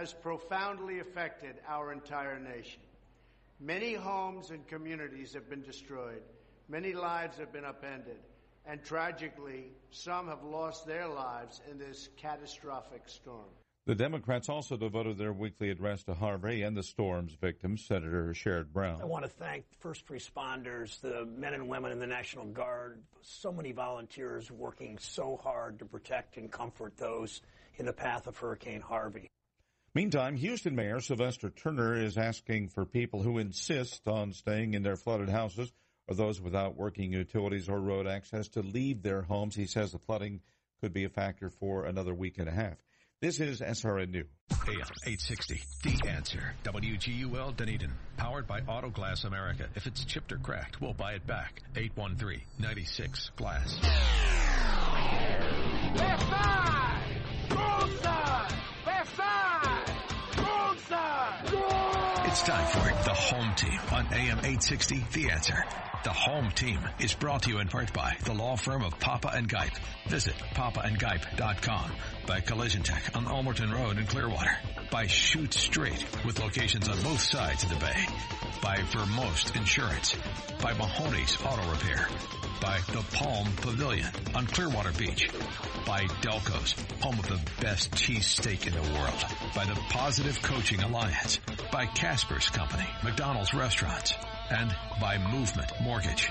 has profoundly affected our entire nation. Many homes and communities have been destroyed, many lives have been upended, and tragically, some have lost their lives in this catastrophic storm. The Democrats also devoted their weekly address to Harvey and the storm's victims. Senator Sherrod Brown. I want to thank first responders, the men and women in the National Guard, so many volunteers working so hard to protect and comfort those in the path of Hurricane Harvey. Meantime, Houston Mayor Sylvester Turner is asking for people who insist on staying in their flooded houses or those without working utilities or road access to leave their homes. He says the flooding could be a factor for another week and a half. This is SRN New. AM 860, The Answer. WGUL Dunedin. Powered by Autoglass America. If it's chipped or cracked, we'll buy it back. 813-96 Glass. Left side! Wrong side! It's time for the home team on AM 860 The Answer. The home team is brought to you in part by the law firm of Papa and Gipe. Visit papaandgipe.com. By Collision Tech on Ulmerton Road in Clearwater. By Shoot Straight with locations on both sides of the bay. By Vermost Insurance. By Mahoney's Auto Repair by the Palm Pavilion on Clearwater Beach, by Delco's, home of the best cheesesteak in the world, by the Positive Coaching Alliance, by Casper's Company, McDonald's Restaurants, and by Movement Mortgage.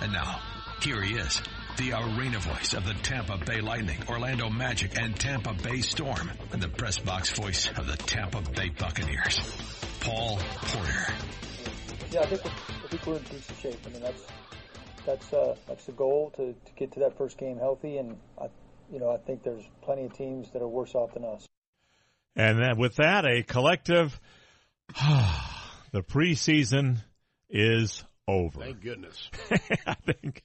And now, here he is, the arena voice of the Tampa Bay Lightning, Orlando Magic, and Tampa Bay Storm, and the press box voice of the Tampa Bay Buccaneers, Paul Porter. Yeah, I think, I think we're in decent shape. I mean, that's that's uh, that's the goal to, to get to that first game healthy, and I, you know I think there's plenty of teams that are worse off than us. And then with that, a collective. the preseason is over. Thank goodness. I think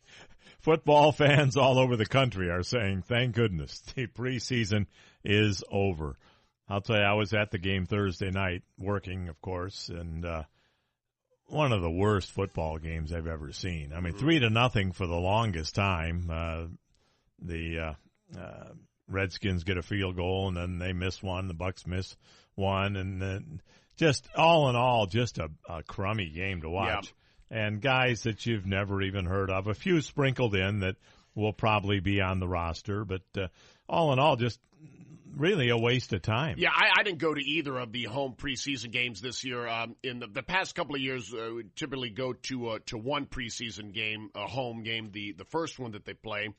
football fans all over the country are saying, "Thank goodness the preseason is over." I'll tell you, I was at the game Thursday night, working, of course, and. Uh, one of the worst football games I've ever seen. I mean, mm-hmm. three to nothing for the longest time. Uh, the uh, uh, Redskins get a field goal and then they miss one. The Bucks miss one, and then just all in all, just a, a crummy game to watch. Yeah. And guys that you've never even heard of, a few sprinkled in that will probably be on the roster, but uh, all in all, just really a waste of time. Yeah, I, I, didn't go to either of the home preseason games this year. Um, in the, the, past couple of years, uh, we typically go to uh, to one preseason game, a home game, the the first one that they play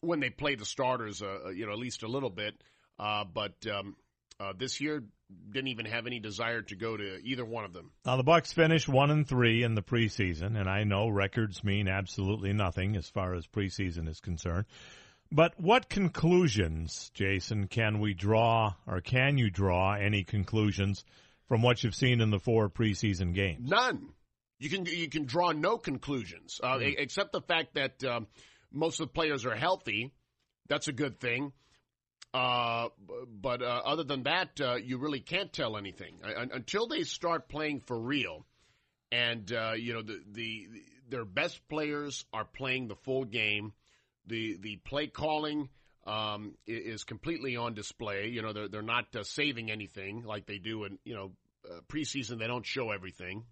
when they play the starters, uh, uh you know, at least a little bit. Uh, but um, uh, this year, didn't even have any desire to go to either one of them. Now the Bucks finished one and three in the preseason, and I know records mean absolutely nothing as far as preseason is concerned. But what conclusions, Jason, can we draw, or can you draw any conclusions from what you've seen in the four preseason games? None. You can you can draw no conclusions uh, mm. except the fact that um, most of the players are healthy. That's a good thing. Uh, but uh, other than that, uh, you really can't tell anything until they start playing for real. And uh, you know the, the their best players are playing the full game the the play calling um, is completely on display. You know, they're they're not uh, saving anything like they do in you know uh, preseason. They don't show everything.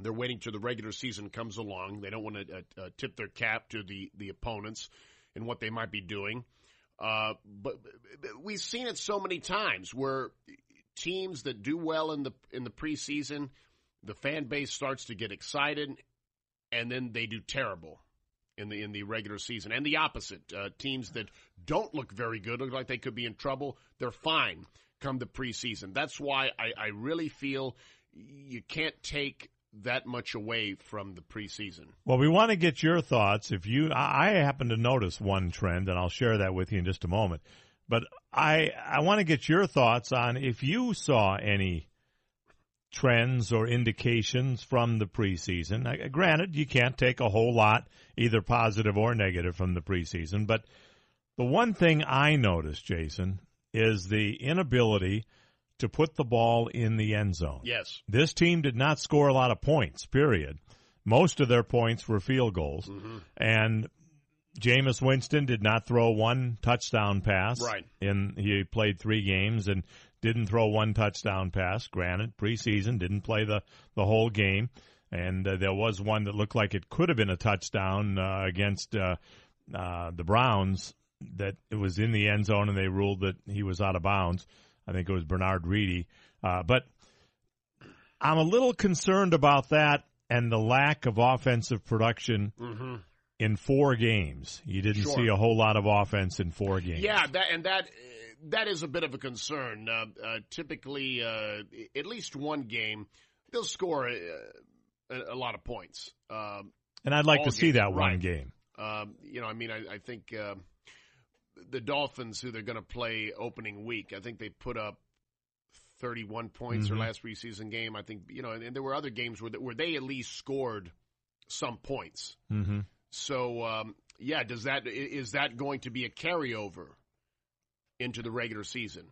They're waiting till the regular season comes along. They don't want to uh, uh, tip their cap to the the opponents and what they might be doing. Uh, but, but we've seen it so many times where teams that do well in the in the preseason, the fan base starts to get excited, and then they do terrible in the in the regular season, and the opposite. Uh, teams that don't look very good, look like they could be in trouble, they're fine come the preseason. That's why I, I really feel you can't take that much away from the preseason. Well, we want to get your thoughts. If you, I happen to notice one trend, and I'll share that with you in just a moment. But I I want to get your thoughts on if you saw any trends or indications from the preseason. Granted, you can't take a whole lot, either positive or negative, from the preseason. But the one thing I noticed, Jason, is the inability to put the ball in the end zone. Yes. This team did not score a lot of points, period. Most of their points were field goals. Mm-hmm. And Jameis Winston did not throw one touchdown pass. Right. In he played three games and didn't throw one touchdown pass. Granted, preseason didn't play the the whole game, and uh, there was one that looked like it could have been a touchdown uh, against uh, uh, the Browns that it was in the end zone and they ruled that he was out of bounds. I think it was Bernard Reedy, uh, but I'm a little concerned about that and the lack of offensive production Mm-hmm. In four games. You didn't Sure. see a whole lot of offense in four games. Yeah, that and that that is a bit of a concern. Uh, uh, typically, uh, at least one game, they'll score uh, a, a lot of points. Um, and I'd like to see that one right. game. Um, you know, I mean, I, I think uh, the Dolphins, who they're going to play opening week, I think they put up 31 points Mhm. their last preseason game. I think, you know, and, and there were other games where, where they at least scored some points. Mm-hmm. So, um, yeah, does that is that going to be a carryover into the regular season?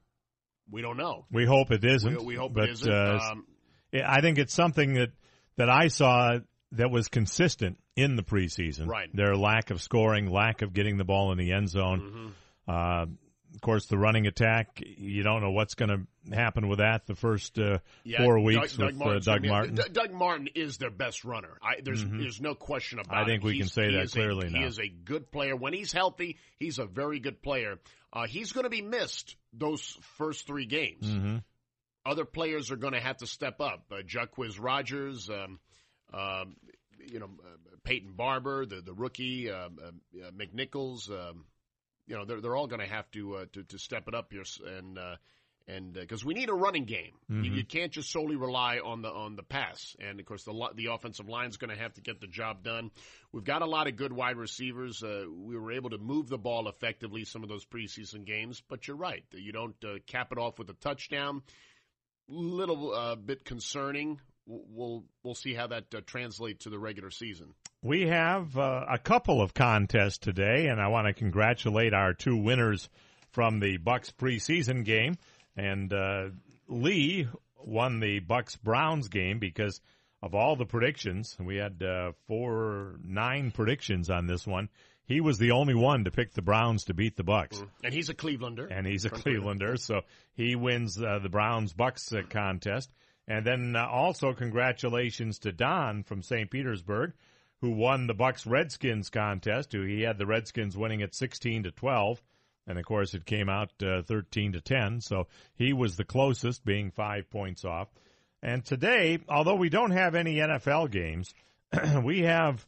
We don't know. We hope it isn't. We, we hope but, it isn't. Uh, um, I think it's something that that I saw that was consistent in the preseason. Right. Their lack of scoring, lack of getting the ball in the end zone. mhm. Uh, of course, the running attack. You don't know what's going to happen with that the first uh, Yeah, four weeks Doug, with uh, Doug be- Martin. D- Doug Martin is their best runner. I, there's Mhm. there's no question about I think it. we can say that clearly a, now. He is a good player. When he's healthy, he's a very good player. Uh, he's going to be missed those first three games. hmm Other players are going to have to step up. Uh, Jacquizz Rodgers, um, um, you know, uh, Peyton Barber, the the rookie, um, uh, uh, McNichols. Um, you know, they're they're all going to have to, uh, to to step it up here and. Uh, and because we need a running game, you, Mhm. you can't just solely rely on the on the pass. And of course, the the offensive line's going to have to get the job done. We've got a lot of good wide receivers. Uh, we were able to move the ball effectively some of those preseason games. But you're right, you don't uh, cap it off with a touchdown. Little uh, bit concerning. We'll we'll, we'll see how that uh, translates to the regular season. We have uh, a couple of contests today, and I want to congratulate our two winners from the Bucks preseason game. And uh, Lee won the Bucks Browns game because of all the predictions. We had uh, four, nine predictions on this one. He was the only one to pick the Browns to beat the Bucks, And he's a Clevelander. and he's a Clevelander, so he wins uh, the Browns Bucks uh, contest. And then uh, also congratulations to Don from St. Petersburg, who won the Bucks Redskins contest. Who he had the Redskins winning at sixteen to twelve, and of course it came out uh, thirteen to ten. So he was the closest, being five points off. And today, although we don't have any NFL games, we have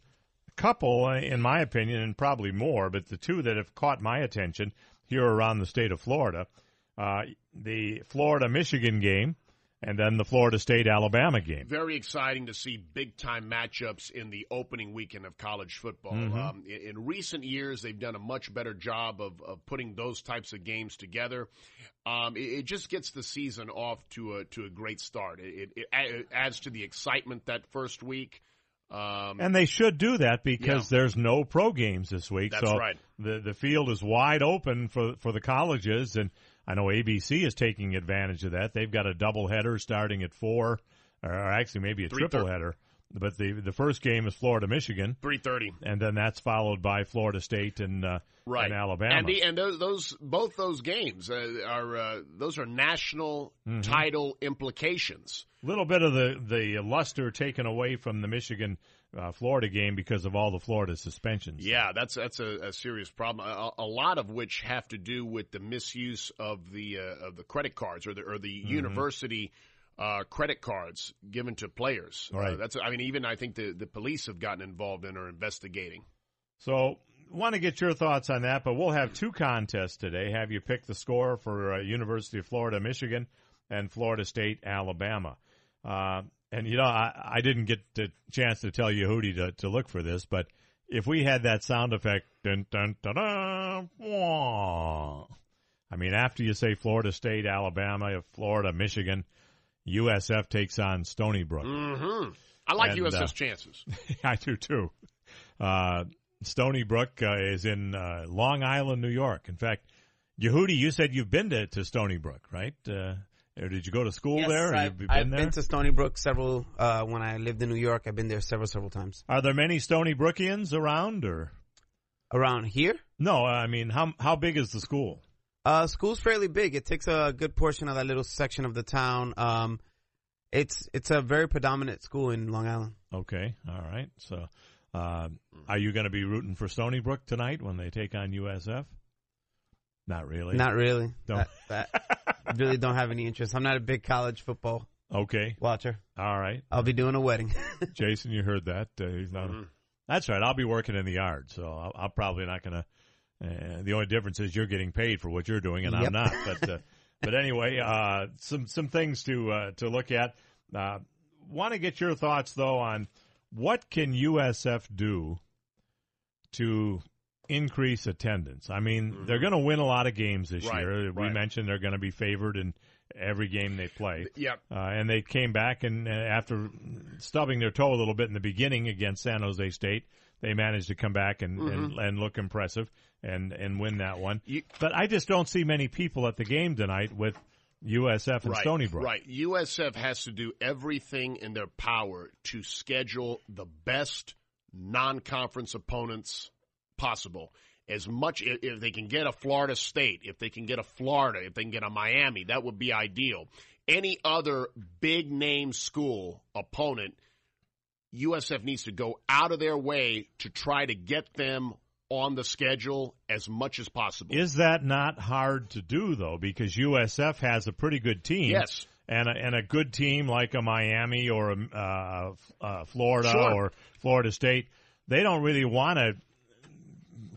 a couple, uh, in my opinion, and probably more, but the two that have caught my attention here around the state of Florida, uh, the Florida Michigan game, and then the Florida State Alabama game. Very exciting to see big time matchups in the opening weekend of college football. Mhm. Um, in, in recent years, they've done a much better job of, of putting those types of games together. Um, it, it just gets the season off to a to a great start. It, it, it adds to the excitement that first week. Um, And they should do that because there's no pro games this week. That's so right. The the field is wide open for for the colleges, and I know ABC is taking advantage of that. They've got a double header starting at four, or actually maybe a triple header. But the the first game is Florida Michigan, three thirty. and then that's followed by Florida State and uh, right. and Alabama. And, the, and those, those both those games uh, are uh, those are national Mhm. title implications. A little bit of the the luster taken away from the Michigan uh, Florida game because of all the Florida suspensions. Yeah, that's that's a, a serious problem. A, a lot of which have to do with the misuse of the uh, of the credit cards or the or the Mm-hmm. university uh, credit cards given to players. Right. Uh, that's I mean even I think the the police have gotten involved and are investigating. So, want to get your thoughts on that, but we'll have two contests today. Have you pick the score for uh, University of Florida, Michigan, and Florida State, Alabama? Uh, and you know, I, I didn't get the chance to tell Yehudi to, to look for this, but if we had that sound effect, dun, dun, dun, dun, wah, I mean, after you say Florida State, Alabama, Florida, Michigan, USF takes on Stony Brook. Mm-hmm. I like And, USF's uh, chances. I do too. Uh, Stony Brook uh, is in uh, Long Island, New York. In fact, Yehudi, you said you've been to, to Stony Brook, right? Or did you go to school Yes, there? I've, been I've there? been to Stony Brook several. Uh, when I lived in New York, I've been there several, several times. Are there many Stony Brookians around, or Around here, no? I mean, how how big is the school? uh, school's fairly big. It takes a good portion of that little section of the town. Um, it's it's a very predominant school in Long Island. Okay, all right. So, uh, are you going to be rooting for Stony Brook tonight when they take on USF? Not really. Not really. Don't- That, that really don't have any interest. I'm not a big college football okay. watcher. All right. I'll be doing a wedding. Jason, you heard that. Uh, he's not. That's right. I'll be working in the yard, so I'll, I'm probably not going to. Uh, the only difference is you're getting paid for what you're doing, and I'm not. But uh, but anyway, uh, some some things to uh, to look at. Uh, Want to get your thoughts though on what can USF do to increase attendance? I mean, they're going to win a lot of games this Right, year. We right. mentioned they're going to be favored in every game they play. Yep. Uh, and they came back and uh, after stubbing their toe a little bit in the beginning against San Jose State, they managed to come back and, and, and look impressive and, and win that one. You- but I just don't see many people at the game tonight with USF and right, Stony Brook. Right. USF has to do everything in their power to schedule the best non-conference opponents possible. As much if they can get a Florida State, if they can get a Florida, if they can get a Miami, that would be ideal. Any other big name school opponent, USF needs to go out of their way to try to get them on the schedule as much as possible. Is that not hard to do though? Because USF has a pretty good team. Yes. And a, and a good team like a Miami or a uh, uh, Florida Sure. or Florida State, they don't really want to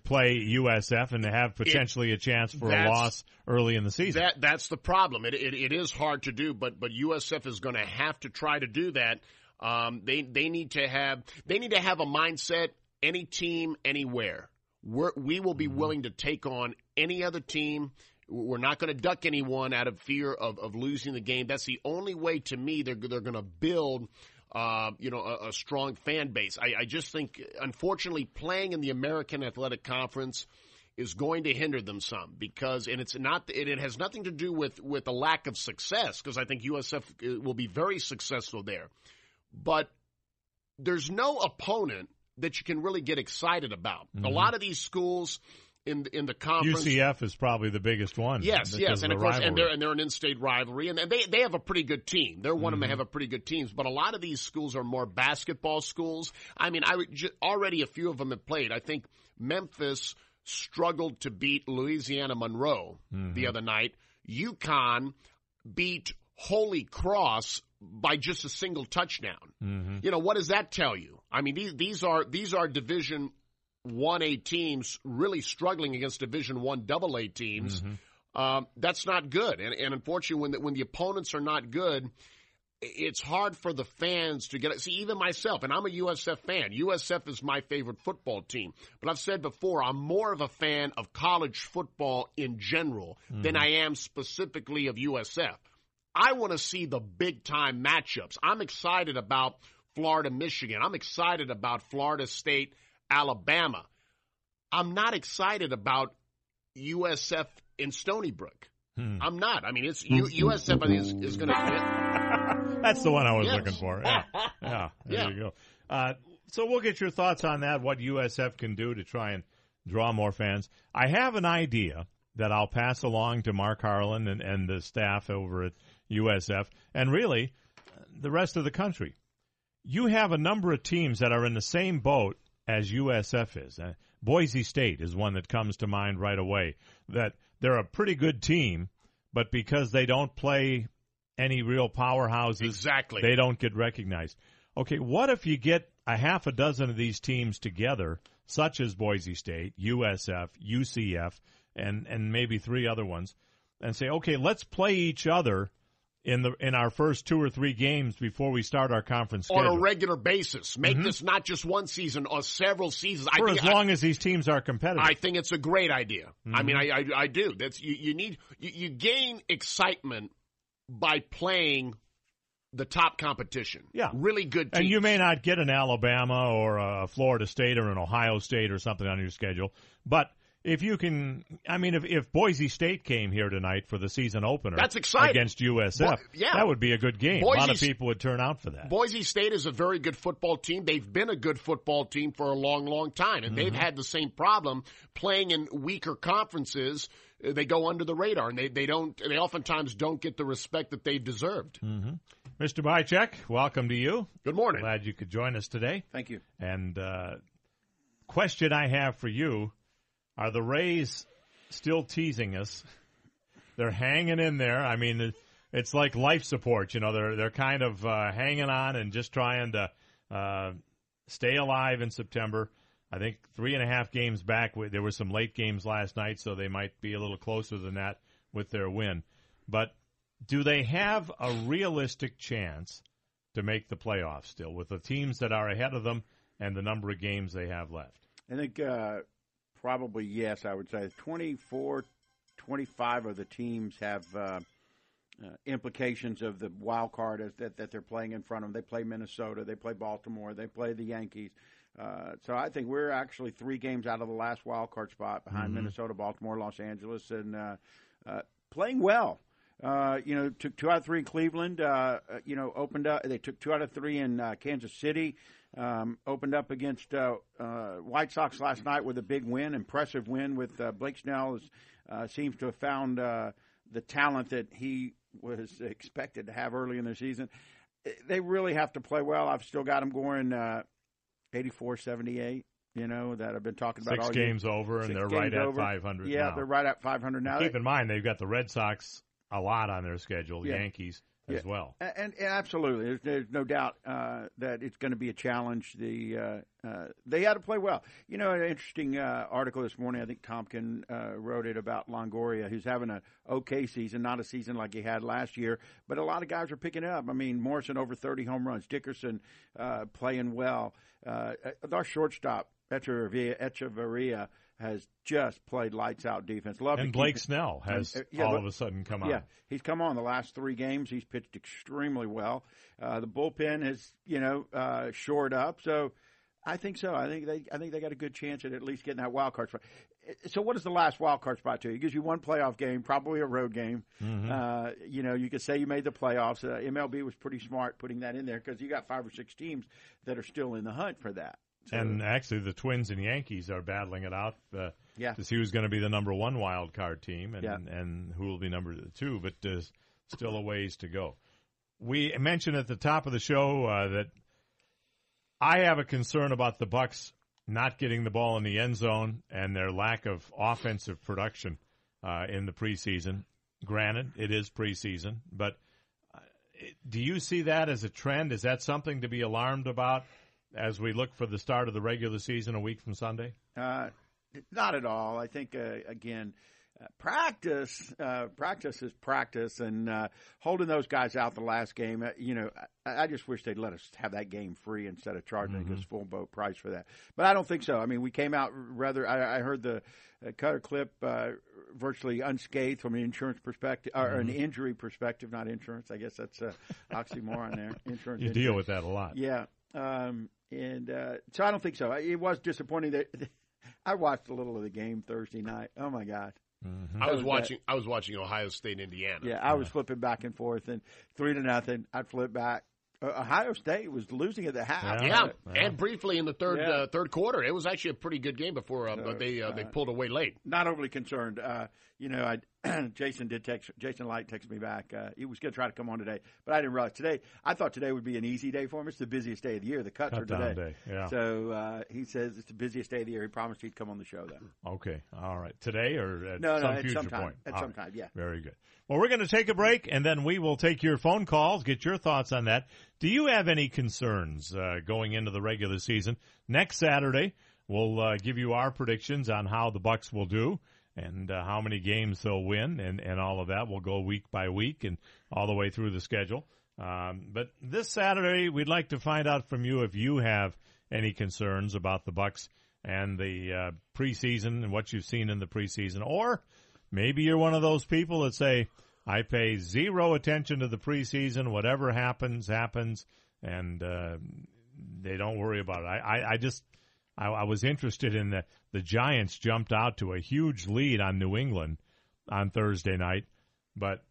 play USF and to have potentially a chance for a loss early in the season. That that's the problem. It, it it is hard to do, but but USF is going to have to try to do that. Um, they they need to have they need to have a mindset. Any team, anywhere, We're, we will be willing to take on any other team. We're not going to duck anyone out of fear of, of losing the game. That's the only way to me they're they're going to build. Uh, you know, a, a strong fan base. I, I just think, unfortunately, playing in the American Athletic Conference is going to hinder them some because, and it's not, it, it has nothing to do with, with a lack of success because I think USF uh, will be very successful there. But there's no opponent that you can really get excited about. A lot of these schools in in the conference, UCF is probably the biggest one. Yes, yes, and of course, and they're and they're an in-state rivalry, and, and they they have a pretty good team. They're one of them mm-hmm. have a pretty good teams, but a lot of these schools are more basketball schools. I mean, I already a few of them have played. I think Memphis struggled to beat Louisiana Monroe the mm-hmm. other night. UConn beat Holy Cross by just a single touchdown. Mm-hmm. You know what does that tell you? I mean, these these are these are Division one A teams really struggling against Division one double A teams. Um, that's not good, and, and unfortunately, when the, when the opponents are not good, it's hard for the fans to get it. See, even myself, and I'm a USF fan. USF is my favorite football team. But I've said before, I'm more of a fan of college football in general than I am specifically of USF. I want to see the big time matchups. I'm excited about Florida, Michigan. I'm excited about Florida State, Alabama. I'm not excited about USF in Stony Brook. I'm not. I mean, it's U, USF. I think is, is going to. That's the one I was Yes. looking for. Yeah, yeah. There Yeah. you go. Uh, so we'll get your thoughts on that. What USF can do to try and draw more fans. I have an idea that I'll pass along to Mark Harlan and, and the staff over at USF, and really uh, the rest of the country. You have a number of teams that are in the same boat as USF is. Uh, Boise State is one that comes to mind right away. That they're a pretty good team, but because they don't play any real powerhouses, Exactly. they don't get recognized. Okay, what if you get a half a dozen of these teams together, such as Boise State, USF, UCF, and and maybe three other ones, and say, okay, let's play each other in the in our first two or three games before we start our conference schedule. on a regular basis. Make mm-hmm. this not just one season or several seasons. I for think as long as these teams are competitive. I think it's a great idea. I mean, mm-hmm. I, I I do. That's you. You need you, you gain excitement by playing the top competition. Yeah. really good. Teams. and you may not get an Alabama or a Florida State or an Ohio State or something on your schedule, but if you can, I mean, if, if Boise State came here tonight for the season opener, That's exciting. against USF. Bo- yeah. that would be a good game. a lot of people would turn out for that. Boise State is a very good football team. They've been a good football team for a long, long time, and Mm-hmm. they've had the same problem playing in weaker conferences. uh, They go under the radar, and they, they don't. They oftentimes don't get the respect that they've deserved. Mr. Bychek, welcome to you. Good morning. Glad you could join us today. Thank you. And uh, question I have for you: Are the Rays still teasing us? They're hanging in there. I mean, it's like life support. You know, they're they're kind of uh, hanging on and just trying to uh, stay alive in September. I think three and a half games back. There were some late games last night, so they might be a little closer than that with their win. But do they have a realistic chance to make the playoffs still with the teams that are ahead of them and the number of games they have left? I think uh, probably yes, I would say 24, 25 of the teams have uh, uh, implications of the wild card as that, that they're playing in front of them. They play Minnesota, they play Baltimore, they play the Yankees. Uh, so I think we're actually three games out of the last wild card spot behind Minnesota, Baltimore, Los Angeles, and uh, uh, playing well. Uh, you know, took two out of three in Cleveland. Uh, uh, you know, opened up. They took two out of three in uh, Kansas City. Um, opened up against uh, uh, White Sox last night with a big win, impressive win with uh, Blake Snell. Is, uh, seems to have found uh, the talent that he was expected to have early in the season. They really have to play well. I've still got them going uh, 84 78. You know that I've been talking about Six all year. games over, and they're games right at 500 Yeah, now. they're right at 500 now. Keep in mind they've got the Red Sox a lot on their schedule, Yeah. Yankees as Yeah. well. And, and absolutely, there's, there's no doubt uh, that it's going to be a challenge. The uh, uh, they had to play well. You know, an interesting uh, article this morning. I think Topkin uh, wrote it about Longoria, who's having a okay season, not a season like he had last year. But a lot of guys are picking it up. I mean, Morrison over 30 home runs, Dickerson uh, playing well. Uh, our shortstop Hechavarria, Hechavarria has just played lights out defense. Love And Blake Snell has and, uh, yeah, all of a sudden come on. yeah, he's come on the last three games. He's pitched extremely well. Uh, the bullpen has, you know, uh, shored up. So I think so. I think they, I think they got a good chance at at least getting that wild card spot. So what is the last wild card spot to you? It gives you one playoff game, probably a road game. Mm-hmm. Uh, you know, you could say you made the playoffs. Uh, MLB was pretty smart putting that in there because you got five or six teams that are still in the hunt for that. And actually, the Twins and Yankees are battling it out uh, Yeah. to see who's going to be the number one wild card team and, Yeah. and who will be number two, but there's still a ways to go. We mentioned at the top of the show uh, that I have a concern about the Bucks not getting the ball in the end zone and their lack of offensive production uh, in the preseason. Granted, it is preseason, but uh, do you see that as a trend? Is that something to be alarmed about as we look for the start of the regular season a week from Sunday? Uh, not at all. I think uh, again, uh, practice, uh, practice is practice, and uh, holding those guys out the last game. Uh, you know, I, I just wish they'd let us have that game free instead of charging Mm-hmm. us full boat price for that. But I don't think so. I mean, we came out rather. I, I heard the uh, cutter clip uh, virtually unscathed from an insurance perspective or Mm-hmm. an injury perspective, not insurance. I guess that's uh, oxymoron there. Insurance. You injury. deal with that a lot. Yeah. Um, uh, so I don't think so. It was disappointing that I watched a little of the game Thursday night. Oh my God. I was was watching. I was watching Ohio State, Indiana. Yeah, I was flipping back and forth, and three to nothing. I'd flip back. Uh, Ohio State was losing at the half. Yeah, Yeah. and briefly in the third Yeah. uh, third quarter, it was actually a pretty good game before uh, they uh, they pulled away late. Not overly concerned. Uh, you know, I Jason did text Jason Licht texted me back. Uh, he was going to try to come on today, but I didn't realize today. I thought today would be an easy day for him. It's the busiest day of the year. The cuts Cut are today. day, yeah. So uh, he says it's the busiest day of the year. He promised he'd come on the show then. Okay. All right. Today or at No, no, some at future some time. point? At All some right. time, yeah. Very good. Well, we're going to take a break and then we will take your phone calls, get your thoughts on that. Do you have any concerns uh, going into the regular season? Next Saturday, we'll uh, give you our predictions on how the Bucks will do. And uh, how many games they'll win, and and all of that. We'll go week by week and all the way through the schedule. Um, but this Saturday, we'd like to find out from you if you have any concerns about the Bucks and the uh, preseason and what you've seen in the preseason, or maybe you're one of those people that say, "I pay zero attention to the preseason. Whatever happens, happens," and uh, they don't worry about it. I, I, I just, I, I was interested in the the Giants jumped out to a huge lead on New England on Thursday night, but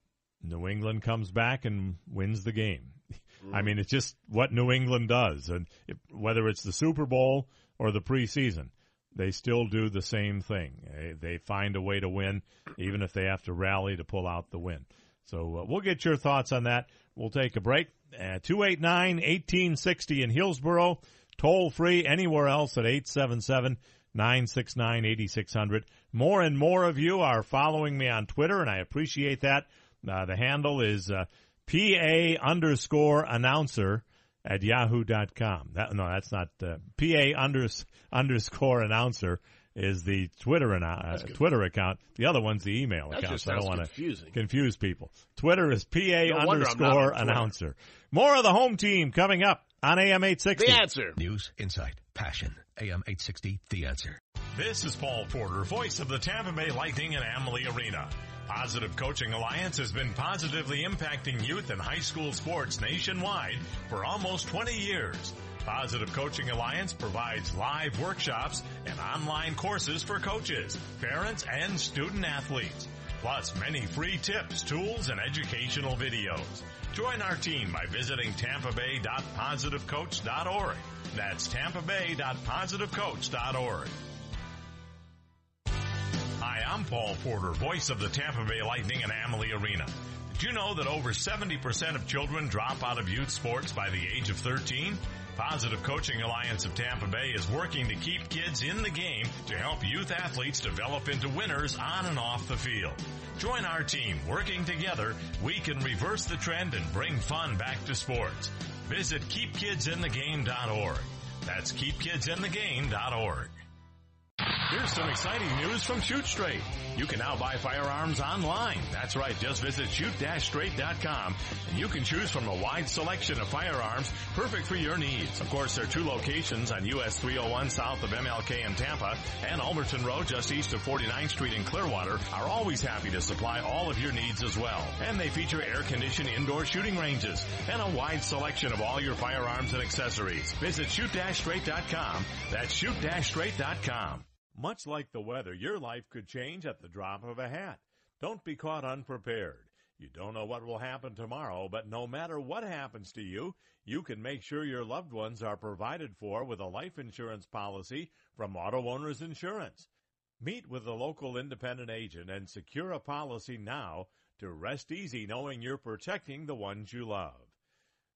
New England comes back and wins the game. I mean, it's just what New England does, and if, whether it's the Super Bowl or the preseason, they still do the same thing. They, they find a way to win, even if they have to rally to pull out the win. So uh, we'll get your thoughts on that. We'll take a break. Uh, 289 1860 in Hillsborough, toll free anywhere else at 877 969 8600. More and more of you are following me on Twitter, and I appreciate that. Uh, the handle is uh, PA underscore announcer at yahoo.com. That, no, that's not uh, PA unders, underscore announcer is the Twitter uh, Twitter account. The other one's the email That account. so I don't want to confuse people. Twitter is PA No wonder I'm not on underscore announcer. More of the home team coming up on AM 860. The answer. News, insight, passion. AM 860, The Answer. This is Paul Porter, voice of the Tampa Bay Lightning and Amalie Arena. Positive Coaching Alliance has been positively impacting youth and high school sports nationwide for almost 20 years. Positive Coaching Alliance provides live workshops and online courses for coaches, parents, and student athletes, plus many free tips, tools, and educational videos. Join our team by visiting tampabay.positivecoach.org. That's tampabay.positivecoach.org. Hi, I'm Paul Porter, voice of the Tampa Bay Lightning and Amalie Arena. Did you know that over 70% of children drop out of youth sports by the age of 13? Positive Coaching Alliance of Tampa Bay is working to keep kids in the game to help youth athletes develop into winners on and off the field. Join our team. Working together, we can reverse the trend and bring fun back to sports. Visit keepkidsinthegame.org. That's keepkidsinthegame.org. Here's some exciting news from Shoot Straight. You can now buy firearms online. That's right, just visit shoot-straight.com and you can choose from a wide selection of firearms perfect for your needs. Of course, there are two locations on US 301 south of MLK in Tampa and Ulmerton Road just east of 49th Street in Clearwater are always happy to supply all of your needs as well. And they feature air-conditioned indoor shooting ranges and a wide selection of all your firearms and accessories. Visit shoot-straight.com. That's shoot-straight.com. Much like the weather, your life could change at the drop of a hat. Don't be caught unprepared. You don't know what will happen tomorrow, but no matter what happens to you, you can make sure your loved ones are provided for with a life insurance policy from Auto Owners Insurance. Meet with a local independent agent and secure a policy now to rest easy knowing you're protecting the ones you love.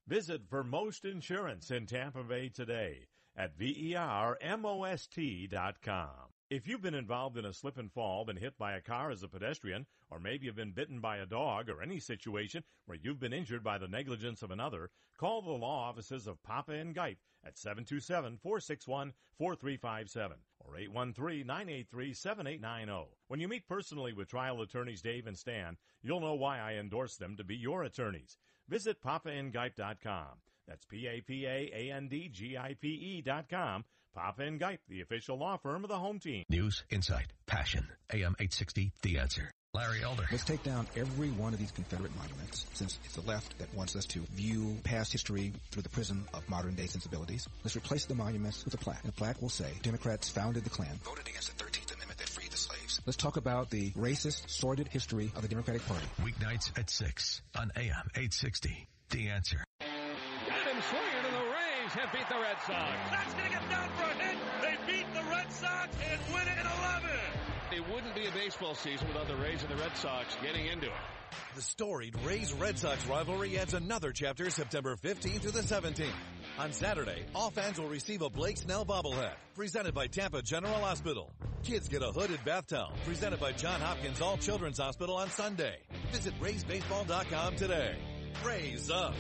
Visit Vermost Insurance in Tampa Bay today at E vermost.com. If you've been involved in a slip and fall, been hit by a car as a pedestrian, or maybe you've been bitten by a dog, or any situation where you've been injured by the negligence of another, call the law offices of Papa and Gipe at 727-461-4357 or 813-983-7890. When you meet personally with trial attorneys Dave and Stan, you'll know why I endorse them to be your attorneys. Visit papaandgipe.com. That's P-A-P-A-A-N-D-G-I-P-E dot com. Papa and Gipe, the official law firm of the home team. News, insight, passion. AM 860, The Answer. Larry Elder. Let's take down every one of these Confederate monuments, since it's the left that wants us to view past history through the prism of modern day sensibilities. Let's replace the monuments with a plaque. The plaque will say, Democrats founded the Klan, voted against the 13th Amendment that freed the slaves. Let's talk about the racist, sordid history of the Democratic Party. Weeknights at 6 on AM 860, The Answer. Got him swinging, and the Rays have beat the Red Sox. That's going to get down for a hit. They beat the Red Sox and win it in 11. It wouldn't be a baseball season without the Rays and the Red Sox getting into it. The storied Rays-Red Sox rivalry adds another chapter September 15th through the 17th. On Saturday, all fans will receive a Blake Snell bobblehead, presented by Tampa General Hospital. Kids get a hooded bath towel, presented by John Hopkins All Children's Hospital on Sunday. Visit RaysBaseball.com today. Raise up!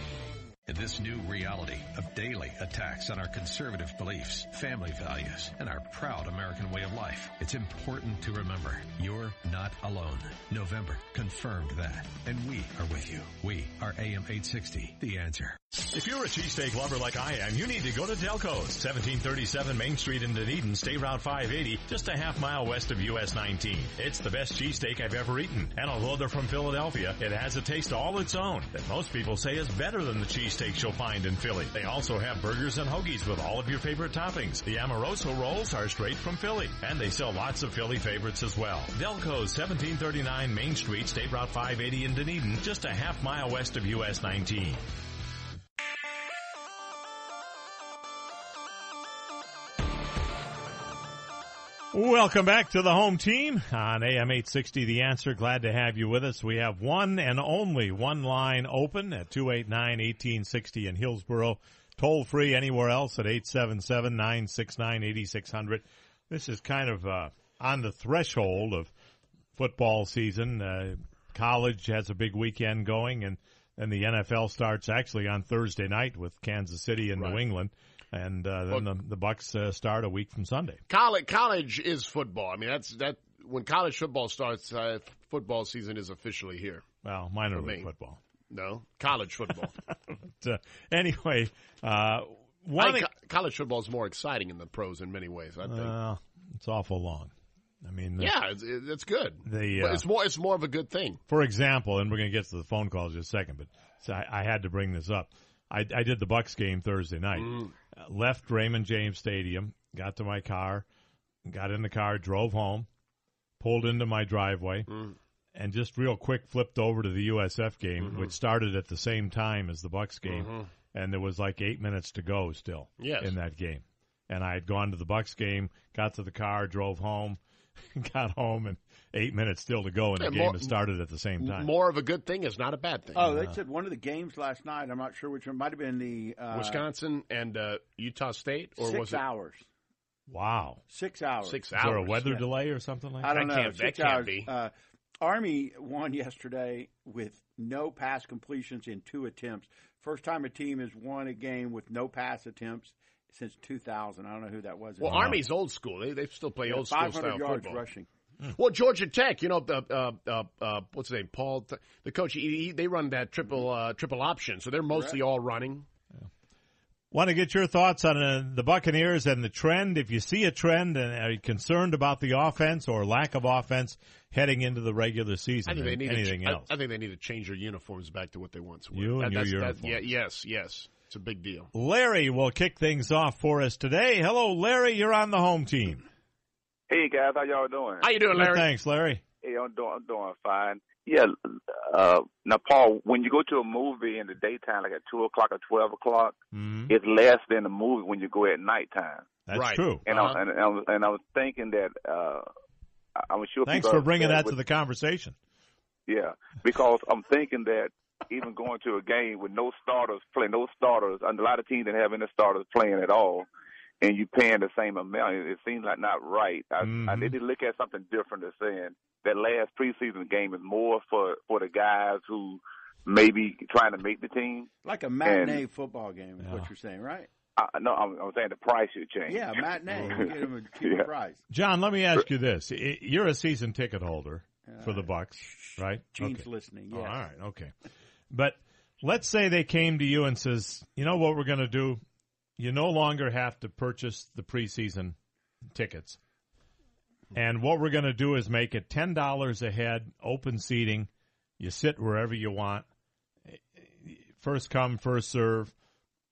In this new reality of daily attacks on our conservative beliefs, family values, and our proud American way of life, it's important to remember you're not alone. November confirmed that. And we are with you. We are AM 860, The Answer. If you're a cheesesteak lover like I am, you need to go to Delco's, 1737 Main Street in Dunedin, State Route 580, just a half mile west of US 19. It's the best cheesesteak I've ever eaten, and although they're from Philadelphia, it has a taste all its own that most people say is better than the cheesesteaks you'll find in Philly. They also have burgers and hoagies with all of your favorite toppings. The Amoroso rolls are straight from Philly, and they sell lots of Philly favorites as well. Delco's, 1739 Main Street, State Route 580 in Dunedin, just a half mile west of US 19. Welcome back to the home team on AM 860 The Answer. Glad to have you with us. We have one and only one line open at 289-1860 in Hillsborough. Toll free anywhere else at 877-969-8600. This is kind of uh, on the threshold of football season. Uh, college has a big weekend going and then the NFL starts actually on Thursday night with Kansas City and Right. New England. And uh, then the, the Bucks uh, start a week from Sunday. College, college is football. I mean, that's that. When college football starts, uh, football season is officially here. Well, minor league football. No, college football. But, uh, anyway, uh, one co- college football is more exciting in the pros in many ways. I think. uh, it's awful long. I mean, the- yeah, it's, it's good. The, uh, it's more. It's more of a good thing. for example, and we're going to get to the phone calls in a second, but so I, I had to bring this up. I, I did the Bucks game Thursday night. Mm. Uh, left Raymond James Stadium, got to my car, got in the car, drove home, pulled into my driveway, Mm. and just real quick flipped over to the USF game, Mm-hmm. which started at the same time as the Bucks game, Mhm. and there was like eight minutes to go still Yes. in that game. And I had gone to the Bucks game, got to the car, drove home, got home, and eight minutes still to go, and Yeah, the game more- had started at the same time. More of a good thing is not a bad thing. Oh, they said one of the games last night. I'm not sure which one. Might have been the uh, Wisconsin and uh, Utah State, or six was it hours. Wow. Six hours. six hours. Is there a weather yeah. delay or something like that? I don't That know. can't- that Six can't hours. be. Uh, Army won yesterday with no pass completions in two attempts. First time a team has won a game with no pass attempts since 2000. I don't know who that was. Well, Army's old school. They they still play old school 500 style yards football. rushing. Well, Georgia Tech, you know, the uh, uh, uh, what's his name, Paul, the coach. He, he, they run that triple uh, triple option, so they're mostly all running. Want to get your thoughts on uh, the Buccaneers and the trend? If you see a trend and are you concerned about the offense or lack of offense heading into the regular season, I think they need anything to, ch- else? I, I think they need to change their uniforms back to what they once were. You and your that's, uniforms. yeah, yes, yes, it's a big deal. Larry will kick things off for us today. Hello, Larry. You're on the home team. Hey guys, how y'all doing? How you doing, Good, Larry? thanks, Larry. Hey, I'm doing I'm doing fine. Yeah. Uh, now, Paul, when you go to a movie in the daytime, like at two o'clock or twelve o'clock, Mhm. it's less than the movie when you go at nighttime. That's Right. true. And Uh-huh. I, and, and I was and I was thinking that uh, I- I'm sure. Thanks for bringing that with- to the conversation. Yeah, because I'm thinking that even going to a game with no starters playing, no starters, and a lot of teams that have any starters playing at all, and you paying the same amount, it, it seems like not right. I, I Mhm. need to look at something different. As saying that last preseason game is more for for the guys who maybe trying to make the team. Like a matinee And- football game is Yeah. what you're saying, right? I, no, I'm, I'm saying the price should change. Yeah, matinee. You get them a cheaper Yeah. price. John, let me ask you this: You're a season ticket holder for the Bucks, right? Gene's Okay. listening. Oh, all right, okay. But let's say they came to you and says, "You know what we're going to do? You no longer have to purchase the preseason tickets, and what we're going to do is make it ten dollars a head, open seating. You sit wherever you want. First come, first serve.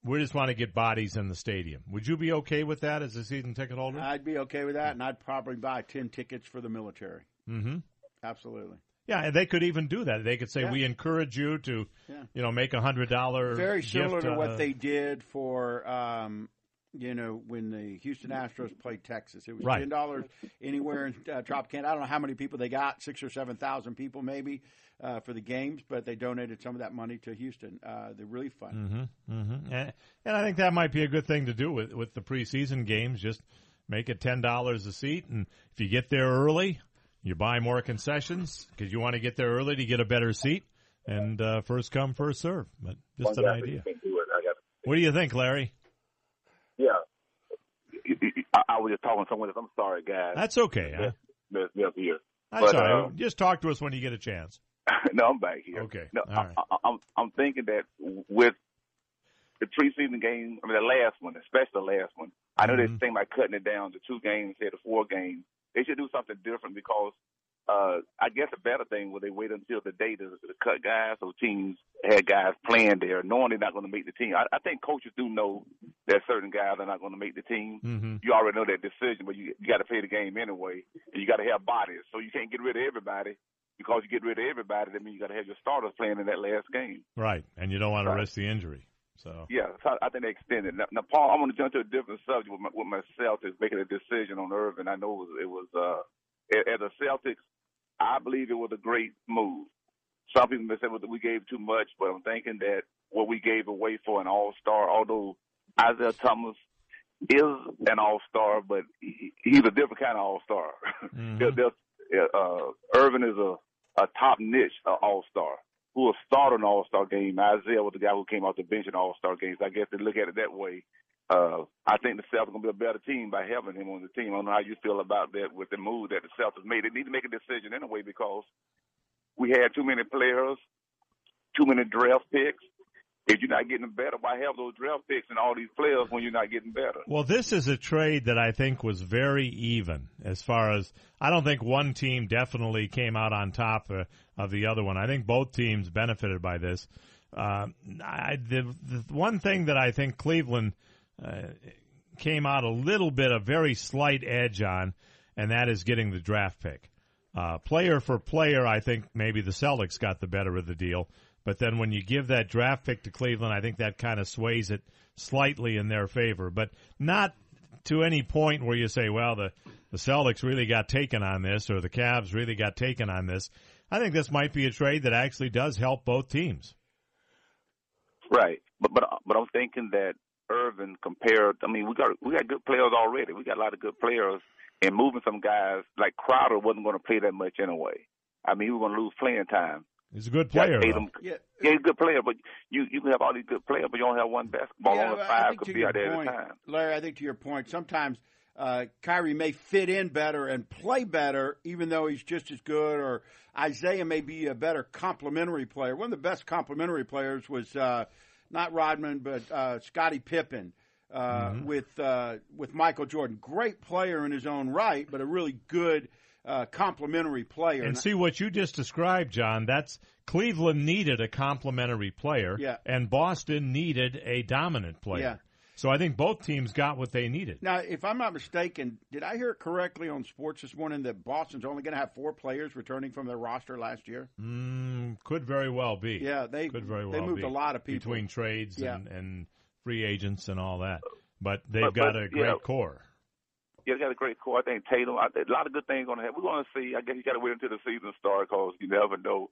We just want to get bodies in the stadium. Would you be okay with that as a season ticket holder? I'd be okay with that, and I'd probably buy ten tickets for the military. mm-hmm. Absolutely. Yeah, they could even do that. They could say, Yeah. "We encourage you to, Yeah. you know, make a hundred dollar Very similar gift, to what uh, they did for, um, you know, when the Houston Astros played Texas. It was Right. ten dollars anywhere in uh, Tropicana. I don't know how many people they got, six or seven thousand people maybe uh, for the games, but they donated some of that money to Houston. Uh, they're really fun. Mm-hmm, mm-hmm. And, and I think that might be a good thing to do with with the preseason games. Just make it ten dollars a seat, and if you get there early, you buy more concessions because you want to get there early to get a better seat. And uh, first come, first serve. But just an One idea. do. What do you think, Larry? Yeah. I, I was just talking to someone else. I'm sorry, guys. That's okay. Huh? That's, that's here. That's but, all right. uh, Just talk to us when you get a chance. no, I'm back here. Okay. No, All I, right. I, I'm I'm thinking that with the preseason game, I mean the last one, especially the last one. I know Mhm. they're thinking about cutting it down to two games instead of four games. They should do something different because uh I guess a better thing would they wait until the day to, to cut guys so teams had guys playing there, knowing they're not going to make the team. I, I think coaches do know that certain guys are not going to make the team. Mm-hmm. You already know that decision, but you you got to play the game anyway, and you got to have bodies. So you can't get rid of everybody because you get rid of everybody. That means you got to have your starters playing in that last game. Right, and you don't want to risk the injury. So Yeah, so I think they extended. Now, now Paul, I'm going to jump to a different subject with, my, with my Celtics making a decision on Irvin. I know it was, it was uh, as a Celtics, I believe it was a great move. Some people may say well, we gave too much, but I'm thinking that what we gave away for an All Star, although Isaiah Thomas is an All Star, but he, he's a different kind of All Star. there's, uh, Irvin is a, a top niche uh, All Star who will start an All Star game. Isaiah was the guy who came off the bench in All Star games. I guess they look at it that way. Uh, I think the Celtics are going to be a better team by having him on the team. I don't know how you feel about that with the move that the Celtics made. They need to make a decision anyway because we had too many players, too many draft picks. If you're not getting better, why have those draft picks and all these players when you're not getting better? Well, this is a trade that I think was very even as far as I don't think one team definitely came out on top uh, of the other one. I think both teams benefited by this. Uh, I, the, the one thing that I think Cleveland uh, came out a little bit a very slight edge on, and that is getting the draft pick. Uh, player for player, I think maybe the Celtics got the better of the deal. But then when you give that draft pick to Cleveland, I think that kind of sways it slightly in their favor, but not to any point where you say, well, the, the Celtics really got taken on this or the Cavs really got taken on this. I think this might be a trade that actually does help both teams. Right, but but but I'm thinking that Irvin compared. I mean, we got we got good players already. We got a lot of good players, and moving some guys like Crowder wasn't going to play that much anyway. I mean, he was going to lose playing time. He's a good player. Tatum- though. Yeah. Yeah, he's a good player, but you you can have all these good players, but you only have one basketball. Yeah, only but five could be out there at a time. Larry, I think to your point, sometimes uh, Kyrie may fit in better and play better, even though he's just as good, or Isaiah may be a better complementary player. One of the best complementary players was uh, not Rodman, but uh, Scottie Pippen. Uh, with uh, with Michael Jordan, great player in his own right, but a really good uh, complementary player. And see what you just described, John. That's Cleveland needed a complementary player, Yeah. and Boston needed a dominant player. Yeah. So I think both teams got what they needed. Now, if I'm not mistaken, did I hear it correctly on sports this morning that Boston's only going to have four players returning from their roster last year? Mm, could very well be. Yeah, they could very well they moved be. a lot of people between trades Yeah. and, and free agents and all that. But they've But- got but, a great yeah. core. Yeah, they got a great core. I think Tatum. I, a lot of good things going to happen. We're going to see. I guess you got to wait until the season starts because you never know.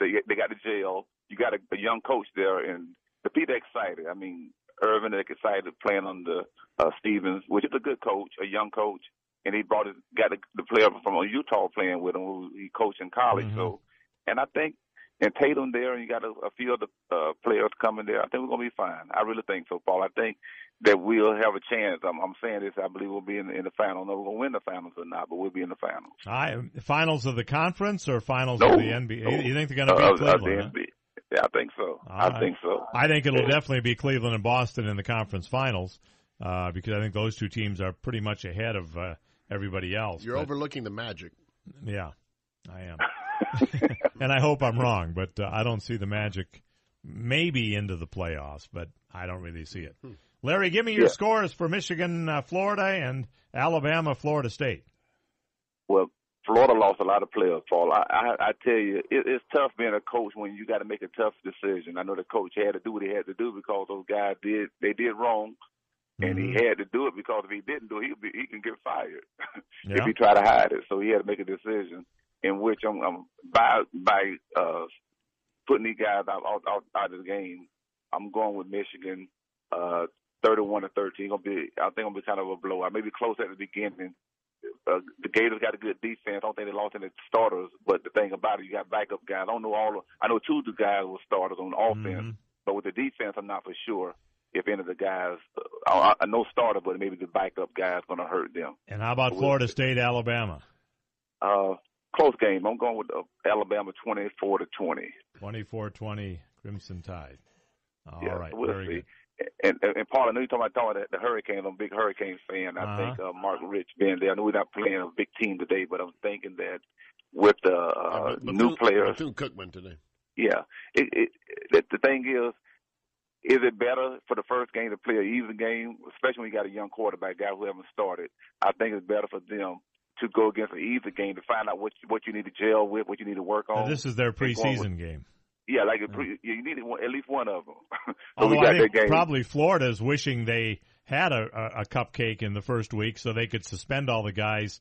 They they got the jail. You got a, a young coach there, and the people are excited. I mean, Irvin is excited playing under uh, Stevens, which is a good coach, a young coach, and he brought his, got the, the player from Utah playing with him, who he coached in college. Mhm. So, and I think. And Tatum there, and you got a, a few other uh, players coming there. I think we're gonna be fine. I really think so, Paul. I think that we'll have a chance. I'm, I'm saying this. I believe we'll be in the, in the final. I don't know if we're gonna win the finals or not, but we'll be in the finals. I, finals of the conference or finals No, of the NBA? no. You think they're going to Uh, of- of the Cleveland? huh? NBA. Yeah, I think so. All I think so. I think it'll Yeah. definitely be Cleveland and Boston in the conference finals uh, because I think those two teams are pretty much ahead of uh, everybody else. You're But, overlooking the Magic. Yeah, I am. and I hope I'm wrong, but uh, I don't see the Magic maybe into the playoffs, but I don't really see it. Larry, give me your Yeah. scores for Michigan, uh, Florida, and Alabama, Florida State. Well, Florida lost a lot of players, Paul. I, I, I tell you, it, it's tough being a coach when you got to make a tough decision. I know the coach had to do what he had to do because those guys did they did wrong, and he Mhm. had to do it because if he didn't do it, he'd be, he can get fired Yeah. if he tried to hide it. So he had to make a decision in which I'm, I'm by by uh, putting these guys out, out out out of the game. I'm going with Michigan, uh, 31 to 13. Gonna be I think it'll be kind of a blowout. Maybe close at the beginning. Uh, the Gators got a good defense. I don't think they lost any starters, but the thing about it, you got backup guys. I don't know all. Of, I know two of the guys were starters on offense, Mhm. but with the defense, I'm not for sure. if any of the guys, uh, uh, no starter, but maybe the backup guys going to hurt them. And how about Florida State, Alabama? Uh, close game. I'm going with uh, Alabama 24 to 20. 24-20 Crimson Tide. All yeah, right, we'll very see. good. And, and and Paul, I know you're talking about, talking about the, the Hurricanes. I'm a big Hurricanes fan. I Uh-huh. think uh, Mark Richt being there. I know we're not playing a big team today, but I'm thinking that with the uh, new players, Bethune Cookman today. yeah. It, it, the, the thing is, is it better for the first game to play an even game, especially when you got a young quarterback guy who haven't started? I think it's better for them to go against an easy game to find out what what you need to gel with, what you need to work Now, on. this is their and going preseason with- game. Yeah, like a pre, you need one, at least one of them. so Although we got I think that game. probably Florida's wishing they had a, a, a cupcake in the first week so they could suspend all the guys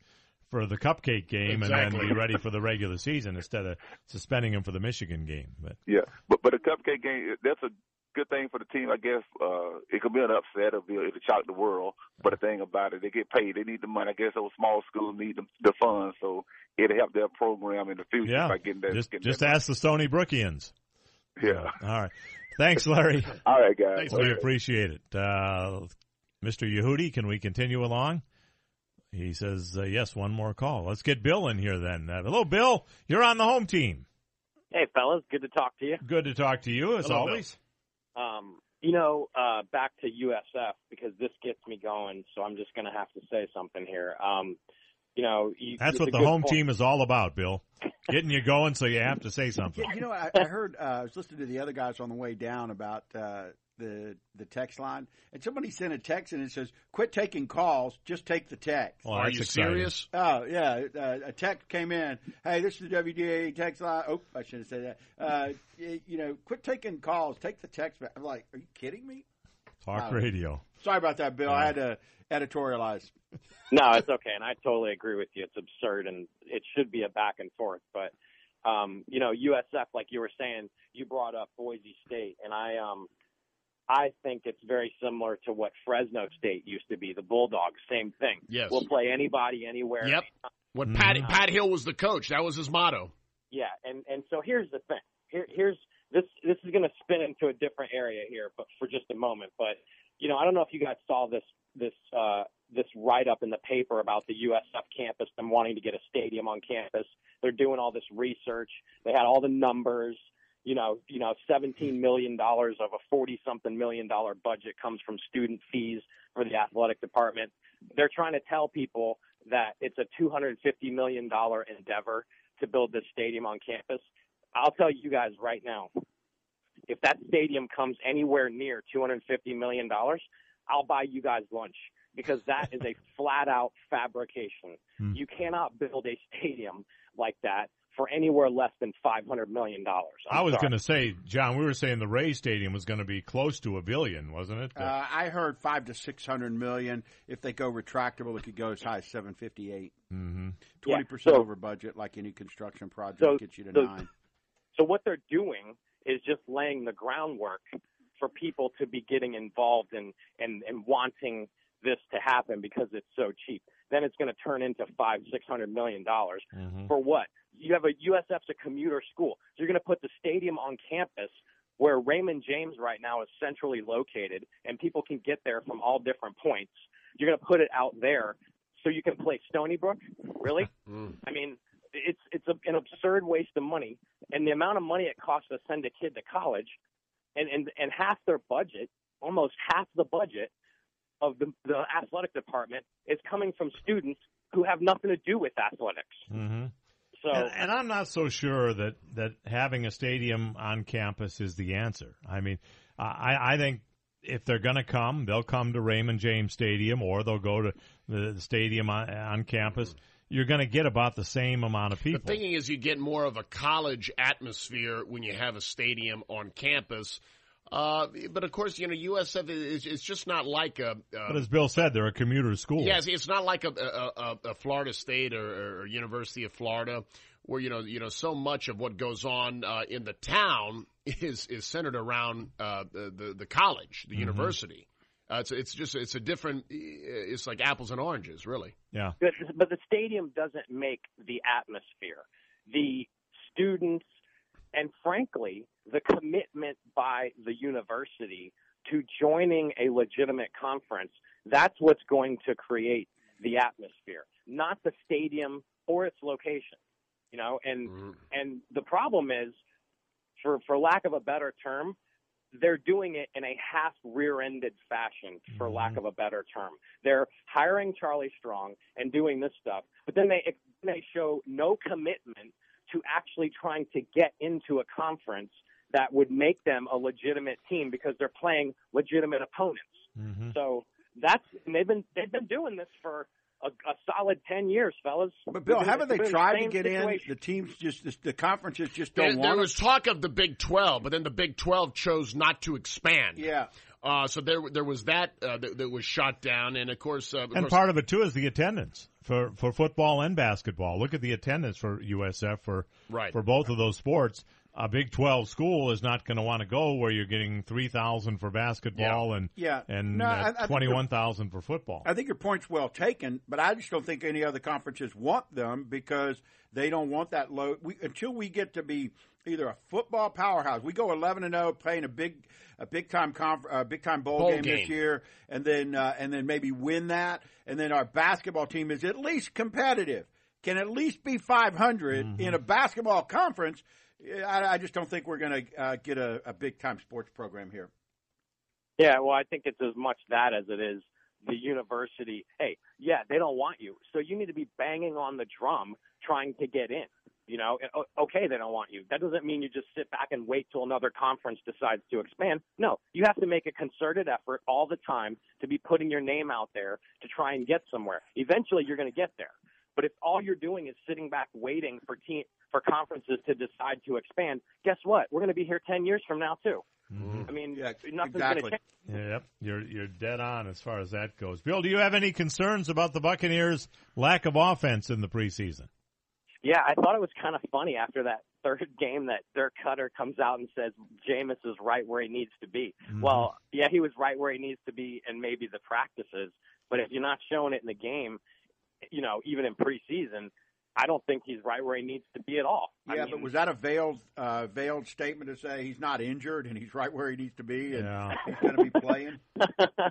for the cupcake game and then be ready for the regular season instead of suspending them for the Michigan game. But Yeah, but but a cupcake game that's a good thing for the team, I guess. Uh, it could be an upset, it'll be it'll shock the world. But the thing about it, they get paid, they need the money. I guess those small schools need the, the funds, so it'll help their program in the future yeah, by getting that. just getting just that ask the Stony Brookians. Yeah. All right. Thanks, Larry. All right, guys. We appreciate it. Uh, Mr. Yehudi, can we continue along? He says, uh, yes, one more call. Let's get Bill in here then. Uh, hello, Bill. You're on the home team. Hey, fellas, good to talk to you. Good to talk to you, as Hello, always. Um, you know, uh, back to USF because this gets me going, so I'm just going to have to say something here. Um, you know, you, That's what the home point. team is all about, Bill. Getting you going so you have to say something. You know, I, I heard uh, I was listening to the other guys on the way down about uh, the the text line, and somebody sent a text and it says, "Quit taking calls, just take the text." Well, Are that's you exciting. serious? Oh yeah, uh, a text came in. Hey, this is the WDAE text line. Oh, I shouldn't say that. Uh, you know, quit taking calls, take the text. I'm like, are you kidding me? Talk Uh, radio. Sorry about that, Bill. I had to editorialize. No, it's okay, and I totally agree with you. It's absurd, and it should be a back and forth. But um, you know, USF, like you were saying, you brought up Boise State, and I um, I think it's very similar to what Fresno State used to be. The Bulldogs, same thing. Yes. we'll play anybody, anywhere. Yep. When Mm-hmm. Pat Pat Hill was the coach, that was his motto. Yeah, and and so here's the thing. Here here's this this is going to spin into a different area here, but for just a moment. But you know, I don't know if you guys saw this this uh, this write up in the paper about the USF campus them wanting to get a stadium on campus. They're doing all this research. They had all the numbers. You know, you know, seventeen million dollars of a forty something million dollar budget comes from student fees for the athletic department. They're trying to tell people that it's a two hundred fifty million dollar endeavor to build this stadium on campus. I'll tell you guys right now, if that stadium comes anywhere near $250 million, I'll buy you guys lunch because that is a flat out fabrication. Hmm. You cannot build a stadium like that for anywhere less than $500 million. I'm was going to say, John, we were saying the Ray Stadium was going to be close to a billion, wasn't it? Uh, I heard five to six hundred million. If they go retractable, it could go as high as seven fifty eight. Mm-hmm. Twenty percent so- over budget, like any construction project, So- gets you to so- nine. So what they're doing is just laying the groundwork for people to be getting involved and and and wanting this to happen because it's so cheap. Then it's going to turn into five, six hundred million dollars Mm-hmm. for what? You have a USF's a commuter school, so you're going to put the stadium on campus where Raymond James right now is centrally located, and people can get there from all different points. You're going to put it out there so you can play Stony Brook. Really? I mean, it's it's a, an absurd waste of money, and the amount of money it costs to send a kid to college, and and and half their budget, almost half the budget of the the athletic department is coming from students who have nothing to do with athletics. Mm-hmm. So and, and I'm not so sure that, that having a stadium on campus is the answer. I mean, I, I think if they're going to come, they'll come to Raymond James Stadium or they'll go to the, the stadium on, on campus. You're going to get about the same amount of people. The people. thinking is you get more of a college atmosphere when you have a stadium on campus. Uh, but of course, you know, USF is it's just not like a. Uh, but as Bill said, they're a commuter school. Yes, it's not like a, a, a, a Florida State or, or University of Florida, where you know you know so much of what goes on uh, in the town is is centered around uh, the, the the college, the Mhm. university. Uh, it's it's just it's a different. It's like apples and oranges, really. Yeah. But, but the stadium doesn't make the atmosphere. The students and frankly, the commitment by the university to joining a legitimate conference, that's what's going to create the atmosphere, not the stadium or its location. You know, and Mm-hmm. and the problem is, for for lack of a better term, they're doing it in a half rear-ended fashion, for lack of a better term. They're hiring Charlie Strong and doing this stuff, but then they they show no commitment to actually trying to get into a conference that would make them a legitimate team because they're playing legitimate opponents. So that's and they've been they've been doing this for a, a solid ten years, fellas. But Bill, They've been- haven't they tried the to same get in? The teams just, the, the conferences just There, don't there want was talk of the Big 12, but then the Big 12 chose not to expand. Yeah. Uh, so there, there was that, uh, that that was shot down, and of course, uh, of And course- part of it too is the attendance for for football and basketball. Look at the attendance for USF for Right. for both of those sports. A Big Twelve school is not going to want to go where you're getting three thousand for basketball and Yeah. and No, I- I twenty one thousand for football. I think your point's well taken, but I just don't think any other conferences want them because they don't want that load. We, until we get to be either a football powerhouse, we go eleven and zero, playing a big a big time conf, uh, big time bowl, Bowl game, game. this year, and then uh, and then maybe win that, and then our basketball team is at least competitive, can at least be five in a basketball conference. I, I just don't think we're going to uh, get a, a big time sports program here. Yeah, well, I think it's as much that as it is the university. Hey, yeah, they don't want you, so you need to be banging on the drum trying to get in. You know, okay, they don't want you. That doesn't mean you just sit back and wait till another conference decides to expand. No, you have to make a concerted effort all the time to be putting your name out there to try and get somewhere. Eventually, you're going to get there. But if all you're doing is sitting back waiting for team for conferences to decide to expand, guess what? We're going to be here ten years from now too. Mm-hmm. I mean, nothing's going to change. Yep, you're you're dead on as far as that goes. Bill, do you have any concerns about the Buccaneers' lack of offense in the preseason? Yeah, I thought it was kind of funny after that third game that Dirk Koetter comes out and says Jameis is right where he needs to be. Mm-hmm. Well, yeah, he was right where he needs to be and maybe the practices, but if you're not showing it in the game, you know, even in preseason, I don't think he's right where he needs to be at all. I Yeah, mean, but was that a veiled uh, veiled statement to say he's not injured and he's right where he needs to be and Yeah. he's going to be playing?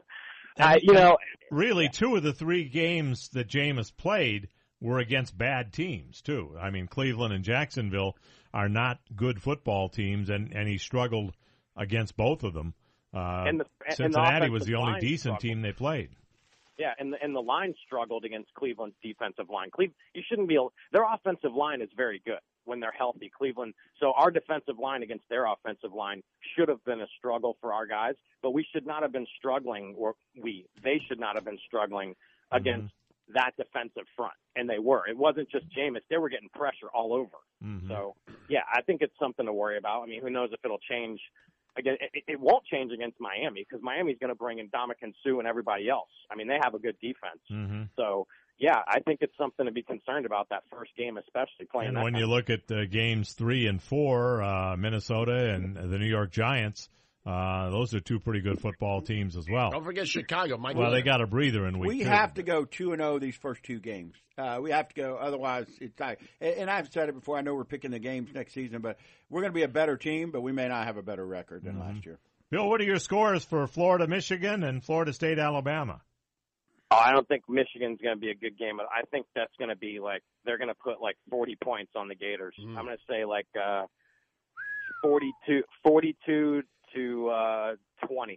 I, you know, really, two of the three games that Jameis played were against bad teams too. I mean, Cleveland and Jacksonville are not good football teams, and and he struggled against both of them. Uh, And the- and the Cincinnati was the only decent struggled. team they played. Yeah, and the, and the line struggled against Cleveland's defensive line. Cleve, you shouldn't be. Their offensive line is very good when they're healthy. Cleveland. So our defensive line against their offensive line should have been a struggle for our guys, but we should not have been struggling, or we they should not have been struggling mm-hmm. against that defensive front, and they were. It wasn't just Jameis; they were getting pressure all over. Mm-hmm. So yeah, I think it's something to worry about. I mean, who knows if it'll change. Again, it, it won't change against Miami because Miami's going to bring in Ndamukong Suh and everybody else. I mean, they have a good defense. Mm-hmm. So yeah, I think it's something to be concerned about that first game, especially playing. And that when you look at uh, games three and four, uh, Minnesota and the New York Giants, uh, those are two pretty good football teams as well. Don't forget Chicago. Mike Well, they got a breather in week we two. have to go two and zero these first two games. Uh, we have to go, otherwise it's tight. And, and I've said it before. I know we're picking the games next season, but we're going to be a better team, but we may not have a better record than last year. Bill, what are your scores for Florida, Michigan, and Florida State, Alabama? Oh, I don't think Michigan's going to be a good game, but I think that's going to be like they're going to put like 40 points on the Gators. I'm going to say like uh 42 42 to uh 20.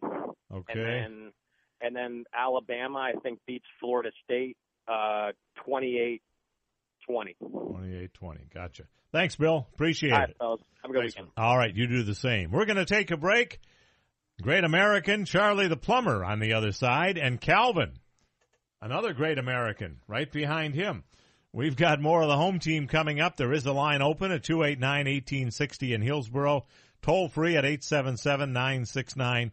Okay. And then and then Alabama I think beats Florida State uh 28 20. 28-20. Gotcha. Thanks, Bill. Appreciate All right, it. fellas. Have a good weekend. All right, you do the same. We're going to take a break. Great American, Charlie the Plumber on the other side, and Calvin, another great American, right behind him. We've got more of the home team coming up. There is a line open at 289-1860 in Hillsborough, toll free at 877-969-8600.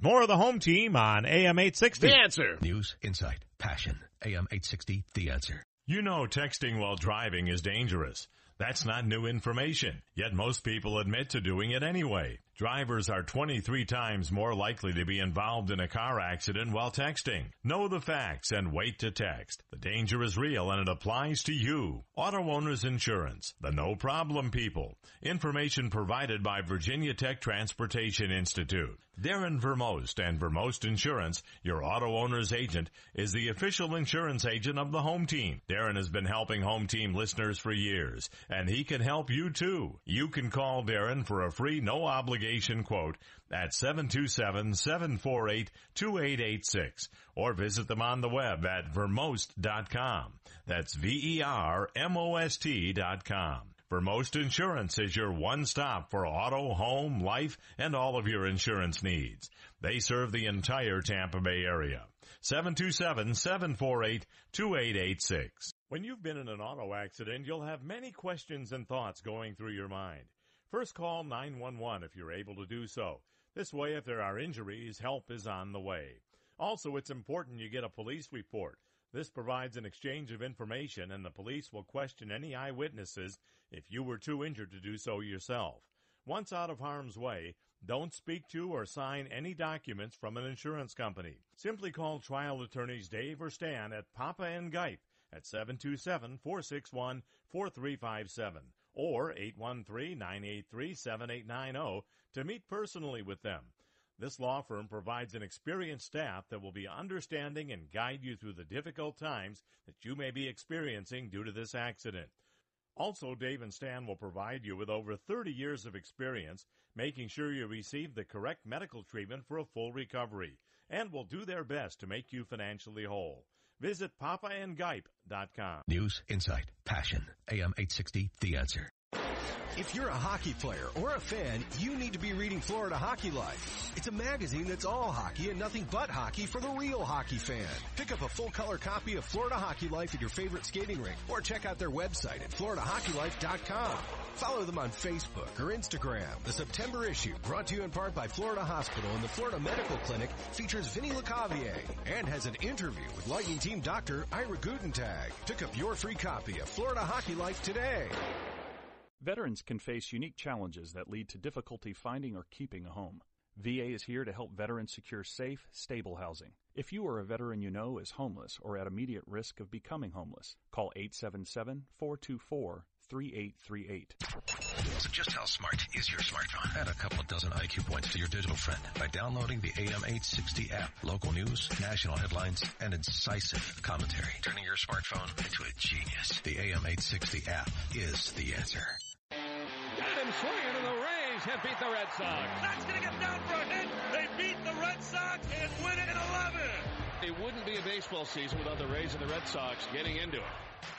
More of the home team on AM 860. The answer. News, insight, passion. AM 860, The Answer. You know texting while driving is dangerous. That's not new information, yet most people admit to doing it anyway. Drivers are 23 times more likely to be involved in a car accident while texting. Know the facts and wait to text. The danger is real and it applies to you. Auto Owners Insurance, the no problem people. Information provided by Virginia Tech Transportation Institute. Darren Vermost and Vermost Insurance, your auto owner's agent, is the official insurance agent of the home team. Darren has been helping home team listeners for years, and he can help you too. You can call Darren for a free no obligation quote at 727-748-2886 or visit them on the web at vermost.com. That's V-E-R-M-O-S-T dot com. Vermost Insurance is your one stop for auto, home, life, and all of your insurance needs. They serve the entire Tampa Bay area. 727-748-2886. When you've been in an auto accident, you'll have many questions and thoughts going through your mind. First call 911 if you're able to do so. This way, if there are injuries, help is on the way. Also, it's important you get a police report. This provides an exchange of information and the police will question any eyewitnesses if you were too injured to do so yourself. Once out of harm's way, don't speak to or sign any documents from an insurance company. Simply call trial attorneys Dave or Stan at Papa and Gipe at 727-461-4357 or 813-983-7890 to meet personally with them. This law firm provides an experienced staff that will be understanding and guide you through the difficult times that you may be experiencing due to this accident. Also, Dave and Stan will provide you with over 30 years of experience making sure you receive the correct medical treatment for a full recovery and will do their best to make you financially whole. Visit papaandgipe.com. News, insight, passion. AM 860, The Answer. If you're a hockey player or a fan, you need to be reading Florida Hockey Life. It's a magazine that's all hockey and nothing but hockey for the real hockey fan. Pick up a full color copy of Florida Hockey Life at your favorite skating rink or check out their website at floridahockeylife.com. Follow them on Facebook or Instagram. The September issue, brought to you in part by Florida Hospital and the Florida Medical Clinic, features Vinny Lecavalier and has an interview with Lightning Team Doctor Ira Gutentag. Pick up your free copy of Florida Hockey Life today. Veterans can face unique challenges that lead to difficulty finding or keeping a home. VA is here to help veterans secure safe, stable housing. If you or a veteran you know is homeless or at immediate risk of becoming homeless, call 877-424 3838. So just how smart is your smartphone? Add a couple dozen IQ points to your digital friend by downloading the AM860 app. Local news, national headlines, and incisive commentary. Turning your smartphone into a genius. The AM860 app is the answer. Got him swinging, and the Rays have beat the Red Sox. That's going to get down for a hit. They beat the Red Sox and win it in 11. It wouldn't be a baseball season without the Rays and the Red Sox getting into it.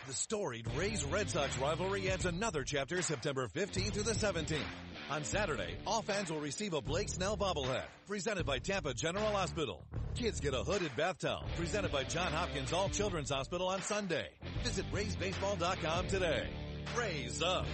The storied Rays Red Sox rivalry adds another chapter September 15th through the 17th. On Saturday, all fans will receive a Blake Snell bobblehead, presented by Tampa General Hospital. Kids get a hooded bath towel, presented by John Hopkins All Children's Hospital on Sunday. Visit RaysBaseball.com today. Raise up!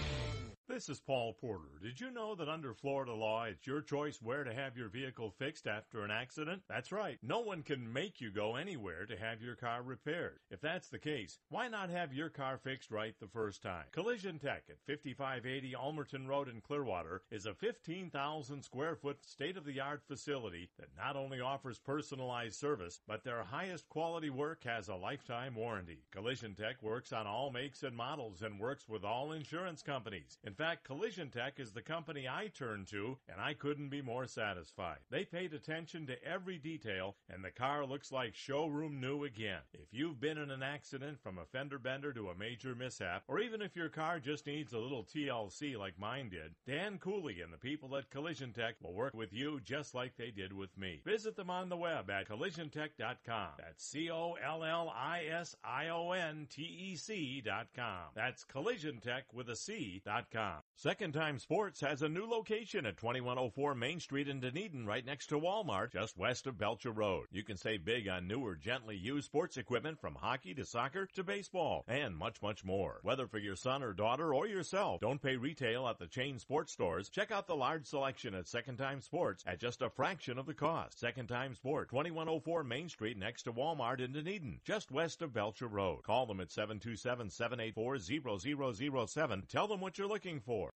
This is Paul Porter. Did you know that under Florida law, it's your choice where to have your vehicle fixed after an accident? That's right. No one can make you go anywhere to have your car repaired. If that's the case, why not have your car fixed right the first time? Collision Tech at 5580 Ulmerton Road in Clearwater is a 15,000 square foot state of the art facility that not only offers personalized service, but their highest quality work has a lifetime warranty. Collision Tech works on all makes and models and works with all insurance companies. In fact, Collision Tech is the company I turn to, and I couldn't be more satisfied. They paid attention to every detail, and the car looks like showroom new again. If you've been in an accident from a fender bender to a major mishap, or even if your car just needs a little TLC like mine did, Dan Cooley and the people at Collision Tech will work with you just like they did with me. Visit them on the web at collisiontech.com. That's C-O-L-L-I-S-I-O-N-T-E-C dot com. That's Collision Tech with a C dot com. Second Time Sports has a new location at 2104 Main Street in Dunedin, right next to Walmart, just west of Belcher Road. You can save big on newer, gently used sports equipment from hockey to soccer to baseball, and much, much more. Whether for your son or daughter or yourself, don't pay retail at the chain sports stores. Check out the large selection at Second Time Sports at just a fraction of the cost. Second Time Sports, 2104 Main Street next to Walmart in Dunedin, just west of Belcher Road. Call them at 727-784-0007. Tell them what you're looking looking for.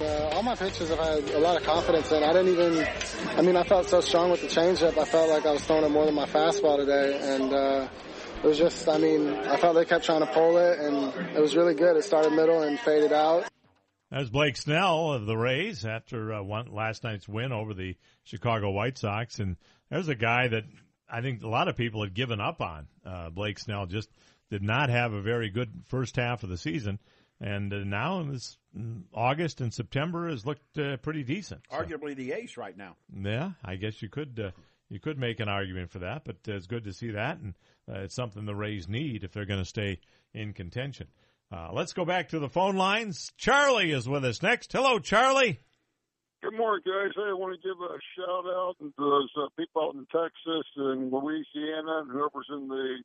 Uh, all my pitches I've had a lot of confidence in. I didn't even, I mean, I felt so strong with the changeup. I felt like I was throwing it more than my fastball today. And, uh, it was just, I mean, I felt they kept trying to pull it and it was really good. It started middle and faded out. That was Blake Snell of the Rays after uh, one, last night's win over the Chicago White Sox. And there's a guy that I think a lot of people had given up on. Uh, Blake Snell just did not have a very good first half of the season, and uh, now in this mm, August and September has looked uh, pretty decent. So, Arguably the ace right now. yeah, I guess you could uh, you could make an argument for that, but uh, it's good to see that, and uh, it's something the Rays need if they're going to stay in contention. Uh, let's go back to the phone lines. Charlie is with us next. Hello, Charlie. Good morning, guys. I want to give a shout out to those uh, people out in Texas and Louisiana and whoever's in the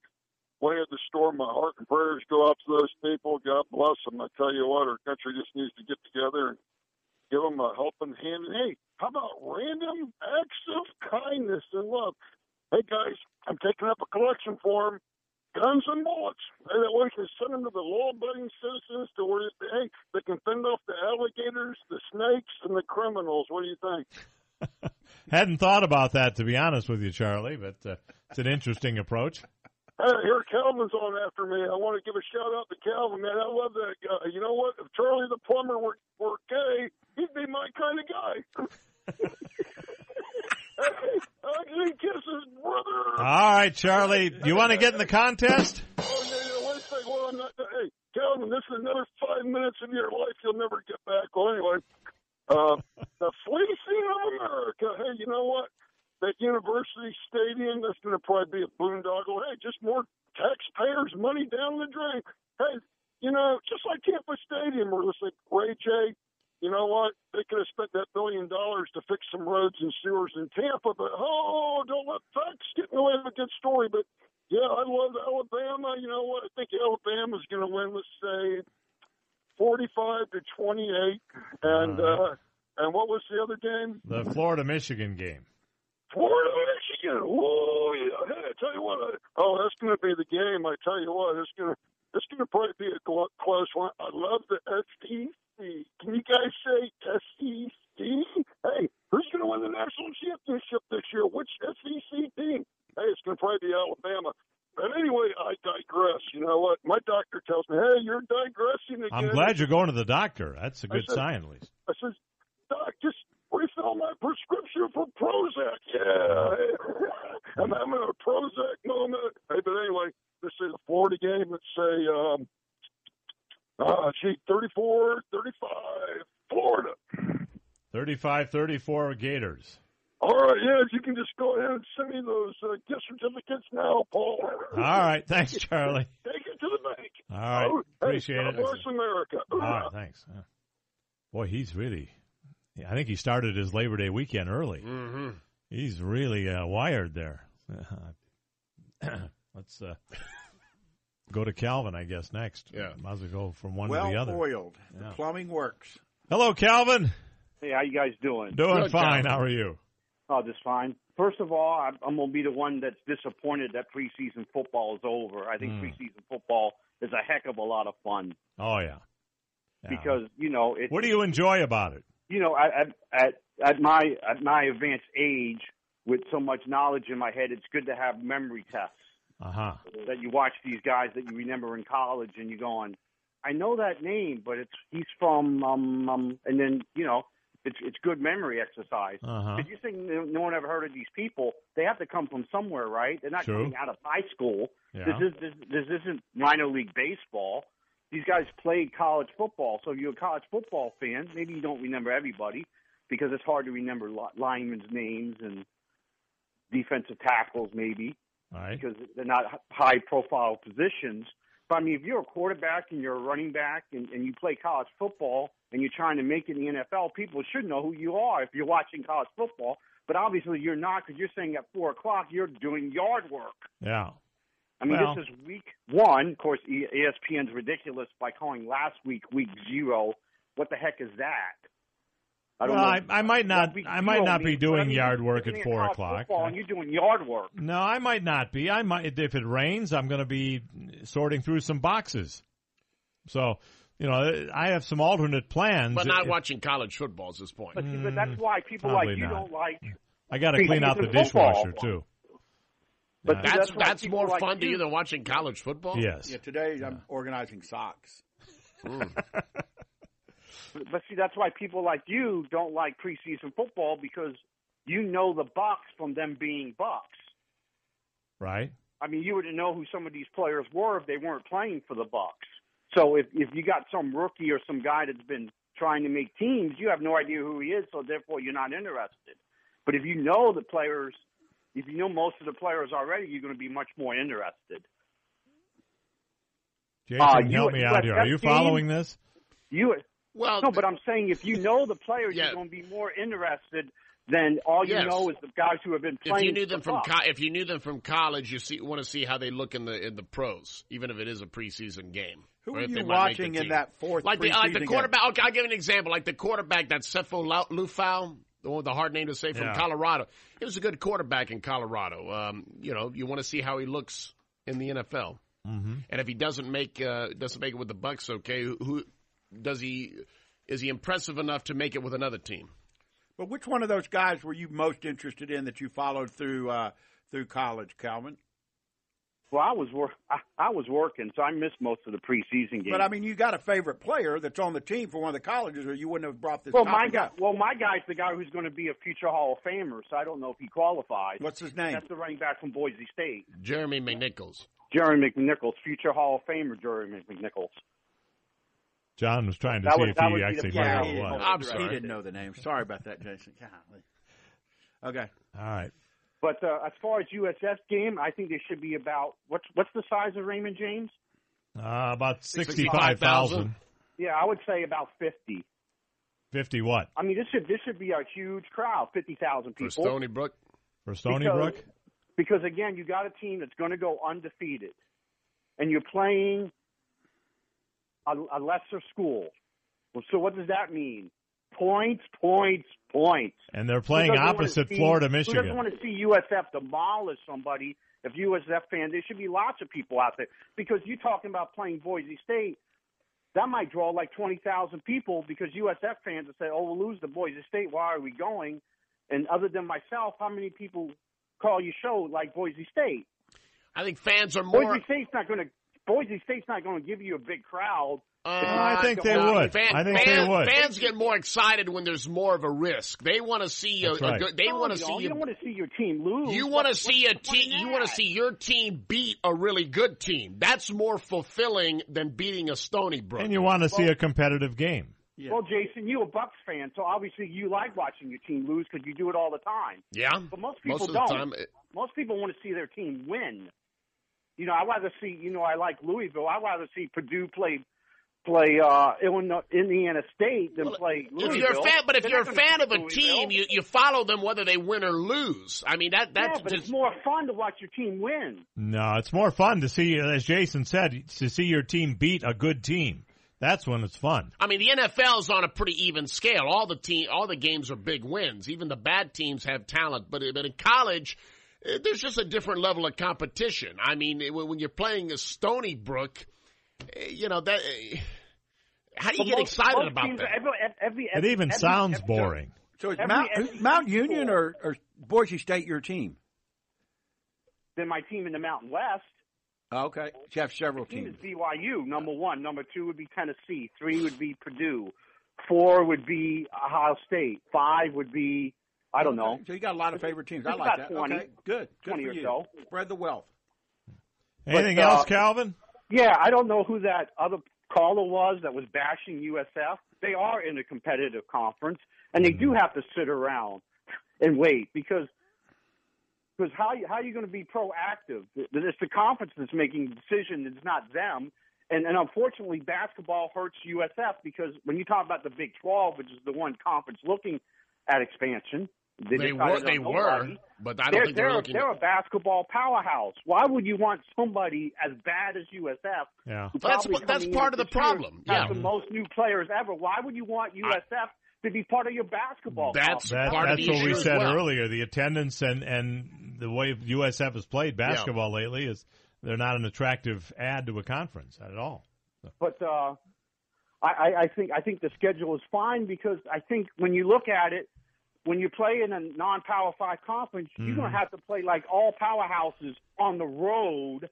way of the storm. My heart and prayers go out to those people. God bless them. I tell you what, our country just needs to get together and give them a helping hand. And hey, how about random acts of kindness and love? Hey, guys, I'm taking up a collection for 'em. Guns and bullets. Hey, that way we can send them to the law-abiding citizens to where, hey, they can fend off the alligators, the snakes, and the criminals. What do you think? Hadn't thought about that to be honest with you, Charlie, but uh, it's an interesting approach. Hey, here Calvin's on after me. I want to give a shout out to Calvin, man. I love that guy. You know what? If Charlie the plumber were, were gay, he'd be my kind of guy. hey, ugly kisses, brother. All right, Charlie, you want to get in the contest? Oh, yeah, yeah, wait a second. Well, I'm not, hey, Calvin, this is another five minutes of your life you'll never get back. Well, anyway, uh, the fleecing of America. Hey, you know what? That university stadium, that's going to probably be a boondoggle. Hey, just more taxpayers' money down the drain. Hey, you know, just like Tampa Stadium, where it's like Ray J, you know what? They could have spent that billion dollars to fix some roads and sewers in Tampa, but oh, don't let facts get in the way of a good story. But yeah, I love Alabama. You know what? I think Alabama's going to win. Let's say forty-five to twenty-eight. And uh, and what was the other game? The Florida Michigan game. Florida, Michigan. Oh yeah. Hey, I tell you what. I, oh, that's going to be the game. I tell you what, it's going to it's going to probably be a clo- close one. I love the SEC. Can you guys say SEC? Hey, who's going to win the national championship this year? Which SEC team? Hey, it's going to probably be Alabama. But anyway, I digress. You know what? My doctor tells me, hey, you're digressing again. I'm glad you're going to the doctor. That's a good said- sign, at least. I says, Doc, just refill my prescription for Prozac. Yeah. I'm having a Prozac moment. Hey, but anyway, this is a Florida game. Let's say, um, uh, gee, 34 35, Florida. 35-34 Gators. All right, yeah, you can just go ahead and send me those uh, gift certificates now, Paul. All right, thanks, Charlie. Take it to the bank. All right, Oh, appreciate God it. bless America. All right, thanks. Boy, he's really. I think he started his Labor Day weekend early. Mm-hmm. He's really uh, wired there. Let's uh, go to Calvin, I guess, next. Yeah. Might as well go from one well to the other. oiled. Yeah. The plumbing works. Hello, Calvin. Hey, how you guys doing? Doing Good, fine. Calvin. How are you? Oh, just fine. First of all, I'm, I'm going to be the one that's disappointed that preseason football is over. I think Mm. preseason football is a heck of a lot of fun Oh yeah. Yeah. because you know it. what do you enjoy about it? you know, at, at at my at my advanced age, with so much knowledge in my head, it's good to have memory tests Uh huh. that you watch these guys that you remember in college, and you go on. I know that name, but it's he's from um um, and then you know. It's it's good memory exercise. Uh-huh. Did you think no, one ever heard of these people? They have to come from somewhere, right? They're not True. coming out of high school. Yeah. This is this, this isn't minor league baseball. These guys played college football. So if you're a college football fan, maybe you don't remember everybody because it's hard to remember linemen's names and defensive tackles, maybe right. because they're not high profile positions. But I mean, if you're a quarterback and you're a running back and, and you play college football and you're trying to make it in the NFL, people should know who you are if you're watching college football. But obviously, you're not because you're saying at four o'clock you're doing yard work. Yeah. I mean, Well- this is week one. Of course, ESPN's ridiculous by calling last week week zero. What the heck is that? I well, know. I, I might not. What I might zero not be means, I doing mean, yard work at four o'clock. And you're doing yard work. No, I might not be. I might if it rains. I'm going to be sorting through some boxes. So you know, I have some alternate plans. But not If- watching college football at this point. But, see, but that's mm, why people probably like you not. don't like. I got to clean out the preseason football. dishwasher too. But Yeah. That's that's that's more like fun to you- you than watching college football. Yes. Yeah, today I'm organizing socks. Mm. But see, that's why people like you don't like preseason football because you know the Bucks from them being Bucks. Right. I mean, you wouldn't know who some of these players were if they weren't playing for the Bucks. So if if you got some rookie or some guy that's been trying to make teams, you have no idea who he is, so therefore you're not interested. But if you know the players, if you know most of the players already, you're going to be much more interested. Jason, Uh, help me out here. Are you following this? You well, no, but I'm saying if you know the players, Yeah. you're going to be more interested than all you Yes. know is the guys who have been playing. If playing. you knew them from co- if you knew them from college, you see want to see how they look in the in the pros, even if it is a preseason game. Who are you they might make the watching in that fourth Like the like the quarterback. Okay, I'll give you an example. Like the quarterback that Sefo Lau- Liufau, the one with the hard name to say from Yeah. Colorado. He was a good quarterback in Colorado. Um, you know, you want to see how he looks in the NFL. Mm-hmm. And if he doesn't make uh, doesn't make it with the Bucks, okay, who, who does he? Is he impressive enough to make it with another team? But which one of those guys were you most interested in that you followed through uh, through college, Calvin? Well, I was wor- I, I was working, so I missed most of the preseason games. But I mean, you got a favorite player that's on the team for one of the colleges, or you wouldn't have brought this. well, my guy, up. well, my guy's the guy who's going to be a future Hall of Famer, so I don't know if he qualifies. What's his name? That's the running back from Boise State, Jeremy McNichols. Jeremy McNichols, future Hall of Famer Jeremy McNichols. John was trying to That see would- if he actually the knew player who he it was. was. I'm sorry. He didn't know the name. Sorry about that, Jason. Golly. Okay. All right. But uh, as far as USF game, I think they should be about what's what's the size of Raymond James? Uh, about 65,000. Yeah, I would say about fifty. 50 what? I mean, this should this should be a huge crowd, fifty thousand people. For people. Stony Brook. For Stony Because- Brook? Because again, you got a team that's going to go undefeated, and you're playing a, a lesser school. Well, so what does that mean? Points, points, points. And they're playing opposite see- Florida, Who Michigan. doesn't want to see USF demolish somebody? If USF fans, there should be lots of people out there because you're talking about playing Boise State. That might draw like twenty thousand people because USF fans will say, "Oh, we'll lose to Boise State. Why are we going?" And other than myself, how many people call your show like Boise State? I think fans are more. Boise State's not going to. Boise State's not going to give you a big crowd. Uh, I think they no, would. fan- I think they fans, would. Fans get more excited when there's more of a risk. They want to see a, That's a right. They want to see don't. you. You don't want to see your team lose. You want to see a team. You want to see your team beat a really good team. That's more fulfilling than beating a Stony Brook. And you want to see a competitive game. Well, Jason, you're a Bucks fan, so obviously you like watching your team lose because you do it all the time. Yeah, But most people most of don't. time. it- Most people want to see their team win. You know, I'd rather see. You know, I like Louisville. I'd rather see Purdue play play uh, Illinois, Indiana State than play Louisville. If you're a fan, but if They're you're a fan of a Louisville. team, you, you follow them whether they win or lose. I mean that that's yeah, but just it's more fun to watch your team win. No, it's more fun to see, as Jason said, to see your team beat a good team. That's when it's fun. I mean, the NFL is on a pretty even scale. All the team, all the games are big wins. Even the bad teams have talent, but but in college, there's just a different level of competition. I mean, eh, when when you're playing a Stony Brook, eh, you know that. eh, How do you But get most- excited most about that? Every, every, It even every- sounds every- boring. So is Mount, every Mount Union or, or Boise State your team? Then my team in the Mountain West. Oh, okay. You have several team teams. is BYU, number one. Number two would be Tennessee. Three would be Purdue. Four would be Ohio State. Five would be, I don't know. So you got a lot of favorite teams. I like about that. 20. Okay, good. Good 20 for or you. so. Spread the wealth. Anything But, uh, else, Calvin? Yeah, I don't know who that other caller was that was bashing USF. They are in a competitive conference, and they do have to sit around and wait because because how how are you going to be proactive? It's the conference that's making the decision. It's not them. And and unfortunately, basketball hurts USF because when you talk about the Big Twelve, which is the one conference looking at expansion, They decided were, they were, but I don't they're, think they're they're, looking. they're a basketball powerhouse. Why would you want somebody as bad as USF? Yeah. who That's what- that's part of the problem. Has Yeah. the most new players ever. Why would you want USF to be part of your basketball? That's That, part of that's the what we said well. earlier. The attendance and, and the way USF has played basketball lately is they're not an attractive add to a conference at all. But uh, I, I think I think the schedule is fine because I think when you look at it, when you play in a non-power five conference, mm-hmm. you're going to have to play like all powerhouses on the road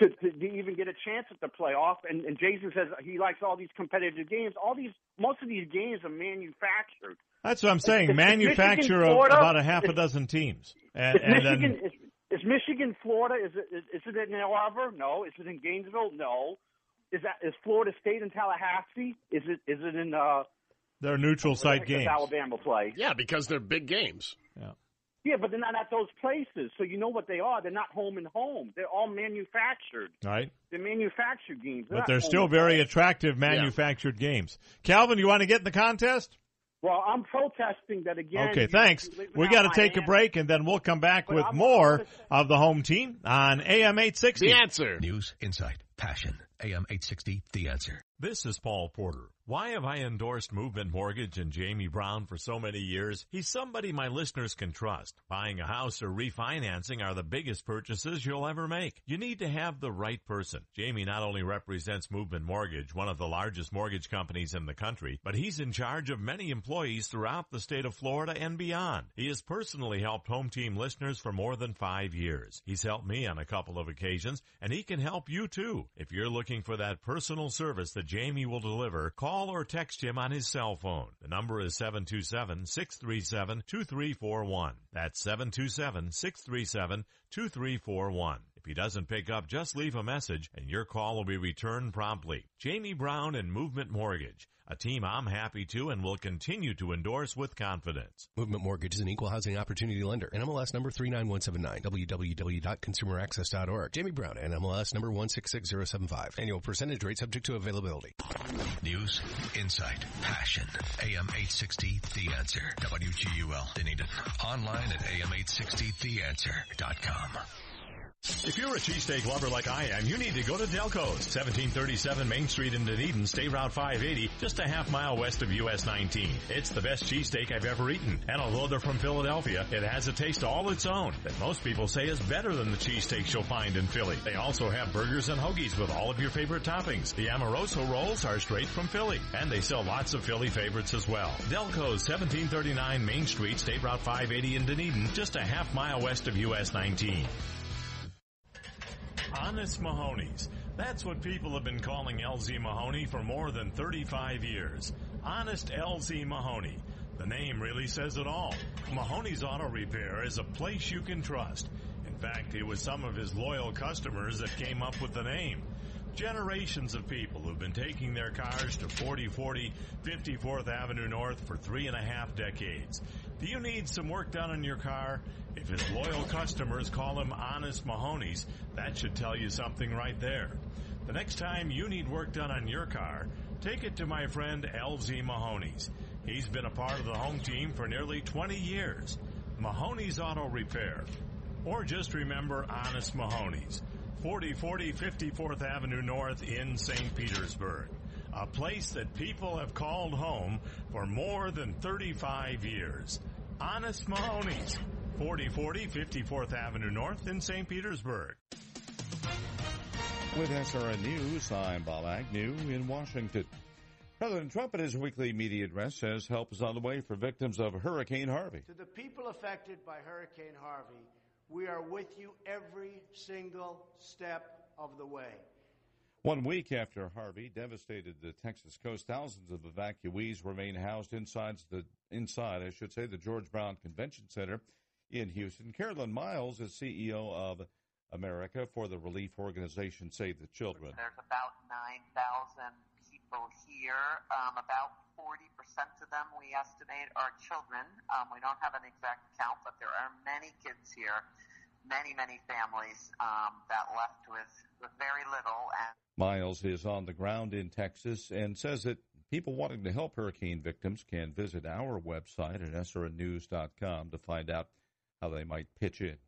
to, to, to even get a chance at the playoff. And, and Jason says he likes all these competitive games. All these, most of these games are manufactured. That's what I'm saying. Is, Manufacture is Florida, about a half a dozen teams. And, is and Michigan, then, is, is, Michigan, Florida? Is it is, is it in Ann Arbor? No. Is it in Gainesville? No. Is that is Florida State in Tallahassee? Is it is it in uh? They're neutral site games. Alabama play. Yeah, because they're big games. Yeah. Yeah, but they're not at those places, so you know what they are. They're not home and home. They're all manufactured. Right. They're manufactured games. They're but they're still very attractive manufactured yeah. games. Calvin, you want to get in the contest? Well, I'm protesting that again. Okay, thanks. We got to take a break, and then we'll come back but with I'm more of the home team on AM 860. The answer. News, insight, passion. AM 860, The Answer. This is Paul Porter. Why have I endorsed Movement Mortgage and Jamie Brown for so many years? He's somebody my listeners can trust. Buying a house or refinancing are the biggest purchases you'll ever make. You need to have the right person. Jamie not only represents Movement Mortgage, one of the largest mortgage companies in the country, but he's in charge of many employees throughout the state of Florida and beyond. He has personally helped home team listeners for more than five years. He's helped me on a couple of occasions, and he can help you too. If you're looking for that personal service that Jamie will deliver, call or text him on his cell phone. The number is 727-637-2341. That's 727-637-2341. If he doesn't pick up, just leave a message and your call will be returned promptly. Jamie Brown and Movement Mortgage a team I'm happy to and will continue to endorse with confidence. Movement Mortgage is an equal housing opportunity lender. NMLS number 39179. www.consumeraccess.org. Jamie Brown, NMLS number 166075. Annual percentage rate subject to availability. News, insight, passion. AM 860, The Answer. WGUL, Dunedin. Online at AM860TheAnswer.com. If you're a cheesesteak lover like I am, you need to go to Delco's, 1737 Main Street in Dunedin, State Route 580, just a half mile west of US 19. It's the best cheesesteak I've ever eaten, and although they're from Philadelphia, it has a taste all its own that most people say is better than the cheesesteaks you'll find in Philly. They also have burgers and hoagies with all of your favorite toppings. The Amoroso rolls are straight from Philly, and they sell lots of Philly favorites as well. Delco's, 1739 Main Street, State Route 580 in Dunedin, just a half mile west of US 19. Honest Mahoney's. That's what people have been calling LZ Mahoney for more than 35 years. Honest LZ Mahoney. The name really says it all. Mahoney's Auto Repair is a place you can trust. In fact, it was some of his loyal customers that came up with the name. Generations of people who've been taking their cars to 4040 54th Avenue North for three and a half decades. Do you need some work done on your car? If his loyal customers call him Honest Mahoney's, that should tell you something right there. The next time you need work done on your car, take it to my friend LZ Mahoney's. He's been a part of the home team for nearly 20 years. Mahoney's Auto Repair. Or just remember Honest Mahoney's. 4040 54th Avenue North in St. Petersburg. A place that people have called home for more than 35 years. Honest Mahoney's. 4040 54th Avenue North in St. Petersburg. With SRN News, I'm Bob Agnew in Washington. President Trump at his weekly media address says help is on the way for victims of Hurricane Harvey. To the people affected by Hurricane Harvey, we are with you every single step of the way. One week after Harvey devastated the Texas coast, thousands of evacuees remain housed inside the inside, I should say, the George Brown Convention Center in Houston. Carolyn Miles is CEO of America for the relief organization Save the Children. There's about 9,000 people here. Um, about 40% of them, we estimate, are children. Um, we don't have an exact count, but there are many kids here, many, many families um, that left with, with very little. And Miles is on the ground in Texas and says that people wanting to help hurricane victims can visit our website at srnnews.com to find out how they might pitch in.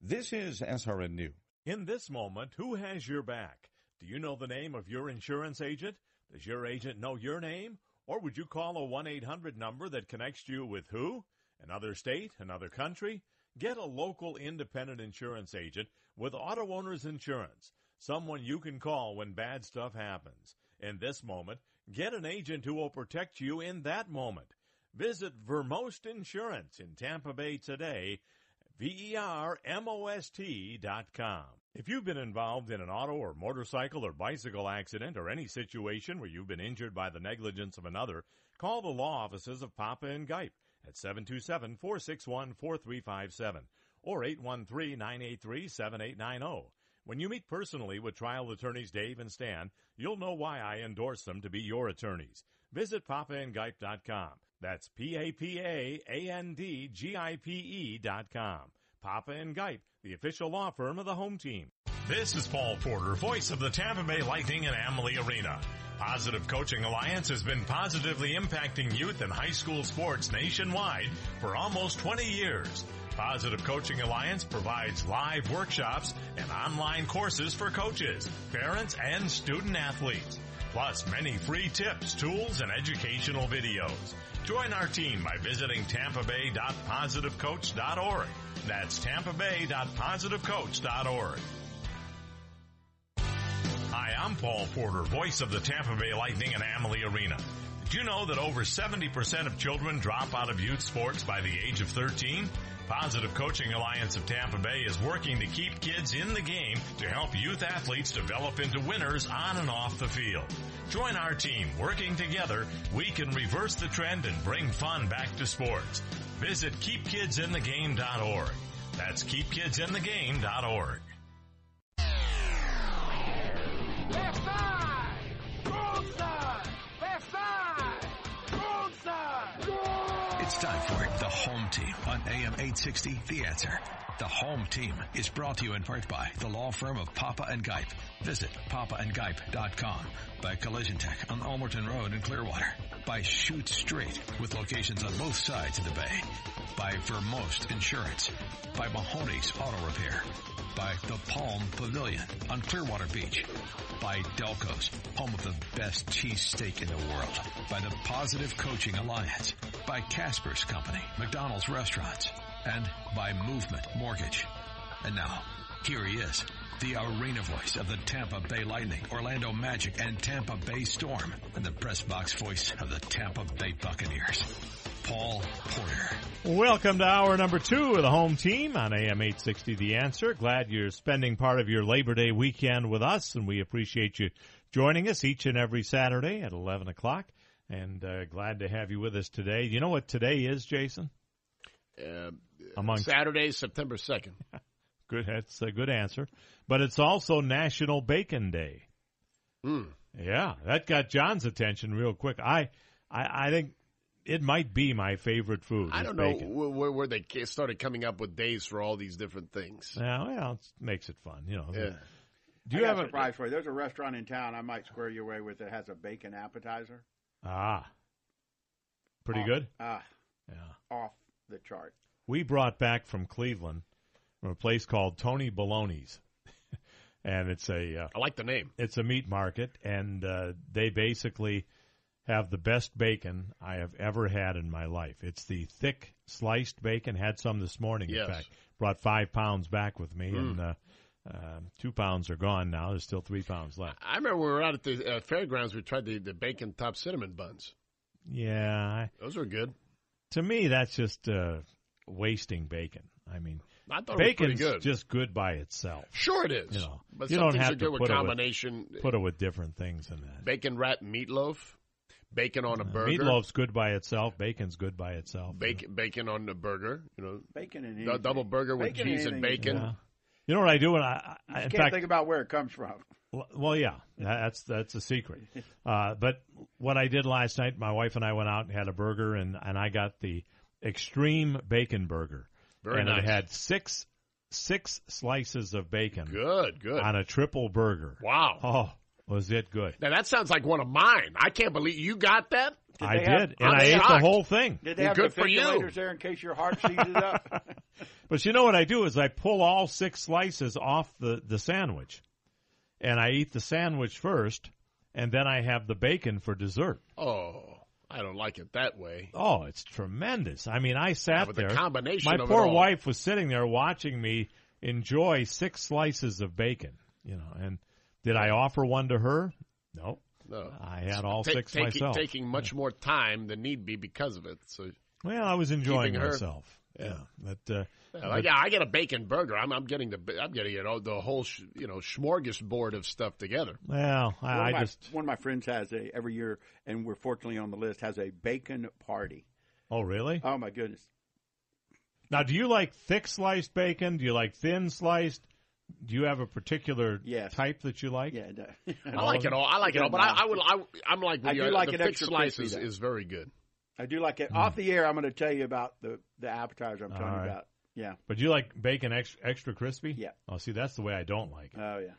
This is SRN News. In this moment, who has your back? Do you know the name of your insurance agent? Does your agent know your name? Or would you call a 1 800 number that connects you with who? Another state? Another country? Get a local independent insurance agent with Auto Owners Insurance, someone you can call when bad stuff happens. In this moment, Get an agent who will protect you in that moment. Visit Vermost Insurance in Tampa Bay today. E V-E-R-M-O-S-T dot com. If you've been involved in an auto or motorcycle or bicycle accident or any situation where you've been injured by the negligence of another, call the law offices of Papa and Gipe at 727-461-4357 or 813-983-7890. When you meet personally with trial attorneys Dave and Stan, you'll know why I endorse them to be your attorneys. Visit papaandgipe.com. That's P-A-P-A-A-N-D-G-I-P-E dot com. Papa and Gipe, the official law firm of the home team. This is Paul Porter, voice of the Tampa Bay Lightning and Amalie Arena. Positive Coaching Alliance has been positively impacting youth and high school sports nationwide for almost 20 years. Positive Coaching Alliance provides live workshops and online courses for coaches, parents, and student athletes, plus many free tips, tools, and educational videos. Join our team by visiting tampabay.positivecoach.org. That's tampabay.positivecoach.org. Hi, I'm Paul Porter, voice of the Tampa Bay Lightning and Amalie Arena. Did you know that over 70% of children drop out of youth sports by the age of 13? Positive Coaching Alliance of Tampa Bay is working to keep kids in the game to help youth athletes develop into winners on and off the field. Join our team. Working together, we can reverse the trend and bring fun back to sports. Visit keepkidsinthegame.org. That's keepkidsinthegame.org. Left side! Left side! It's time for the home team on AM 860 The Answer. The home team is brought to you in part by the law firm of Papa and Gipe. Visit papaandgipe.com. By Collision Tech on Ulmerton Road in Clearwater. By Shoot Straight with locations on both sides of the bay. By Vermost Insurance. By Mahoney's Auto Repair. By the Palm Pavilion on Clearwater Beach. By Delco's, home of the best cheesesteak in the world. By the Positive Coaching Alliance. By Casper's Company, McDonald's Restaurants. And by Movement Mortgage. And now, here he is, the arena voice of the Tampa Bay Lightning, Orlando Magic, and Tampa Bay Storm, and the press box voice of the Tampa Bay Buccaneers, Paul Porter. Welcome to hour number two of the home team on AM 860 The Answer. Glad you're spending part of your Labor Day weekend with us, and we appreciate you joining us each and every Saturday at 11 o'clock. And uh, glad to have you with us today. You know what today is, Jason? Uh, Among Saturday, September 2nd. Good, that's a good answer. But it's also National Bacon Day. Hmm. Yeah, that got John's attention real quick. I, I, I think it might be my favorite food. I don't know bacon. where, where, where they started coming up with days for all these different things. Yeah, well, it makes it fun, you know. Yeah. Do you got have a a surprise for you? There's a restaurant in town I might square you away with that has a bacon appetizer. ah? Pretty Off- good. Ah, Yeah. off the chart. we brought back from Cleveland from a place called Tony Baloney's, and it's a uh, I like the name. it's a meat market, and uh, they basically have the best bacon I have ever had in my life. It's the thick sliced bacon. Had some this morning. Yes. In fact, brought five pounds back with me, Mm. and uh, uh, two pounds are gone now. There's still three pounds left. I remember when we were out at the uh, fairgrounds, we tried the, the bacon top cinnamon buns. Yeah, I, Those are good. to me that's just uh, wasting bacon. I mean, I thought it was bacon's good. just good by itself. Sure it is. You know, but you don't have are to good with put it combination. put it with different things in that. Bacon wrap meatloaf, bacon on a burger, Meatloaf's good by itself. Bacon's good by itself. bacon bacon on the burger. You know, Bacon and the anything. double burger with Bacon cheese and and bacon. Yeah. You know what I do when I, I You can't fact, think about where it comes from. Well- Well, yeah, that's that's a secret. Uh, but what I did last night, my wife and I went out and had a burger, and and I got the extreme bacon burger, Very and nice. it had six six slices of bacon Good, good. on a triple burger. Wow. Oh, was it good? Now that sounds like one of mine. I can't believe you got that. I they have- did, and I'm I ate the whole thing. Did they Well, have good for you. defibrillators there in case your heart seizes up? But you know what I do is I pull all six slices off the, the sandwich, and I eat the sandwich first, and then I have the bacon for dessert. Oh, I don't like it that way. Oh, it's tremendous. I mean, I sat the there. combination My poor wife was sitting there watching me enjoy six slices of bacon. You know, and did I offer one to her? No. no. I had all Ta- six taking, myself. Taking much more time than need be because of it. So Well, I was enjoying myself. Yeah, but, uh, Yeah, I, get, I get a bacon burger. I'm, I'm getting the I'm getting you know the whole sh- you know smorgasbord of stuff together. well, one, I, of I my, just one of my friends has a every year, and we're fortunately on the list has a bacon party. oh really? Oh my goodness! Now, do you like thick sliced bacon? Do you like thin sliced? Do you have a particular Yes. type that you like? Yeah, no. I like it all. I like it all, but I, I would I, I'm like I you, do uh, like the it thick extra slice crispy, is, is very good. I do like it. Off the air, I'm going to tell you about the the appetizer I'm. All talking right. about. Yeah. But you like bacon extra, extra crispy? Yeah. Oh, see, that's the way I don't like it. Oh yeah.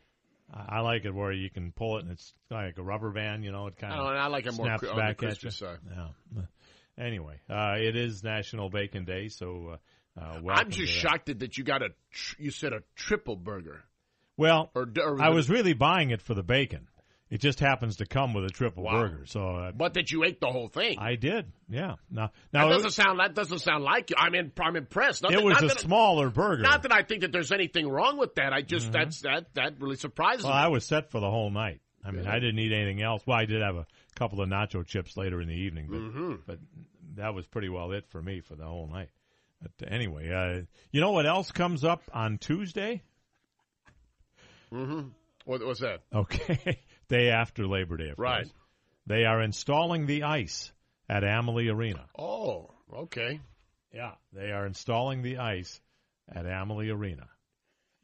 I I like it where you can pull it and it's like a rubber band, you know, it kind of don't know, I like it more snaps cri- on the back at crispy you. side. Yeah. Anyway, uh, it is National Bacon Day, so uh, uh, I'm just that. shocked that, that you got a tr- you said a triple burger. Well, Or, or I was really buying it for the bacon. It just happens to come with a triple Wow. burger, so uh, but that you ate the whole thing. I did. Yeah. Now, now that doesn't sound that doesn't sound like you. I'm in, I'm impressed. Not it that- was a smaller burger. Not that I think that there's anything wrong with that. I just that's that that really surprises Well, me. I was set for the whole night. I mean, Yeah. I didn't eat anything else. Well, I did have a couple of nacho chips later in the evening, but Mhm. but that was pretty well it for me for the whole night. But anyway, uh, you know what else comes up on Tuesday? Mm-hmm. What was that? Okay, day after Labor Day, of Right. course. They are installing the ice at Amalie Arena. Oh, okay. Yeah, they are installing the ice at Amalie Arena.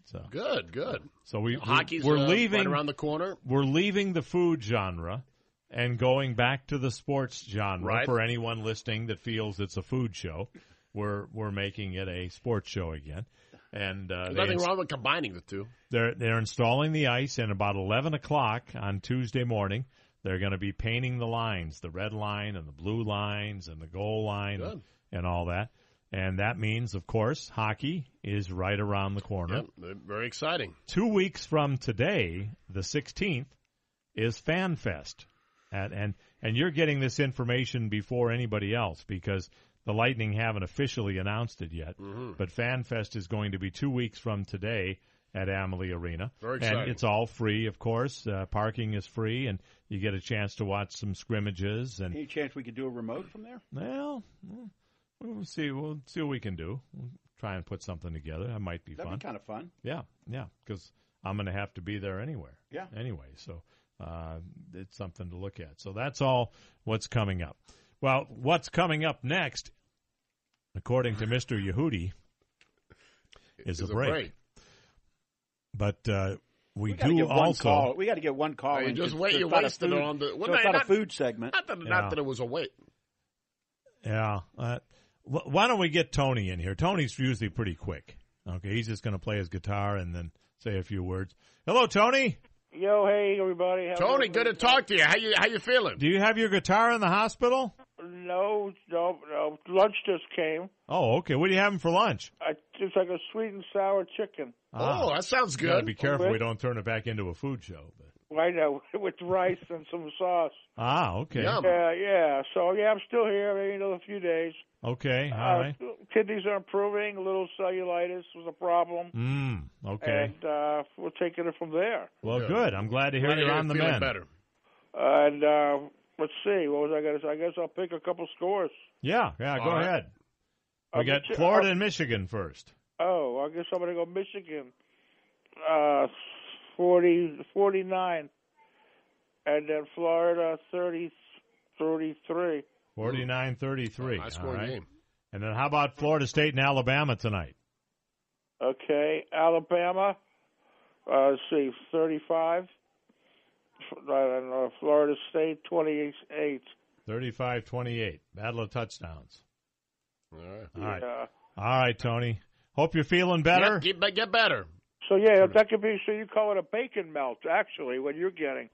So Good, good. So we Hockey's we're uh, leaving right around the corner. We're leaving the food genre and going back to the sports genre. Right. For anyone listening that feels it's a food show, we're we're making it a sports show again. And uh, There's nothing wrong with combining the two. they're they're installing the ice, and about eleven o'clock on Tuesday morning, they're going to be painting the lines, the red line and the blue lines and the goal line and, and all that. And that means, of course, hockey is right around the corner. Yep, very exciting. Two weeks from today, the 16th, is FanFest. And, and, and you're getting this information before anybody else because the Lightning haven't officially announced it yet. Mm-hmm. But FanFest is going to be two weeks from today at Amalie Arena. Very And it's all free, of course. Uh, parking is free, and you get a chance to watch some scrimmages. And Any chance we could do a remote from there? well, we'll- we'll see. We'll see what we can do. We'll try and put something together. That might be That'd fun. be kind of fun. Yeah, yeah, because I'm going to have to be there anywhere. Yeah. Anyway, so uh, it's something to look at. So that's all what's coming up. Well, what's coming up next, according to Mr. Yehudi, is, Is a break. But uh, we, We do get also. call. We got to get one call. You in, wait. You not a wasted it food- on the. So well, it's no, not a food segment. Not that, Yeah. not that it was a wait. Yeah. Uh, why don't we get Tony in here? Tony's usually pretty quick. Okay, he's just going to play his guitar and then say a few words. Hello, Tony. Yo, hey everybody. How Tony, good to talk to you. How you how you feeling? Do you have your guitar in the hospital? No, no, no. Lunch just came. Oh, okay. What are you having for lunch? I, it's like a sweet and sour chicken. Oh, that sounds You gotta good. be careful Okay. we don't turn it back into a food show. But. I know, with rice and some sauce. Ah, okay. Yum. Yeah, yeah. So yeah, I'm still here. Maybe another few days. Okay, all Uh, right. Kidneys are improving. A little cellulitis was a problem, Mm, okay. and uh, we're taking it from there. Well, Good. good. I'm glad to hear Glad to you're on the feeling mend. better. And uh, let's see, what was I going to say? I guess I'll pick a couple scores. Yeah, yeah. Go All right. ahead. We I'll got get you- Florida I'll- and Michigan first. Oh, I guess I'm going to go Michigan. Uh, 40, 49. And then Florida, 30, 33. 49-33. High all scoring right. game. And then how about Florida State and Alabama tonight? Okay, Alabama, uh, let's see, 35. F- I Florida State, 28. 35-28. Battle of touchdowns. All right. All right. Yeah. All right, Tony. Hope you're feeling better. Get, get, get better. So, yeah, that could be, so you call it a bacon melt, actually, what you're getting,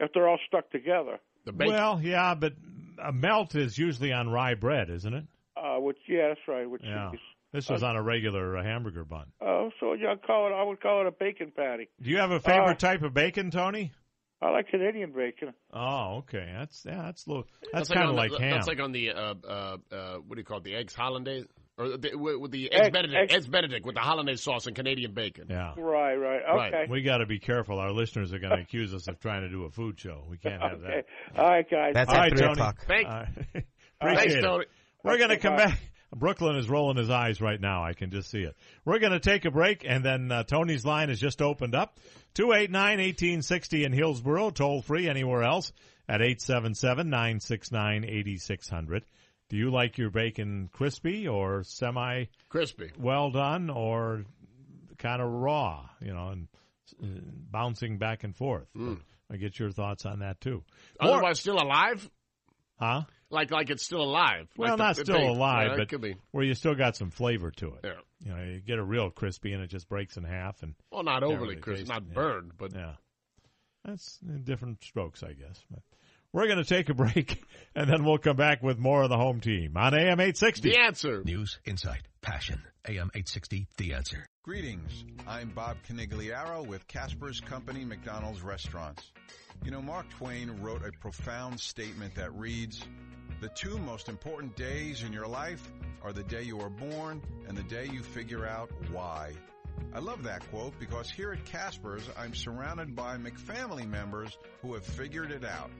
if they're all stuck together. The bacon. Well, yeah, but a melt is usually on rye bread, isn't it? Uh, which, yeah, that's right, with Yeah. cheese. This was on a regular uh, hamburger bun. Oh, so yeah, I'd call it. I would call it a bacon patty. Do you have a favorite Uh, type of bacon, Tony? I like Canadian bacon. Oh, okay. That's yeah. That's a little. That's, like kind of on like the, ham. That's like on the uh, uh, uh, what do you call it? The eggs hollandaise or the, with, with the Egg- eggs Benedict, egg- eggs Benedict with the hollandaise sauce and Canadian bacon. Yeah. Right, right. Okay. We got to be careful. Our listeners are going to accuse us of trying to do a food show. We can't have Okay. that. All right, guys. All right, Tony. Thank- All right. Thanks, Appreciate it. Tony. We're going to come bye. back. Brooklyn is rolling his eyes right now. I can just see it. We're going to take a break, and then uh, Tony's line has just opened up. 289-1860 in Hillsborough, toll free anywhere else at 877-969-8600. Do you like your bacon crispy or semi Crispy. well done or kind of raw, you know, and uh, bouncing back and forth? I get your thoughts on that too. More- Otherwise, still alive? huh? Like like it's still alive. Well, Like not the still bacon. alive, Yeah, it but could be. where you still got some flavor to it. Yeah. You know, you get a real crispy and it just breaks in half and Well, not overly crispy, not it. Yeah. burned, but yeah, that's uh, different strokes, I guess. But we're going to take a break and then we'll come back with more of the home team on AM eight sixty. the answer. News, insight, passion. AM 860, The Answer. Greetings. I'm Bob Canigliaro with Casper's Company McDonald's Restaurants. You know, Mark Twain wrote a profound statement that reads, The two most important days in your life are the day you are born and the day you figure out why. I love that quote because here at Casper's, I'm surrounded by McFamily members who have figured it out.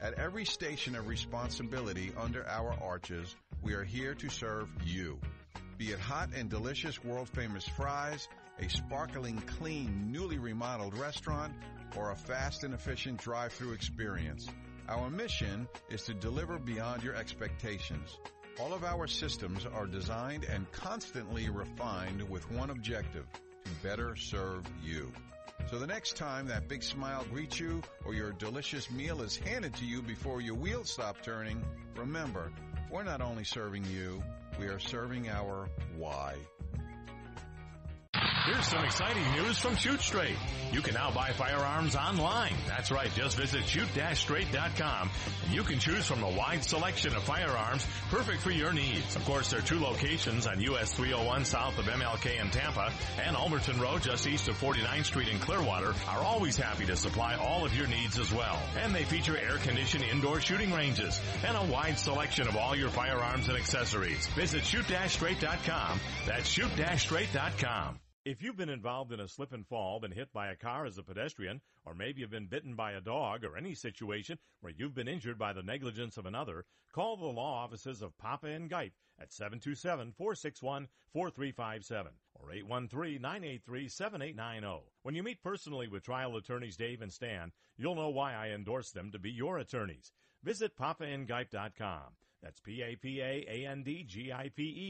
At every station of responsibility under our arches, we are here to serve you. Be it hot and delicious world famous fries, a sparkling clean newly remodeled restaurant, or a fast and efficient drive through experience. Our mission is to deliver beyond your expectations. All of our systems are designed and constantly refined with one objective, to better serve you. So the next time that big smile greets you or your delicious meal is handed to you before your wheels stop turning, remember, we're not only serving you, we are serving our why. Here's some exciting news from Shoot Straight. You can now buy firearms online. That's right, just visit shoot-straight.com and you can choose from a wide selection of firearms perfect for your needs. Of course, there are two locations on US 301 south of MLK in Tampa and Ulmerton Road just east of 49th Street in Clearwater are always happy to supply all of your needs as well. And they feature air-conditioned indoor shooting ranges and a wide selection of all your firearms and accessories. Visit shoot-straight.com. That's shoot-straight.com. If you've been involved in a slip and fall, been hit by a car as a pedestrian, or maybe you've been bitten by a dog, or any situation where you've been injured by the negligence of another, call the law offices of Papa and Gipe at 727-461-4357 or 813-983-7890. When you meet personally with trial attorneys Dave and Stan, you'll know why I endorse them to be your attorneys. Visit papaandgipe.com. That's P-A-P-A-A-N-D-G-I-P-E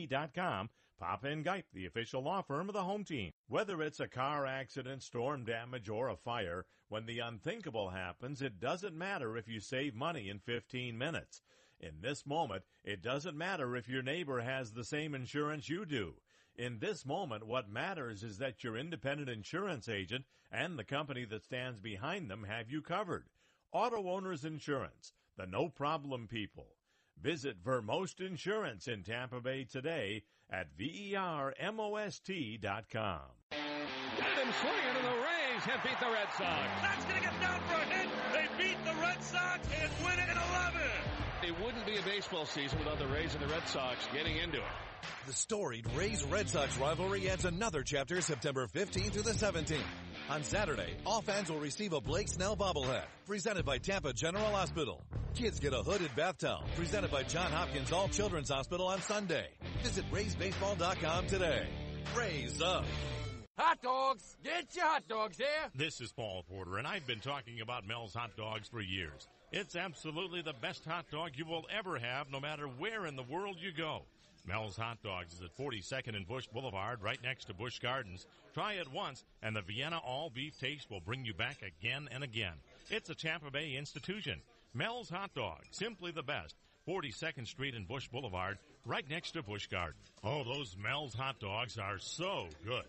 dot com. Papa and Gipe, the official law firm of the home team. Whether it's a car accident, storm damage, or a fire, when the unthinkable happens, it doesn't matter if you save money in 15 minutes. In this moment, it doesn't matter if your neighbor has the same insurance you do. In this moment, what matters is that your independent insurance agent and the company that stands behind them have you covered. Auto Owners Insurance, the no problem people. Visit Vermost Insurance in Tampa Bay today at E vermost.com. Got him swinging, and the Rays have beat the Red Sox. That's going to get down for a hit. They beat the Red Sox and win it in 11. It wouldn't be a baseball season without the Rays and the Red Sox getting into it. The storied Rays-Red Sox rivalry adds another chapter September 15th through the 17th. On Saturday, all fans will receive a Blake Snell bobblehead, presented by Tampa General Hospital. Kids get a hooded bath towel, presented by John Hopkins All Children's Hospital on Sunday. Visit RaysBaseball.com today. Rays up! Hot dogs! Get your hot dogs here! This is Paul Porter, and I've been talking about Mel's Hot Dogs for years. It's absolutely the best hot dog you will ever have, no matter where in the world you go. Mel's Hot Dogs is at 42nd and Busch Boulevard, right next to Busch Gardens. Try it once, and the Vienna all beef taste will bring you back again and again. It's a Tampa Bay institution. Mel's Hot Dog, simply the best. 42nd Street and Busch Boulevard, right next to Busch Garden. Oh, those Mel's Hot Dogs are so good.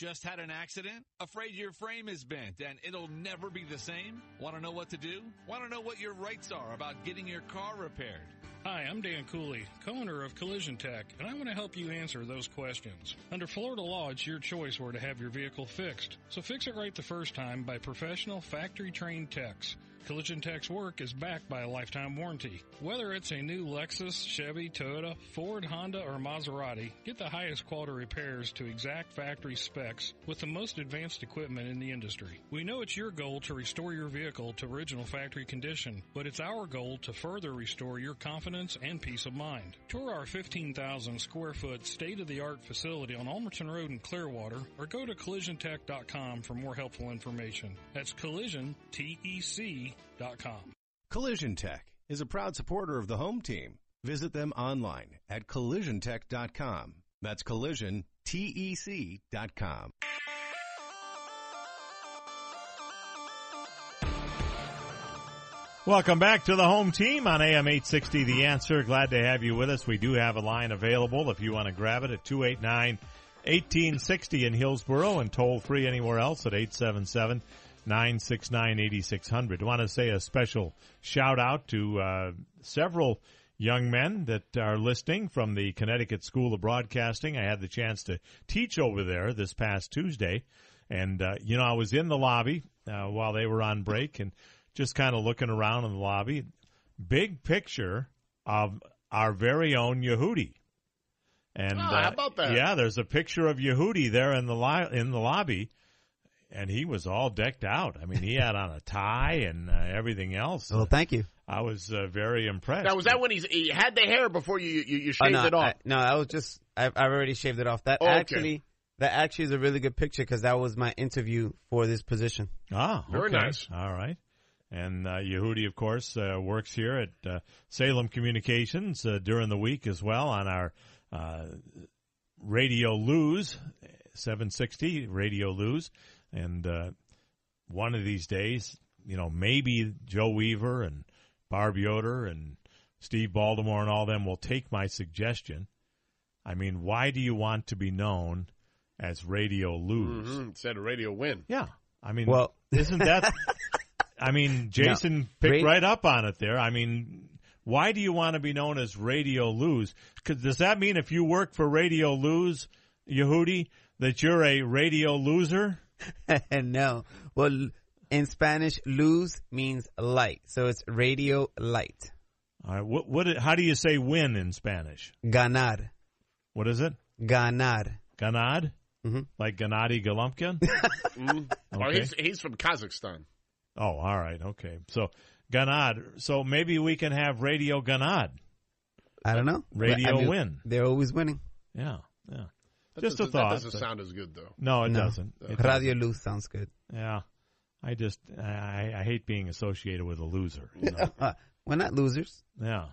Just had an accident? Afraid your frame is bent and it'll never be the same? Want to know what to do? Want to know what your rights are about getting your car repaired? Hi, I'm Dan Cooley, co-owner of Collision Tech, and I want to help you answer those questions. Under Florida law, it's your choice where to have your vehicle fixed. So fix it right the first time by professional factory trained techs. Collision Tech's work is backed by a lifetime warranty. Whether it's a new Lexus, Chevy, Toyota, Ford, Honda, or Maserati, get the highest quality repairs to exact factory specs with the most advanced equipment in the industry. We know it's your goal to restore your vehicle to original factory condition, but it's our goal to further restore your confidence and peace of mind. Tour our 15,000 square foot state of the art facility on Ulmerton Road in Clearwater or go to collisiontech.com for more helpful information. That's collisiontec.com. Collision Tech is a proud supporter of the home team. Visit them online at collisiontech.com. That's collisiontec.com. Welcome back to the home team on AM 860 The Answer. Glad to have you with us. We do have a line available if you want to grab it at 289 1860 in Hillsborough and toll free anywhere else at 877 969 8600. I want to say a special shout out to uh, several young men that are listening from the Connecticut School of Broadcasting. I had the chance to teach over there this past Tuesday. And, uh, you know, I was in the lobby uh, while they were on break and just kind of looking around in the lobby. Big picture of our very own Yehudi. And Oh, how about that? Yeah, there's a picture of Yehudi there in the li- in the lobby, and he was all decked out. I mean, he had on a tie and uh, everything else. Well, thank you. I was uh, very impressed. Now was that when he's, he had the hair before you you, you Oh, shaved no, it off? I, no, I was just I've, I've already shaved it off. That Oh, okay. actually that actually is a really good picture because that was my interview for this position. Ah, Very okay. nice. All right. And uh, Yehudi, of course, uh, works here at uh, Salem Communications uh, during the week as well on our uh, Radio Lose, 760 Radio Lose. And uh, one of these days, you know, maybe Joe Weaver and Barb Yoder and Steve Baltimore and all them will take my suggestion. I mean, why do you want to be known as Radio Lose? Mhm. Instead of radio win. Yeah. I mean, Well- isn't that? I mean, Jason picked Ra- right up on it there. I mean, why do you want to be known as Radio Lose? 'Cause does that mean if you work for Radio Lose, Yehudi, that you're a radio loser? no, well, in Spanish, luz means light, so it's radio light. All right. What? What? How do you say win in Spanish? Ganar, What is it? ganar. Ganad? Mhm. Like Gennady Golovkin? Mm. Well, Okay. he's, he's from Kazakhstan. oh, all right. Okay. So Ganad. So maybe we can have Radio Ganad. I don't know. Radio I mean, win. They're always winning. Yeah. Yeah. That Just a thought. That doesn't but- sound as good though. No, it No. doesn't. It Radio doesn't. luz sounds good. Yeah. I just I, I hate being associated with a loser. You know? We're not losers. yeah.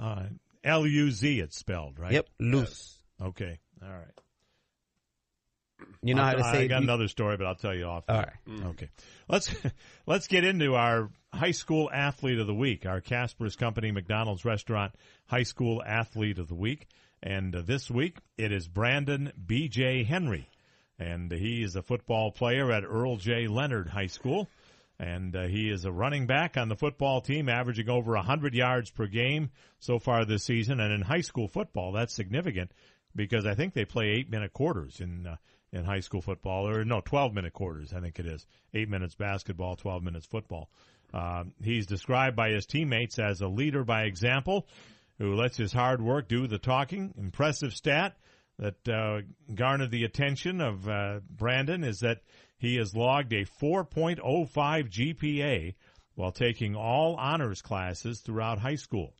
Uh, L U Z it's spelled, right? Yep, luz. Okay. All right. You know I'll- how to say I got you- another story, but I'll tell you off. All air. right. Okay. Let's let's get into our high school athlete of the week. Our Casper's Company McDonald's Restaurant High School Athlete of the Week, and uh, this week it is Brandon B.J. Henry, and he is a football player at Earl J. Lennard High School. And uh, he is a running back on the football team, averaging over 100 yards per game so far this season. And in high school football, that's significant because I think they play eight minute quarters in uh, in high school football, or no, 12 minute quarters. I think it is eight minutes basketball, 12 minutes football. Um, he's described by his teammates as a leader by example, who lets his hard work do the talking. Impressive stat that uh, garnered the attention of uh, Brandon is that he has logged a 4.05 GPA while taking all honors classes throughout high school.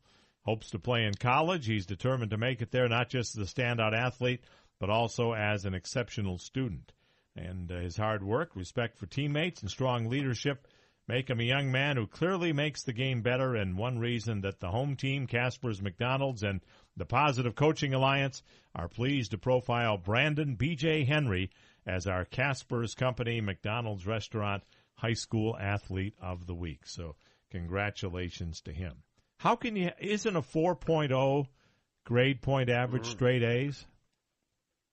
Hopes to play in college. He's determined to make it there, not just as a standout athlete, but also as an exceptional student. And uh, his hard work, respect for teammates, and strong leadership make him a young man who clearly makes the game better. And one reason that the home team, Casper's McDonald's, and the Positive Coaching Alliance are pleased to profile Brandon B.J. Henry as our Casper's Company McDonald's Restaurant High School Athlete of the Week. So congratulations to him. How can you, isn't a 4.0 grade point average Mm. straight A's?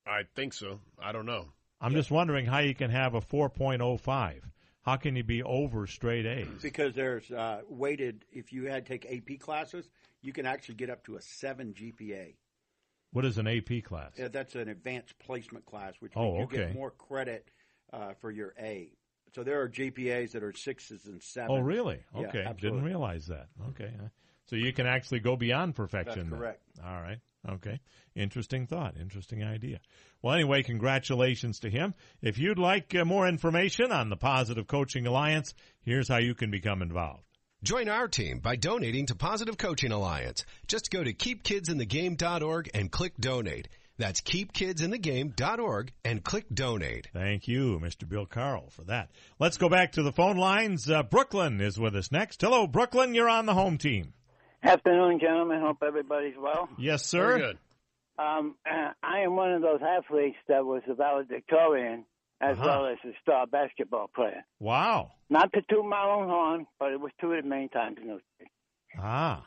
I think so. I don't know. I'm just wondering how you can have a 4.05. How can you be over straight A's? Because there's uh, weighted, if you had to take AP classes, you can actually get up to a 7 GPA. What is an AP class? Yeah, that's an advanced placement class, which Oh, means you okay. get more credit uh, for your A. So there are GPAs that are sixes and sevens. Oh, really? Yeah, Okay, didn't realize that. Okay, so you can actually go beyond perfection. That's then. correct. All right. Okay. Interesting thought. Interesting idea. Well, anyway, congratulations to him. If you'd like uh, more information on the Positive Coaching Alliance, here's how you can become involved. Join our team by donating to Positive Coaching Alliance. Just go to keepkidsinthegame.org and click donate. That's keepkidsinthegame.org and click donate. Thank you, Mr. Bill Carl, for that. Let's go back to the phone lines. Uh, Brooklyn is with us next. Hello, Brooklyn. You're on the home team. Afternoon, gentlemen. Hope everybody's well. Yes, sir. Very good. Um, uh, I am one of those athletes that was a valedictorian as Uh-huh. well as a star basketball player. Wow. Not to toot my own horn, but it was tooted many times in those days. Ah.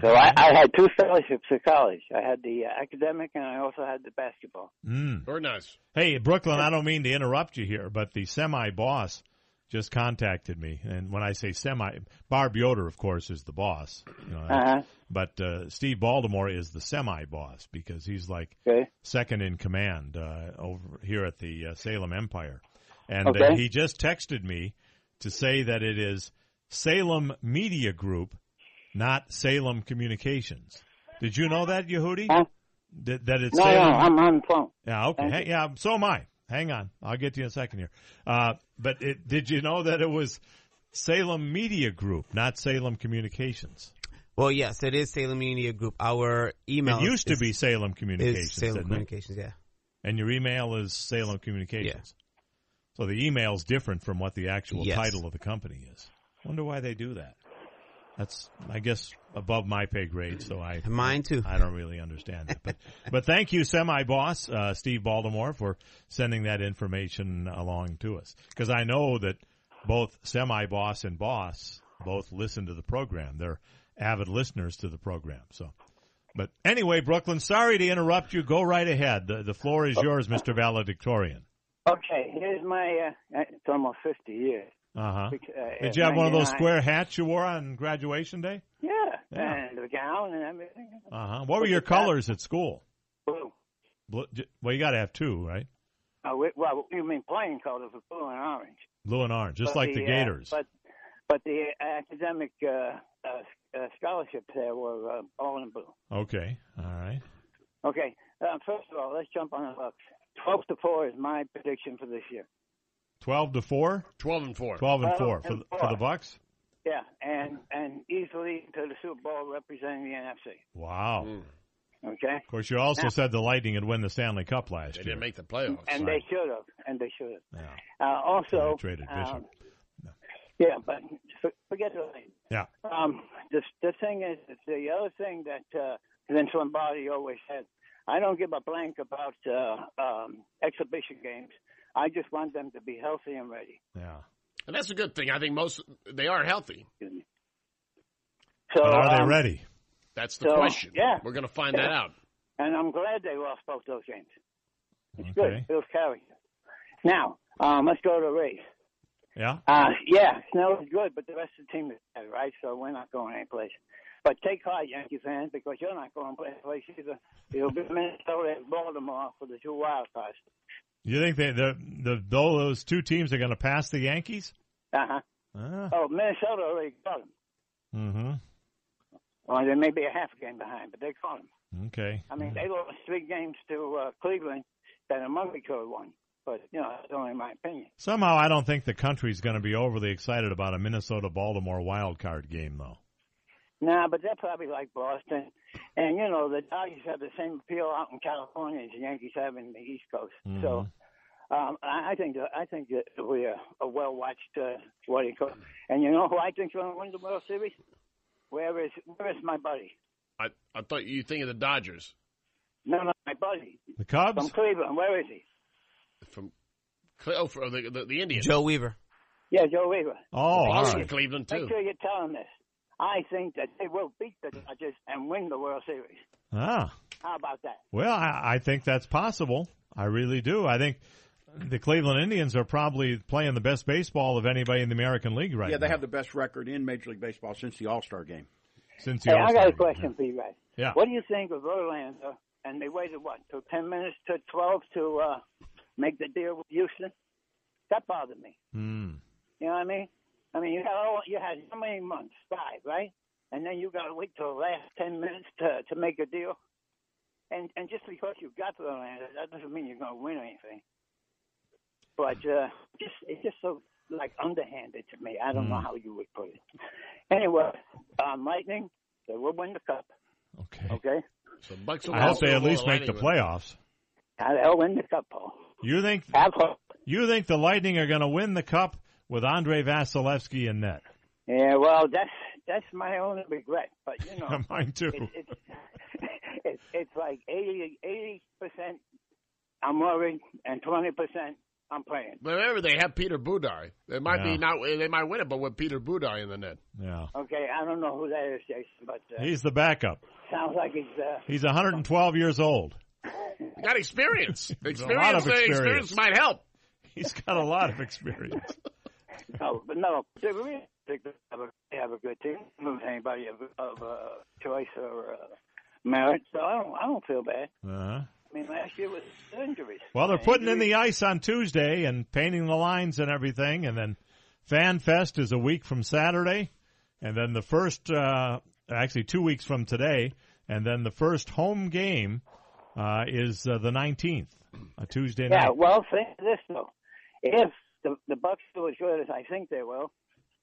So I, I had two fellowships at college. I had the uh, academic and I also had the basketball. Mm. Very nice. Hey, Brooklyn, I don't mean to interrupt you here, but the semi boss just contacted me. And when I say semi, Barb Yoder, of course, is the boss. You know, Uh-huh. But uh, Steve Baltimore is the semi boss because he's like Okay. second in command uh, over here at the uh, Salem Empire. And uh, Okay. he just texted me to say that it is Salem Media Group, not Salem Communications. Did you know that, Yehudi? That, that it's No, no, Salem? I'm on the phone. Yeah, okay. Hey, yeah, so am I. Hang on. I'll get to you in a second here. Uh, but it, did you know that it was Salem Media Group, not Salem Communications? Well, yes, it is Salem Media Group. Our email it used to be Salem Communications. Is Salem didn't it? Communications, yeah. And your email is Salem Communications. So the email's different from what the actual Yes. title of the company is. Wonder why they do that. That's, I guess, above my pay grade. So I Mine too. I don't really understand that, but but thank you, semi boss uh, Steve Baltimore, for sending that information along to us because I know that both semi boss and boss both listen to the program. They're avid listeners to the program. So, but anyway, Brooklyn, sorry to interrupt you. Go right ahead. The, the floor is yours, Mister Valedictorian. Okay, here's my, uh, it's almost 50 years. Uh huh. Bec- uh, Did you have one of those square hats you wore on graduation day? Yeah, Yeah. and the gown and everything. Uh huh. What were your colors at school? Blue. Blue, well, you got to have two, right? Uh, we- well, you mean plain colors of blue and orange. Blue and orange, just But like the, uh, Gators. but but the academic uh, uh, uh, scholarships there were uh, all in blue. Okay. All right. Okay, uh, first of all, let's jump on the Bucs. Twelve to four is my prediction for this year. Twelve to four. Twelve and four. Twelve and Twelve four for and the, for four. the Bucs. Yeah, and and easily to the Super Bowl representing the NFC. Wow. Okay, Of course, you also Now- said the Lightning had win the Stanley Cup last They year. didn't make the playoffs. and they should have, and they should have. Yeah. Uh, also, They traded Bishop. um, yeah, but forget the Lightning. Yeah. Um, the the thing is, is the other thing that uh, Vince Lombardi always said. I don't give a blank about uh, um, exhibition games. I just want them to be healthy and ready. Yeah. And that's a good thing. I think most they are healthy. So, but are they um, ready? That's the So, question. yeah. We're going to find that out. And I'm glad they lost both those games. It's Okay. good. Bill's character. Now, um, let's go to the Rays. Yeah. Uh, yeah, Snell is good, but the rest of the team is bad, right? So we're not going anyplace. But take heart, Yankee fans, because you're not going anyplace either. It'll be Minnesota and Baltimore for the two wild cards. You think they, the, the those two teams are going to pass the Yankees? Uh-huh. Ah. Oh, Minnesota already got them. Mm-hmm. Or they may be a half a game behind, but they caught them. Okay. I mean, they lost three games to uh, Cleveland that a could have won. But, you know, that's only my opinion. Somehow, I don't think the country's going to be overly excited about a Minnesota Baltimore wild card game, though. Nah, but they're probably like Boston. And, you know, the Dodgers have the same appeal out in California as the Yankees have in the East Coast. So um, I, I think that, I think that we are a well watched, uh, what do you call it? And you know who I think's going to win the World Series? Where is, where is my buddy? I, I thought you think of the Dodgers No, no, my buddy. The Cubs? From Cleveland. Where is he? from Cle- oh, for the, the the Indians. Joe Weaver. Yeah, Joe Weaver. Oh, all He's from right. Cleveland Make too. sure you tell him this. I think that they will beat the Dodgers and win the World Series. Ah. How about that? Well, I, I think that's possible. I really do. I think the Cleveland Indians are probably playing the best baseball of anybody in the American League right now. yeah, they now. have the best record in Major League Baseball since the All Star game. Since the Hey, I All-Star got a game. question for you guys. Yeah. What do you think of Verlander? And they waited what, till ten minutes to twelve to uh, make the deal with Houston? That bothered me. Hmm. You know what I mean? I mean, you had all, you had how many months? Five, right? And then you got to wait till the last ten minutes to to make a deal. And and just because you got Verlander, that doesn't mean you're going to win anything. But uh, just it's just so like underhanded to me. I don't know Hmm. how you would put it. Anyway, um, Lightning, they will win the cup. Okay. Okay. So Bucs I hope they at least make the playoffs. They'll win the cup, Paul. You think? Have hope. You think the Lightning are going to win the cup with Andrei Vasilevskiy in net? Yeah, well, that's that's my only regret. But you know, Mine too. It, it's it's it's like 80 percent. I'm worried, and twenty percent I'm praying. But remember, they have Peter Budaj. They might Yeah. be not. They might win it, but with Peter Budaj in the net. Yeah. Okay, I don't know who that is, Jason, but uh, He's the backup. sounds like he's. Uh, He's 112 years old. Got experience. He's a experience, lot of experience. experience might help. He's got a lot of experience. No, but no, they really have a, they have a good team. Move anybody of, of uh, choice or uh, merit, so I don't I don't feel bad. Uh-huh. I mean, last year was injuries. Well, they're putting in the ice on Tuesday and painting the lines and everything, and then Fan Fest is a week from Saturday, and then the first, uh, actually two weeks from today, and then the first home game uh, is uh, the 19th, a Tuesday night. Yeah, well, think this though. If the the Bucs do as good as I think they will,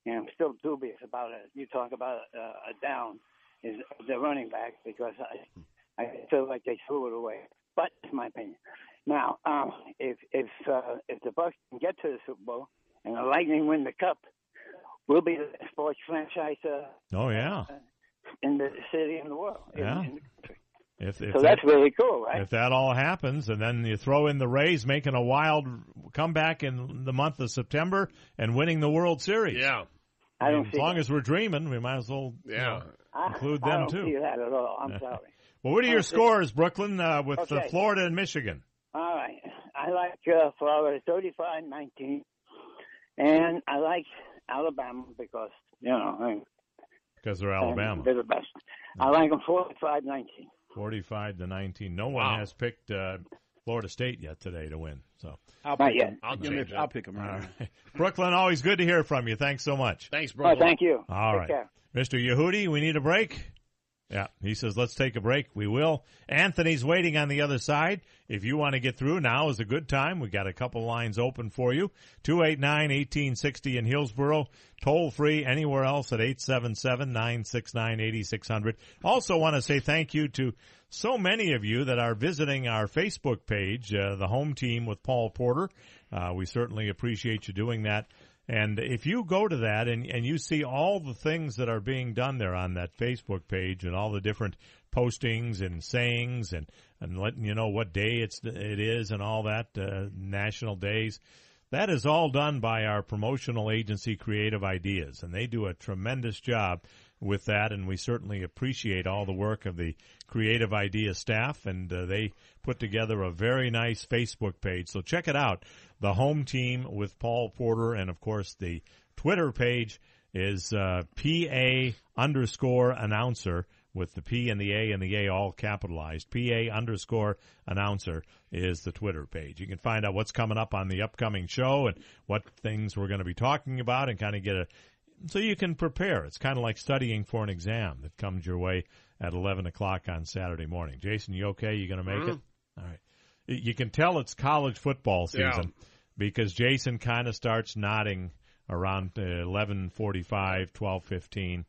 and I'm still dubious about it. You talk about uh, a down is the running back because I I feel like they threw it away. But it's my opinion. Now, um, if if uh, if the Bucs can get to the Super Bowl and the Lightning win the Cup, we'll be the sports franchise uh, Oh yeah, in the city and the world. in- Yeah. in the country. If, if So that- that's really cool, right? If that all happens, and then you throw in the Rays making a wild comeback in the month of September and winning the World Series. Yeah. I don't as see long as we're dreaming, we might as well you Yeah. know, I, include I them don't too. see that at all. I'm sorry. Well, what are your scores, Brooklyn, uh, with uh, Florida and Michigan? All right. I like uh, Florida 35 19. And I like Alabama because, you know, I Because they're Alabama. they're the best. I like them 45 19. 45 to 19. No one Wow. has picked uh, Florida State yet today to win. So, I'll Not pick yet. them. I'll Give me- change it. I'll pick them all right. right. Brooklyn, always good to hear from you. Thanks so much. Thanks, Oh, thank you. All Take right. care. Mr. Yehudi, we need a break. Yeah, he says, let's take a break. We will. Anthony's waiting on the other side. If you want to get through, now is a good time. We got a couple lines open for you. 289-1860 in Hillsborough. Toll free anywhere else at 877-969-8600. Also want to say thank you to so many of you that are visiting our Facebook page, uh, the home team with Paul Porter. Uh, we certainly appreciate you doing that. And if you go to that and, and you see all the things that are being done there on that Facebook page and all the different postings and sayings and, and letting you know what day it's, it is and all that, uh, national days, that is all done by our promotional agency Creative Ideas and they do a tremendous job with that and we certainly appreciate all the work of the Creative Idea staff and uh, they put together a very nice Facebook page. So check it out. The home team with Paul Porter and of course the Twitter page is uh, PA underscore announcer with the P and the A and the A all capitalized. PA underscore announcer is the Twitter page. You can find out what's coming up on the upcoming show and what things we're going to be talking about and kind of get a so you can prepare. It's kind of like studying for an exam that comes your way at 11 o'clock on Saturday morning. Jason, you okay? You going to make it? All right. You can tell it's college football Yeah. Season because Jason kind of starts nodding around uh, 11:45, 12:15.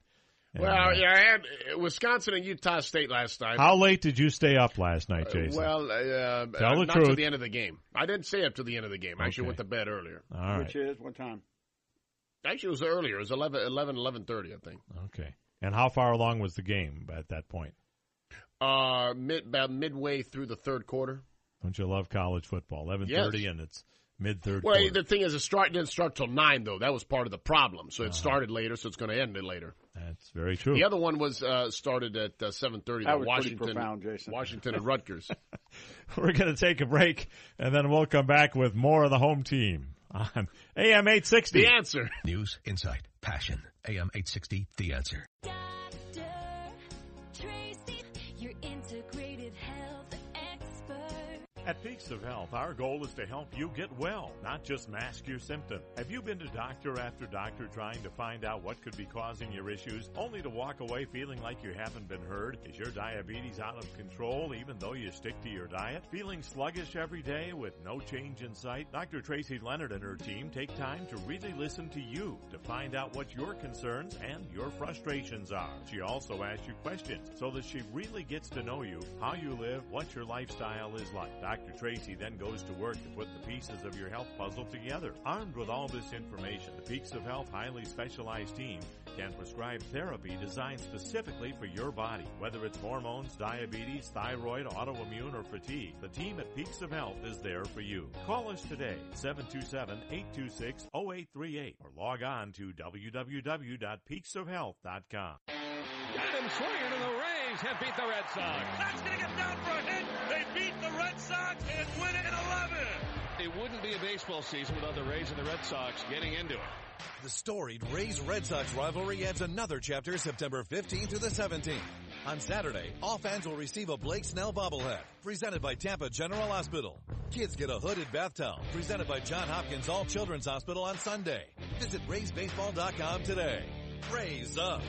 Well, uh, yeah, I had uh, Wisconsin and Utah State last night. How late did you stay up last night, Jason? Well, uh, Tell uh, the not truth. to the end of the game. I didn't stay up to the end of the game. I actually went to bed earlier. All right. Which is what time? Actually, it was earlier. It was 11, 11 11.30, I think. Okay. And how far along was the game at that point? Uh, mid, about midway through the third quarter. Don't you love college football? 11:30 Yes. and it's mid third Well, quarter. the thing is, it start didn't start till nine though. That was part of the problem. So it Uh-huh. started later, so it's going to end it later. That's very true. The other one was uh, started at uh, seven thirty. That was pretty Washington, profound, Jason. Washington and Rutgers. We're going to take a break and then we'll come back with more of the home team on AM 860. the answer. News, insight, passion. AM 860, The Answer. At Peaks of Health, our goal is to help you get well, not just mask your symptoms. Have you been to doctor after doctor trying to find out what could be causing your issues, only to walk away feeling like you haven't been heard? Is your diabetes out of control even though you stick to your diet? Feeling sluggish every day with no change in sight? Dr. Tracy Lenhart and her team take time to really listen to you to find out what your concerns and your frustrations are. She also asks you questions so that she really gets to know you, how you live, what your lifestyle is like. Dr. Tracy then goes to work to put the pieces of your health puzzle together. Armed with all this information, the Peaks of Health highly specialized team can prescribe therapy designed specifically for your body. Whether it's hormones, diabetes, thyroid, autoimmune, or fatigue, the team at Peaks of Health is there for you. Call us today, 727-826-0838, or log on to www.peaksofhealth.com. Got him swinging, and the Rays have beat the Red Sox. That's going to get down for a hit. They beat the Red Sox and win it in 11. It wouldn't be a baseball season without the Rays and the Red Sox getting into it. The storied Rays Red Sox rivalry adds another chapter September 15th to the 17th. On Saturday, all fans will receive a Blake Snell bobblehead, presented by Tampa General Hospital. Kids get a hooded bath towel, presented by John Hopkins All Children's Hospital on Sunday. Visit RaysBaseball.com today. Rays up!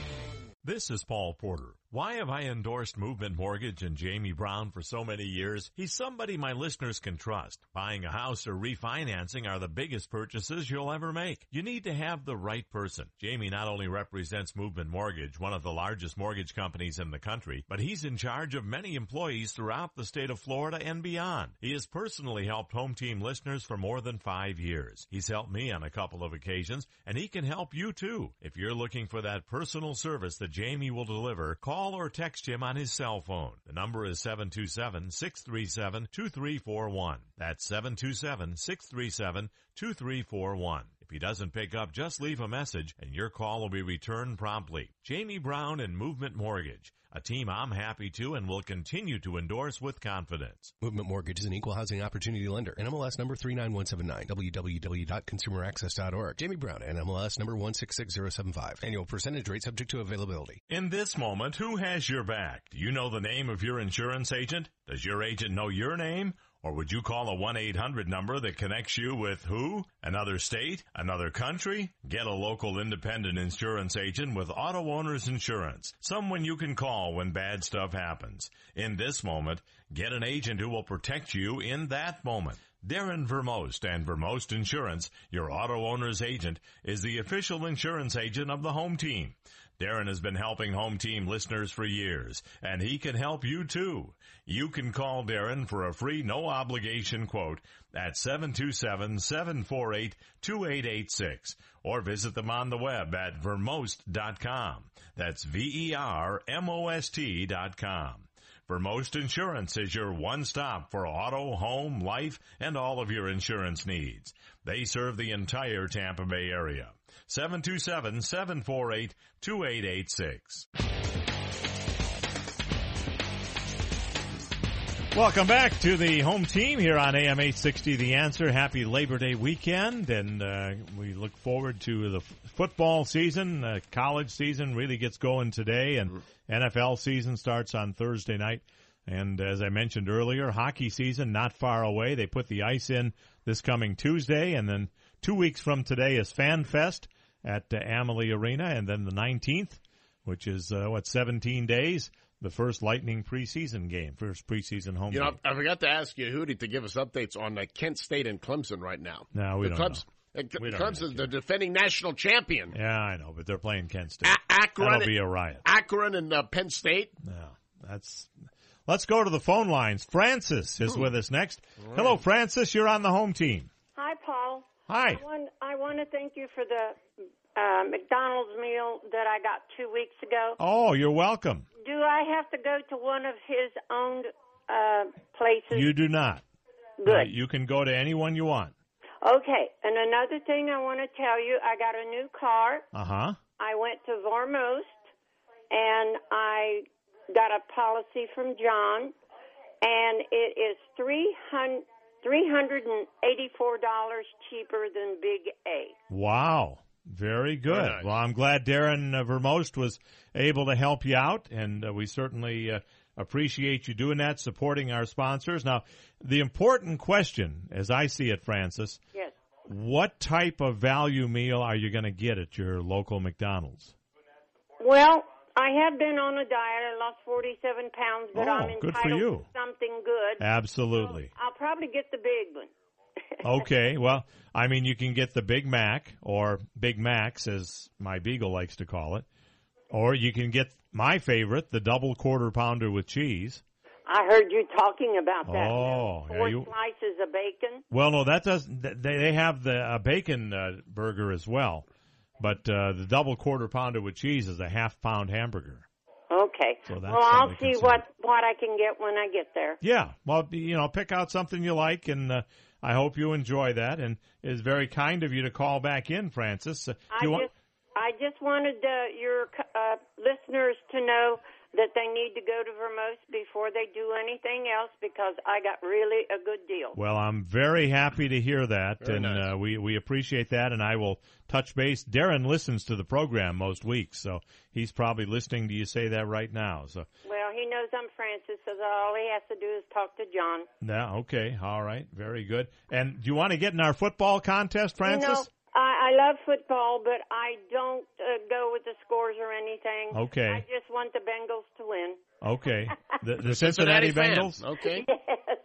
This is Paul Porter. Why have I endorsed Movement Mortgage and Jamie Brown for so many years? He's somebody my listeners can trust. Buying a house or refinancing are the biggest purchases you'll ever make. You need to have the right person. Jamie not only represents Movement Mortgage, one of the largest mortgage companies in the country, but he's in charge of many employees throughout the state of Florida and beyond. He has personally helped home team listeners for more than five years. He's helped me on a couple of occasions, and he can help you too. If you're looking for that personal service that Jamie will deliver, call or text him on his cell phone. The number is 727-637-2341. That's 727-637-2341. If he doesn't pick up, just leave a message and your call will be returned promptly. Jamie Brown and Movement Mortgage, a team I'm happy to and will continue to endorse with confidence. Movement Mortgage is an equal housing opportunity lender. NMLS number 39179. www.consumeraccess.org. Jamie Brown, NMLS number 166075. Annual percentage rate subject to availability. In this moment, who has your back? Do you know the name of your insurance agent? Does your agent know your name? Or would you call a 1-800 number that connects you with who? Another state? Another country? Get a local independent insurance agent with Auto Owners Insurance. Someone you can call when bad stuff happens. In this moment, get an agent who will protect you in that moment. Darren Vermost and Vermost Insurance, your auto owner's agent, is the official insurance agent of the home team. Darren has been helping home team listeners for years, and he can help you too. You can call Darren for a free no obligation quote at 727-748-2886 or visit them on the web at vermost.com. That's V-E-R-M-O-S-T dot com. Vermost Insurance is your one stop for auto, home, life, and all of your insurance needs. They serve the entire Tampa Bay area. 727-748-2886. Welcome back to the home team here on AM 860 The Answer. Happy Labor Day weekend, and uh, we look forward to the f- football season. Uh, college season really gets going today, and NFL season starts on Thursday night. And as I mentioned earlier, hockey season not far away. They put the ice in this coming Tuesday, and then two weeks from today is Fan Fest at uh, Amalie Arena, and then the 19th, which is uh, what 17 days, the first Lightning preseason game, first preseason home You know, game. I forgot to ask you, Hootie, to give us updates on uh, Kent State and Clemson right now. No, we the don't Clemson, uh, We don't the defending national champion. Yeah, I know, but they're playing Kent State. Akron, That'll be a riot. Akron and uh, Penn State. No, that's. Let's go to the phone lines. Francis is with us next. Hello, Francis. You're on the home team. Hi, Paul. Hi. I want, I want to thank you for the uh, McDonald's meal that I got two weeks ago. Oh, you're welcome. Do I have to go to one of his owned uh, places? You do not. Good. Uh, you can go to anyone you want. Okay. And another thing I want to tell you, I got a new car. Uh huh. I went to Vermost and I got a policy from John, and it is three hundred three hundred and eighty four dollars cheaper than Big A. Wow. Very good. Very nice. Well, I'm glad Darren uh, Vermost was able to help you out, and uh, we certainly uh, appreciate you doing that, supporting our sponsors. Now, the important question, as I see it, Francis, Yes. what type of value meal are you going to get at your local McDonald's? Well, I have been on a diet. I lost 47 pounds, but Oh, I'm good entitled for you. to something good. Absolutely. I'll probably get the big one. Okay, well, I mean, you can get the Big Mac or Big Macs, as my beagle likes to call it, or you can get my favorite, the double quarter pounder with cheese. I heard you talking about that. Oh, four yeah, you- slices of bacon. Well, no, that doesn't. They they have the uh, bacon uh, burger as well, but uh, the double quarter pounder with cheese is a half pound hamburger. Okay. So well, I'll see what what I can get when I get there. Yeah, well, you know, pick out something you like, and uh, I hope you enjoy that. And it's very kind of you to call back in, Francis. Uh, I you want? just I just wanted uh, your uh, listeners to know that they need to go to Vermont before they do anything else because I got really a good deal. Well, I'm very happy to hear that, Very and nice. uh, we we appreciate that. And I will touch base. Darren listens to the program most weeks, so he's probably listening to you say that right now. So, Well, he knows I'm Francis, so all he has to do is talk to John. yeah, okay, all right, very good. And do you want to get in our football contest, Francis? You know, I, I love football, but I don't uh, go with the scores or anything. Okay. I just want the Bengals to win. Okay, the, the Cincinnati Cincinnati. Bengals. Okay.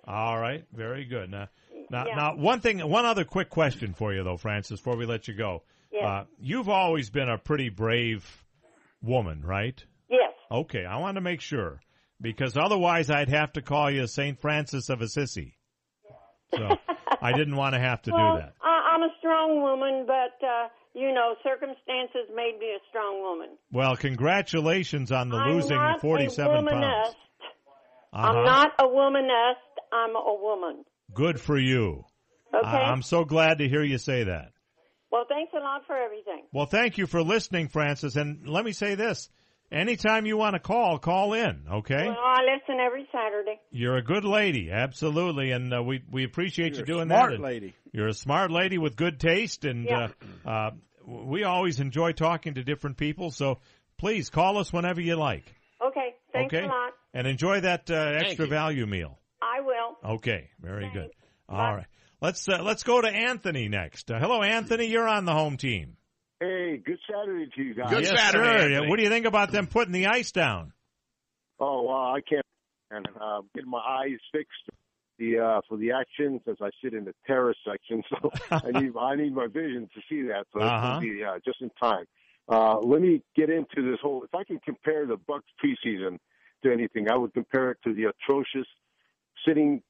All right, very good. Now, now, Yeah. now, one thing, one other quick question for you, though, Francis, before we let you go. Yes. Uh, you've always been a pretty brave woman, right? Yes. Okay, I want to make sure because otherwise I'd have to call you Saint Francis of Assisi. So I didn't want to have to well, do that. I, I'm a strong woman, but uh, you know, circumstances made me a strong woman. Well, congratulations on the I'm losing not 47 a pounds. Uh-huh. I'm not a womanist. I'm a woman. Good for you. Okay. I- I'm so glad to hear you say that. Well, thanks a lot for everything. Well, thank you for listening, Francis. And let me say this. Anytime you want to call, call in, okay? Well, I listen every Saturday. You're a good lady, absolutely, and uh, we we appreciate You're you a doing smart that. and lady. You're a smart lady with good taste, and Yeah. uh, uh, we always enjoy talking to different people. So please call us whenever you like. Okay. Thanks okay, a lot. and enjoy that uh, extra value meal. I will. Okay, very Thanks. good. Bye. All right, let's uh, let's go to Anthony next. Uh, hello, Anthony. You're on the home team. Hey, good Saturday to you guys. Good yes, Saturday, sir. What do you think about them putting the ice down? Oh, well, I can't. And uh, getting my eyes fixed the uh, for the action since I sit in the terrace section, so I need I need my vision to see that. So it's Uh-huh. going be uh, just in time. Uh, let me get into this whole. If I can compare the Bucs preseason to anything, I would compare it to the atrocious sitting.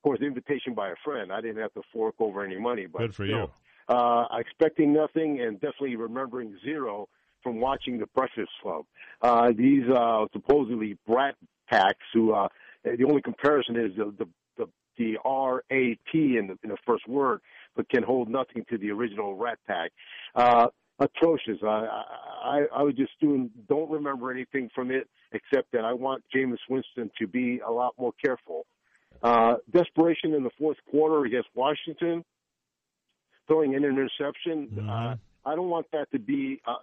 Of course, invitation by a friend. I didn't have to fork over any money, but Good for still, you. Uh, expecting nothing and definitely remembering zero from watching the Breakfast Club. Uh, these uh, supposedly brat packs who uh, the only comparison is the the the, the R A T in the in the first word, but can hold nothing to the original Rat Pack. Uh, atrocious. I, I I was just doing don't remember anything from it except that I want Jameis Winston to be a lot more careful. Uh, desperation in the fourth quarter against Washington, throwing an interception. Mm-hmm. Uh, I don't want that to be. Uh,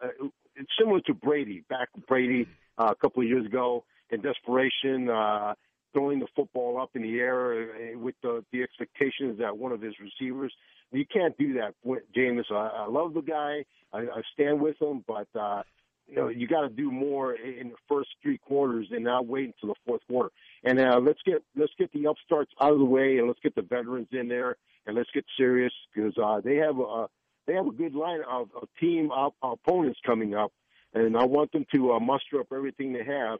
it's similar to Brady back Brady uh, a couple of years ago in desperation, uh, throwing the football up in the air uh, with the, the expectations that one of his receivers. You can't do that with Jameis. I, I love the guy. I, I stand with him, but uh, you know you got to do more in the first three quarters and not wait until the fourth quarter. And uh, let's get let's get the upstarts out of the way and let's get the veterans in there and let's get serious because uh, they have a they have a good line of, of team op- opponents coming up, and I want them to uh, muster up everything they have.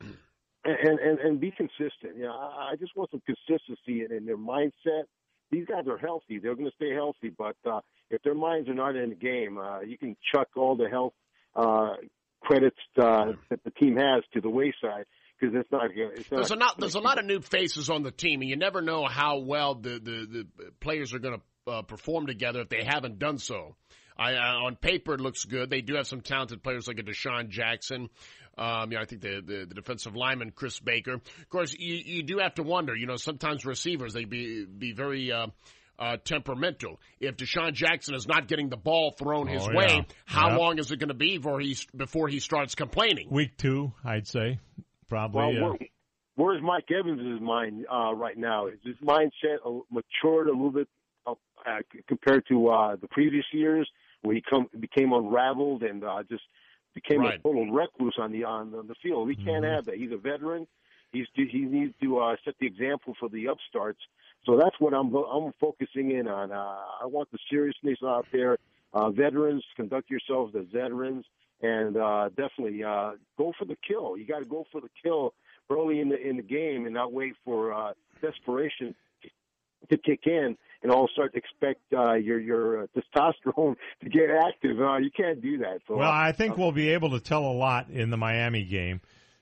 And, and and be consistent. You know, I I just want some consistency in, in their mindset. These guys are healthy; they're going to stay healthy. But uh, if their minds are not in the game, uh, you can chuck all the health uh, credits uh, that the team has to the wayside because it's not. It's not There's a lot. There's a lot of new faces on the team, and you never know how well the the, the players are going to uh, perform together if they haven't done so. I, uh, on paper, it looks good. They do have some talented players like a DeSean Jackson. Um, you know, I think the, the, the defensive lineman Chris Baker. Of course, you, you do have to wonder. You know, sometimes receivers they be be very uh, uh, temperamental. If DeSean Jackson is not getting the ball thrown his Oh, way, yeah. how Yep. long is it going to be before he before he starts complaining? Week two, I'd say, probably. Well, uh, where, where's Mike Evans' mind uh, right now? Is his mindset uh, matured a little bit uh, uh, compared to uh, the previous years when he come became unraveled and uh, just became Right. a total recluse on the on, on the field? We can't Mm-hmm. have that. He's a veteran. He's he needs to uh, set the example for the upstarts. So that's what I'm I'm focusing in on. Uh, I want the seriousness out there. Uh, veterans, conduct yourselves as veterans, and uh, definitely uh, go for the kill. You got to go for the kill early in the in the game, and not wait for uh, desperation to kick in, and all start to expect uh, your your uh, testosterone to get active. Uh, you can't do that. So, Well, uh, I think we'll be able to tell a lot in the Miami game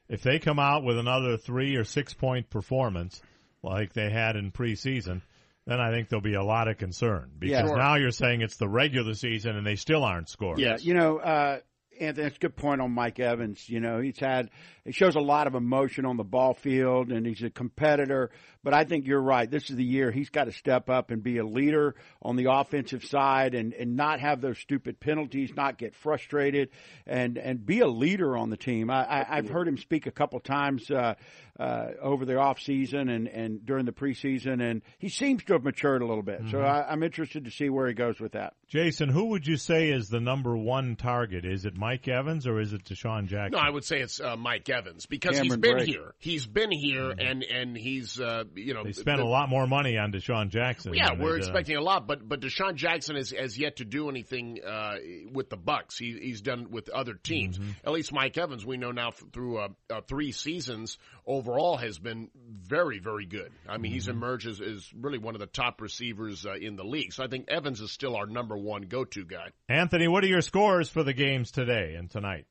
if they come out with another three or six point performance like they had in preseason. Then I think there'll be a lot of concern because Yeah. Sure. now you're saying it's the regular season and they still aren't scoring. Yeah, you know, uh, Anthony, that's a good point on Mike Evans. You know, he's had he shows a lot of emotion on the ball field, and he's a competitor. But I think you're right. This is the year he's got to step up and be a leader on the offensive side, and and not have those stupid penalties, not get frustrated, and and be a leader on the team. I, I I've heard him speak a couple times. Uh, uh, over the off season and, and during the preseason, and he seems to have matured a little bit. So Mhm. I, I'm interested to see where he goes with that. Jason, who would you say is the number one target? Is it Mike Evans or is it DeSean Jackson? No, I would say it's uh, Mike Evans because he's Cameron been Brate. here. He's been here, and and he's uh, you know they spent the- a lot more money on DeSean Jackson. Yeah, we're they did. expecting a lot, but but DeSean Jackson has, has yet to do anything uh, with the Bucs. He, he's done with other teams. Mm-hmm. At least Mike Evans, we know now f- through uh, uh, three seasons overall, has been very very good. I mean, he's Mm-hmm. emerged as, as really one of the top receivers uh, in the league. So I think Evans is still our number one go to guy. Anthony, what are your scores for the games today and tonight?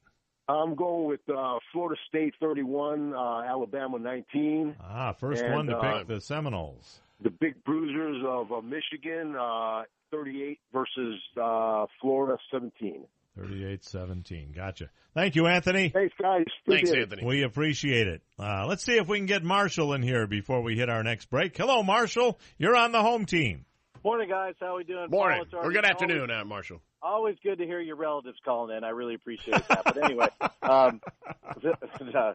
I'm going with uh, Florida State 31, uh, Alabama 19. Ah, first And, one to uh, pick the Seminoles. The Big Bruisers of uh, Michigan, uh, 38 versus uh, Florida 17. 38-17. Gotcha. Thank you, Anthony. Thanks, guys. Thanks, Anthony. We appreciate it. Uh, let's see if we can get Marshall in here before we hit our next break. Hello, Marshall. You're on the home team. Morning, guys. How are we doing? Morning Paul, or good afternoon, Always, uh, Marshall. always good to hear your relatives calling in. I really appreciate that. But anyway, um, uh,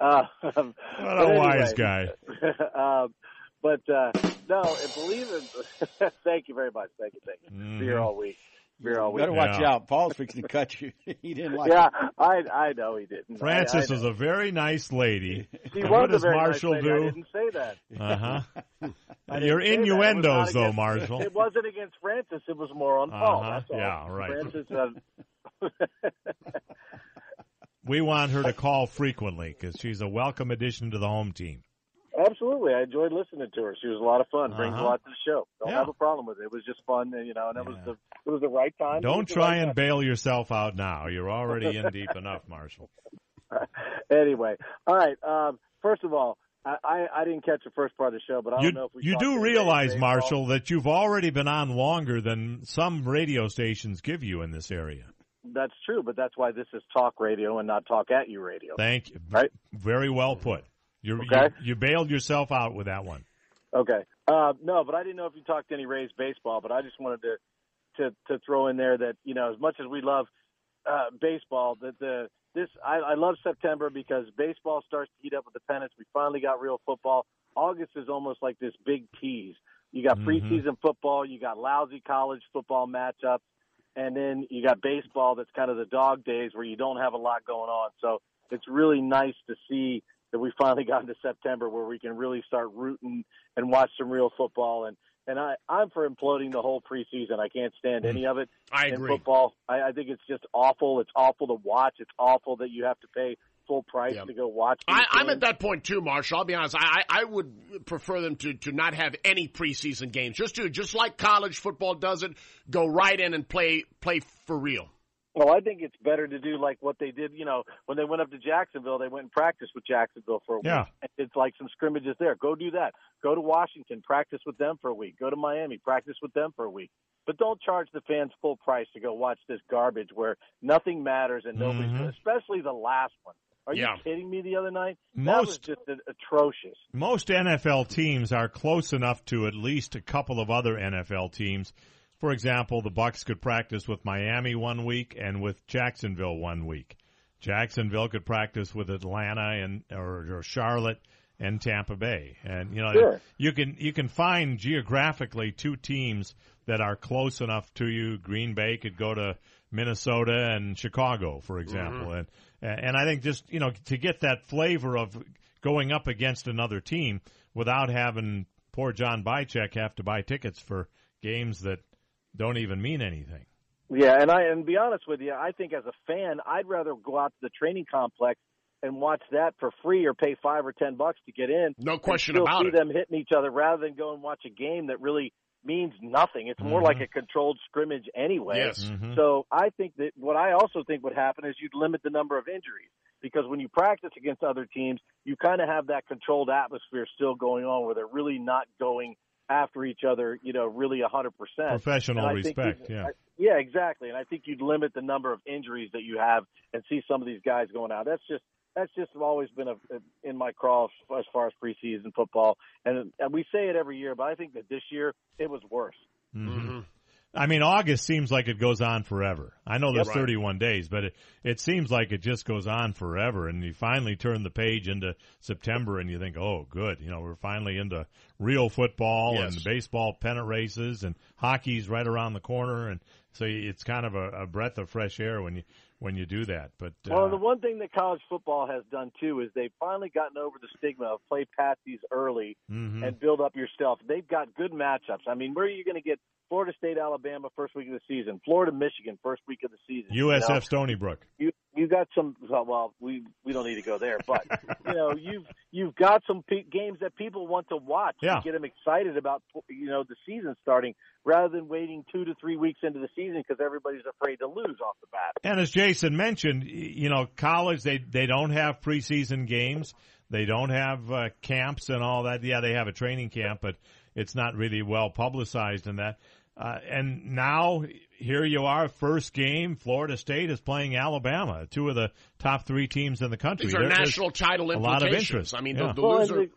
uh, What a anyway, wise guy. um, but uh, no, and believe it. thank you very much. Thank you. Thank you. Mm-hmm. All week. Beer all week. Better watch out. Paul's fixing to cut you. he didn't like yeah, it. I I know he didn't. Francis I, I is a very nice lady. She was what a does very nice Marshall lady. I do? didn't say that. Uh huh. Didn't Your say that. It was innuendos, not though, Marshall. It wasn't against Francis. It was more on Paul. Uh-huh. That's all. Yeah, right. Francis. Uh, We want her to call frequently because she's a welcome addition to the home team. Absolutely, I enjoyed listening to her. She was a lot of fun. Brings Uh-huh. a lot to the show. Don't Yeah. have a problem with it. It was just fun, and, you know, and it was the it was the right time. Don't try right and time. bail yourself out now. You're already in deep enough, Marshall. anyway, all right. Um, first of all, I, I I didn't catch the first part of the show, but I don't You, know if we you do realize. Marshall, that you've already been on longer than some radio stations give you in this area. That's true, but that's why this is talk radio and not talk at you radio. Thank you. Right. Very well put. You Okay. you, you bailed yourself out with that one. Okay. Uh, no, but I didn't know if you talked any Rays baseball, but I just wanted to to to throw in there that you know as much as we love uh, baseball, that the this I, I love September because baseball starts to heat up with the pennants. We finally got real football. August is almost like this big tease. You got Mhm. preseason football, you got lousy college football matchups, and then you got baseball that's kind of the dog days where you don't have a lot going on. So it's really nice to see that we finally got into September where we can really start rooting and watch some real football. And and I I'm for imploding the whole preseason. I can't stand any of it. Mm. I in agree. football. I, I think it's just awful. It's awful to watch. It's awful that you have to pay full price to go watch. I, I'm at that point too, Marshall. I'll be honest. I, I I would prefer them to, to not have any preseason games. Just to just like college football does it, go right in and play play for real. Well, I think it's better to do like what they did. You know, when they went up to Jacksonville, they went and practiced with Jacksonville for a Yeah. week. It's like some scrimmages there. Go do that. Go to Washington, practice with them for a week. Go to Miami, practice with them for a week. But don't charge the fans full price to go watch this garbage where nothing matters and nobody's, Mhm. especially the last one. Are Yeah. you kidding me? The other night, that Most- was just atrocious. Most NFL teams are close enough to at least a couple of other NFL teams. For example, the Bucs could practice with Miami one week and with Jacksonville one week. Jacksonville could practice with Atlanta and or, or Charlotte and Tampa Bay. And you know, Sure. you can you can find geographically two teams that are close enough to you. Green Bay could go to Minnesota and Chicago, for example, Mhm. and and I think just you know to get that flavor of going up against another team without having poor John Bycheck have to buy tickets for games that don't even mean anything. Yeah, and I and be honest with you, I think as a fan, I'd rather go out to the training complex and watch that for free or pay five or ten bucks to get in. No question still about see it. them hitting each other rather than go and watch a game that really means nothing. It's more Mhm. like a controlled scrimmage anyway. Yes. Mhm. So I think that what I also think would happen is you'd limit the number of injuries because when you practice against other teams, you kind of have that controlled atmosphere still going on where they're really not going after each other, you know, really a hundred percent. Professional And I think respect, yeah. I- yeah, exactly. And I think you'd limit the number of injuries that you have and see some of these guys going out. That's just that's just always been a, in my crawl as far as preseason football. And, and we say it every year, but I think that this year it was worse. hmm I mean, August seems like it goes on forever. I know there's. Right. 31 days, but it, it seems like it just goes on forever. And you finally turn the page into September and you think, oh, good. You know, we're finally into real football Yes. and baseball pennant races and hockey's right around the corner. And so it's kind of a, a breath of fresh air when you, when you do that. But, uh, Well, the one thing that college football has done too is they've finally gotten over the stigma of play patsies early Mhm. and build up yourself. They've got good matchups. I mean, where are you going to get Florida State, Alabama first week of the season, Florida, Michigan first week of the season? you know? USF Stony Brook. you you got some well, we we don't need to go there but you know you've you've got some pe- games that people want to watch Yeah. to get them excited about you know the season starting rather than waiting 2 to 3 weeks into the season because everybody's afraid to lose off the bat And as Jason mentioned, you know, college they they don't have preseason games. They don't have uh, camps and all that. Yeah, they have a training camp, but it's not really well publicized in that. Uh, and now here you are, first game. Florida State is playing Alabama, two of the top three teams in the country. These are There- national title a lot of implications. interest. I mean, Yeah. the, the well, and loser.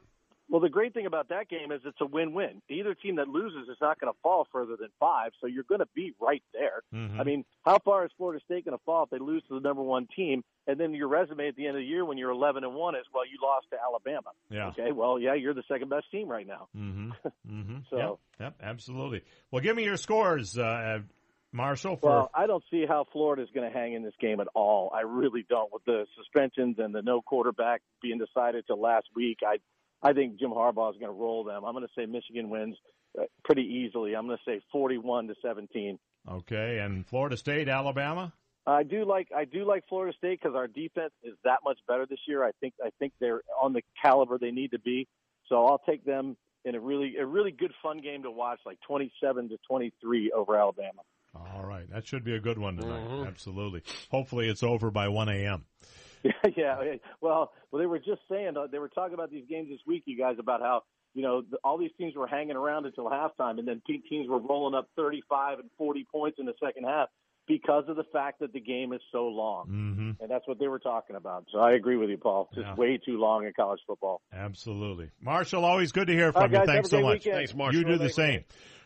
Well the great thing about that game is it's a win-win either team that loses is not going to fall further than 5 so you're going to be right there Mhm. I mean, how far is Florida State going to fall if they lose to the number one team? And then your resume at the end of the year when you're 11 and one is, well, you lost to Alabama. Yeah. Okay. Well, yeah, you're the second best team right now. Mm-hmm. Mm-hmm. So- yep, yep, absolutely. Well, give me your scores, uh, Marshall. For Well, I don't see how Florida is going to hang in this game at all. I really don't. With the suspensions and the no quarterback being decided to last week, I I think Jim Harbaugh is going to roll them. I'm going to say Michigan wins uh, pretty easily. I'm going to say 41 to 17. okay, and Florida State, Alabama. I do like I do like Florida State because our defense is that much better this year. I think I think they're on the caliber they need to be. So I'll take them in a really a really good fun game to watch, like 27 to 23 over Alabama. All right, that should be a good one tonight. Mm-hmm. Absolutely. Hopefully, it's over by one a.m. Yeah, yeah. Well, well, they were just saying uh, they were talking about these games this week, you guys, about how you know the, all these teams were hanging around until halftime, and then teams were rolling up 35 and 40 points in the second half because of the fact that the game is so long, Mm-hmm. and that's what they were talking about. So I agree with you, Paul. It's just Yeah. way too long in college football. Absolutely. Marshall, always good to hear from right, you. guys, Thanks so much. weekend. Thanks, Marshall. You do the Thanks. same.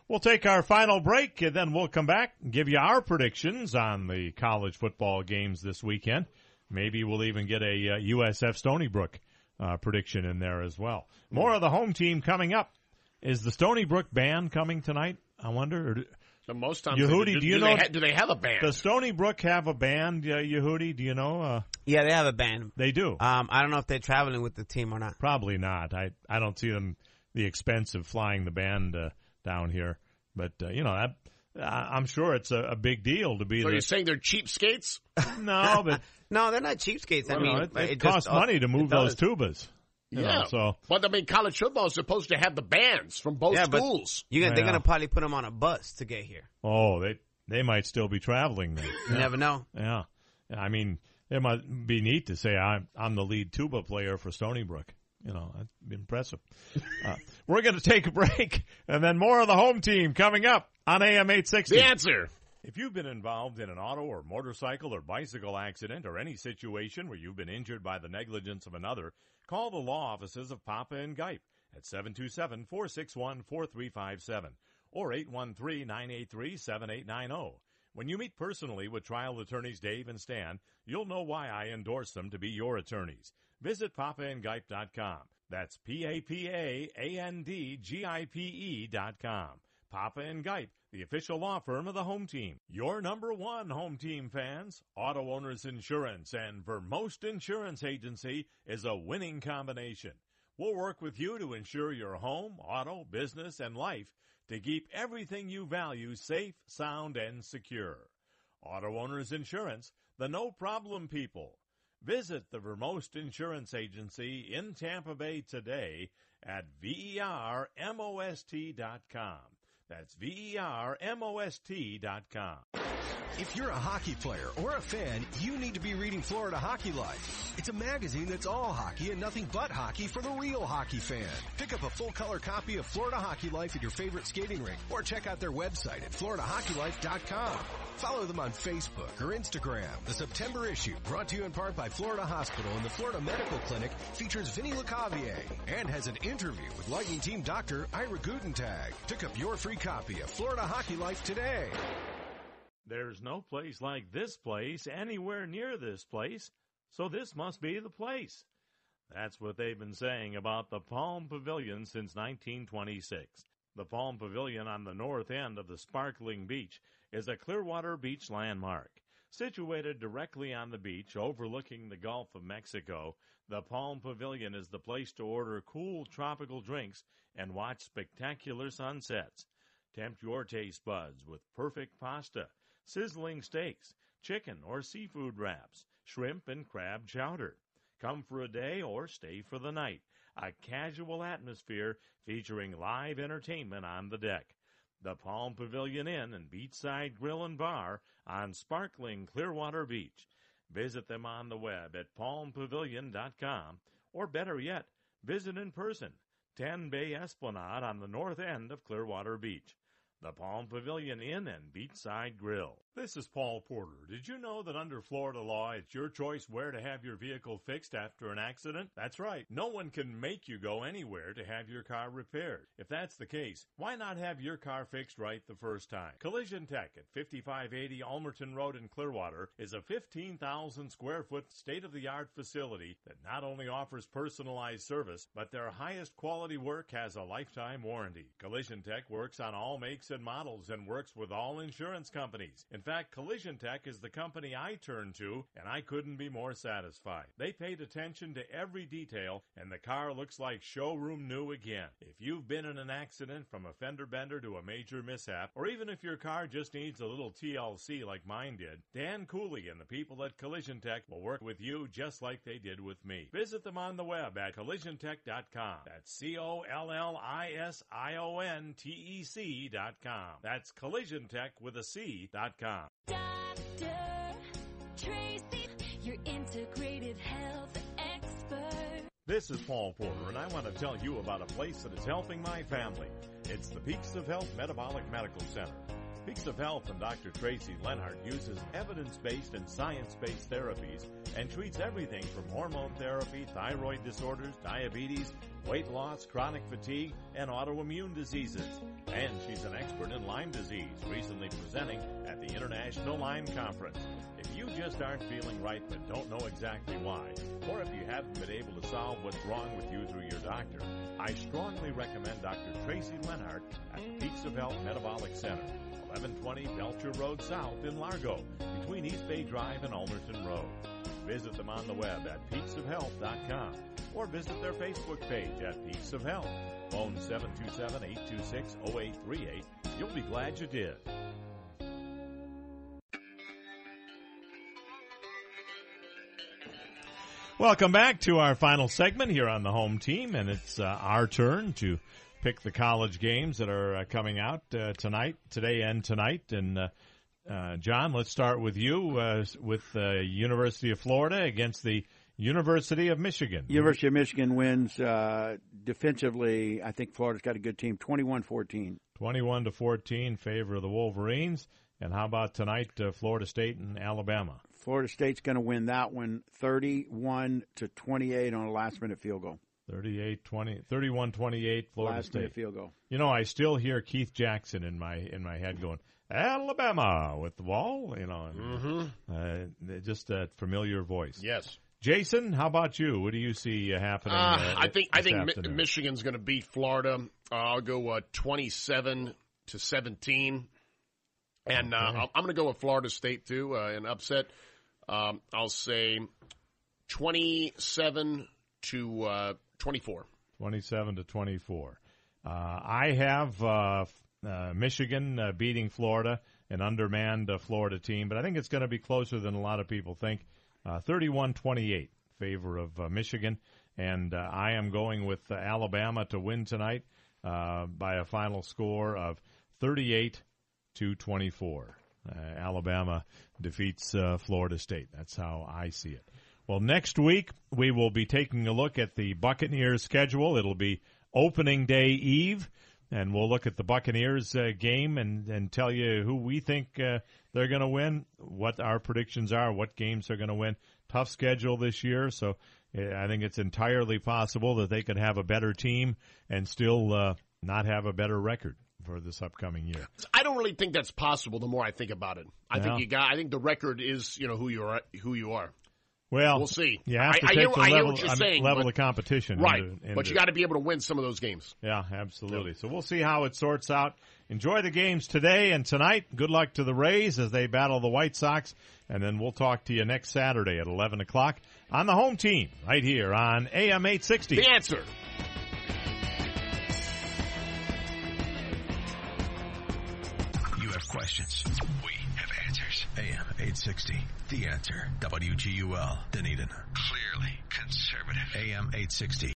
We'll take our final break and then we'll come back and give you our predictions on the college football games this weekend. Maybe we'll even get a uh, USF Stony Brook uh, prediction in there as well. More of the home team coming up. Is the Stony Brook band coming tonight? I wonder. Or do, The most times, Yehudi, they, do you do know- They ha- do they have a band? does Stony Brook have a band, uh, Yehudi? Do you know? Uh, Yeah, they have a band. they do. Um, I don't know if they're traveling with the team or not. Probably not. I I don't see them the expense of flying the band uh, down here, but uh, you know that. I- I'm sure it's a, a big deal to be so the. you're saying they're cheapskates? no, but No, they're not cheapskates. I you mean, know, it, it it costs money to move those tubas. You yeah. know, so but I mean, college football is supposed to have the bands from both Yeah, but schools. You gonna, They're gonna probably put them on a bus to get here. oh, they they might still be traveling then. You Yeah. never know. Yeah, I mean, it might be neat to say I'm I'm the lead tuba player for Stony Brook. You know, that's impressive. uh, we're going to take a break, and then more of the home team coming up on AM eight sixty. The answer. If you've been involved in an auto or motorcycle or bicycle accident or any situation where you've been injured by the negligence of another, call the law offices of Papa and Gipe at 727-461-4357 or 813-983-7890. When you meet personally with trial attorneys Dave and Stan, you'll know why I endorse them to be your attorneys. Visit papaandgipe.com. That's P-A-P-A-A-N-D-G-I-P-E dot com. Papa and Gipe, the official law firm of the home team. Your number one home team fans, Auto Owners Insurance and Vermost Insurance Agency is a winning combination. We'll work with you to ensure your home, auto, business, and life to keep everything you value safe, sound, and secure. Auto Owners Insurance, the no problem people. Visit the Vermost Insurance Agency in Tampa Bay today at vermost.com. That's vermost.com. If you're a hockey player or a fan, you need to be reading Florida Hockey Life. It's a magazine that's all hockey and nothing but hockey for the real hockey fan. Pick up a full color copy of Florida Hockey Life at your favorite skating rink or check out their website at floridahockeylife.com. Follow them on Facebook or Instagram. The September issue, brought to you in part by Florida Hospital and the Florida Medical Clinic, features Vinny Lecavalier and has an interview with Lightning Team Doctor Ira Gutentag. Pick up your free copy of Florida Hockey Life today. There's no place like this place anywhere near this place, so this must be the place. That's what they've been saying about the Palm Pavilion since 1926. The Palm Pavilion on the north end of the sparkling beach is a Clearwater Beach landmark. Situated directly on the beach overlooking the Gulf of Mexico, the Palm Pavilion is the place to order cool tropical drinks and watch spectacular sunsets. Tempt your taste buds with perfect pasta, sizzling steaks, chicken or seafood wraps, shrimp and crab chowder. Come for a day or stay for the night. A casual atmosphere featuring live entertainment on the deck. The Palm Pavilion Inn and Beachside Grill and Bar on sparkling Clearwater Beach. Visit them on the web at palmpavilion.com or better yet, visit in person. 10 Bay Esplanade on the north end of Clearwater Beach the Palm Pavilion Inn and Beachside Grill. This is Paul Porter. Did you know that under Florida law, it's your choice where to have your vehicle fixed after an accident? That's right. No one can make you go anywhere to have your car repaired. If that's the case, why not have your car fixed right the first time? Collision Tech at 5580 Ulmerton Road in Clearwater is a 15,000 square foot state of the art facility that not only offers personalized service, but their highest quality work has a lifetime warranty. Collision Tech works on all makes and models and works with all insurance companies. In fact, Collision Tech is the company I turned to, and I couldn't be more satisfied. They paid attention to every detail, and the car looks like showroom new again. If you've been in an accident from a fender bender to a major mishap, or even if your car just needs a little TLC like mine did, Dan Cooley and the people at Collision Tech will work with you just like they did with me. Visit them on the web at collisiontech.com. That's C-O-L-L-I-S-I-O-N-T-E-C dot com. That's Collision Tech with a C dot com. Dr. Tracy, your integrated health expert. This is Paul Porter, and I want to tell you about a place that is helping my family. It's the Peaks of Health Metabolic Medical Center. Peaks of Health and Dr. Tracy Lenhart uses evidence-based and science-based therapies and treats everything from hormone therapy, thyroid disorders, diabetes, weight loss, chronic fatigue, and autoimmune diseases. And she's an expert in Lyme disease, recently presenting at the International Lyme Conference. If you just aren't feeling right but don't know exactly why, or if you haven't been able to solve what's wrong with you through your doctor, I strongly recommend Dr. Tracy Lenhart at the Peaks of Health Metabolic Center. 1120 Belcher Road South in Largo, between East Bay Drive and Ulmerton Road. Visit them on the web at peaksofhealth.com or visit their Facebook page at Peaks of Health. Phone 727-826-0838. You'll be glad you did. Welcome back to our final segment here on the home team, and it's uh, our turn to pick the college games that are uh, coming out uh, tonight, today and tonight. And uh, John, let's start with you uh, with uh, University of Florida against the University of Michigan. University of Michigan wins uh, defensively. I think Florida's got a good team, 21-14. 21 to 14 favor of the Wolverines. And how about tonight, uh, Florida State and Alabama? Florida State's going to win that one 31 to 28 on a last minute field goal. 38 20 31 28 Florida last State. minute field goal. You know, I still hear Keith Jackson in my in my head going Alabama with the ball, you know. And, uh, just a familiar voice. Yes. Jason, how about you? What do you see uh, happening? Uh, uh, I think I think afternoon? Michigan's going to beat Florida. Uh, I'll go uh, twenty-seven to seventeen, and uh, I'll- I'm going to go with Florida State too, uh, an upset. Um, I'll say twenty-seven to uh, twenty-four. 27 to 24. Uh, I have uh, uh, Michigan uh, beating Florida, an undermanned uh, Florida team, but I think it's going to be closer than a lot of people think. Uh, 31-28 favor of uh, Michigan, and I am going with Alabama to win tonight by a final score of 38 to 24. Uh, Alabama defeats Florida State. That's how I see it. Well, next week we will be taking a look at the Buccaneers schedule. It'll be opening day eve, and we'll look at the Buccaneers uh, game and, and tell you who we think uh, they're going to win, what our predictions are, what games they're going to win. Tough schedule this year, so uh, I think it's entirely possible that they could have a better team and still uh, not have a better record for this upcoming year. I don't really think that's possible. The more I think about it, I Yeah. think you got. I think the record is you know who you are. Who you are. Well, we'll see. You have to I, I take hear, the I hear level, what you're I mean, saying. level but- of competition, right? into- but you got to be able to win some of those games. Yeah, absolutely. So we'll see how it sorts out. Enjoy the games today and tonight. Good luck to the Rays as they battle the White Sox. And then we'll talk to you next Saturday at 11 o'clock on the home team right here on AM 860. The answer. You have questions. We have answers. AM 860. The answer. WGUL. Dunedin. Clearly conservative. AM 860.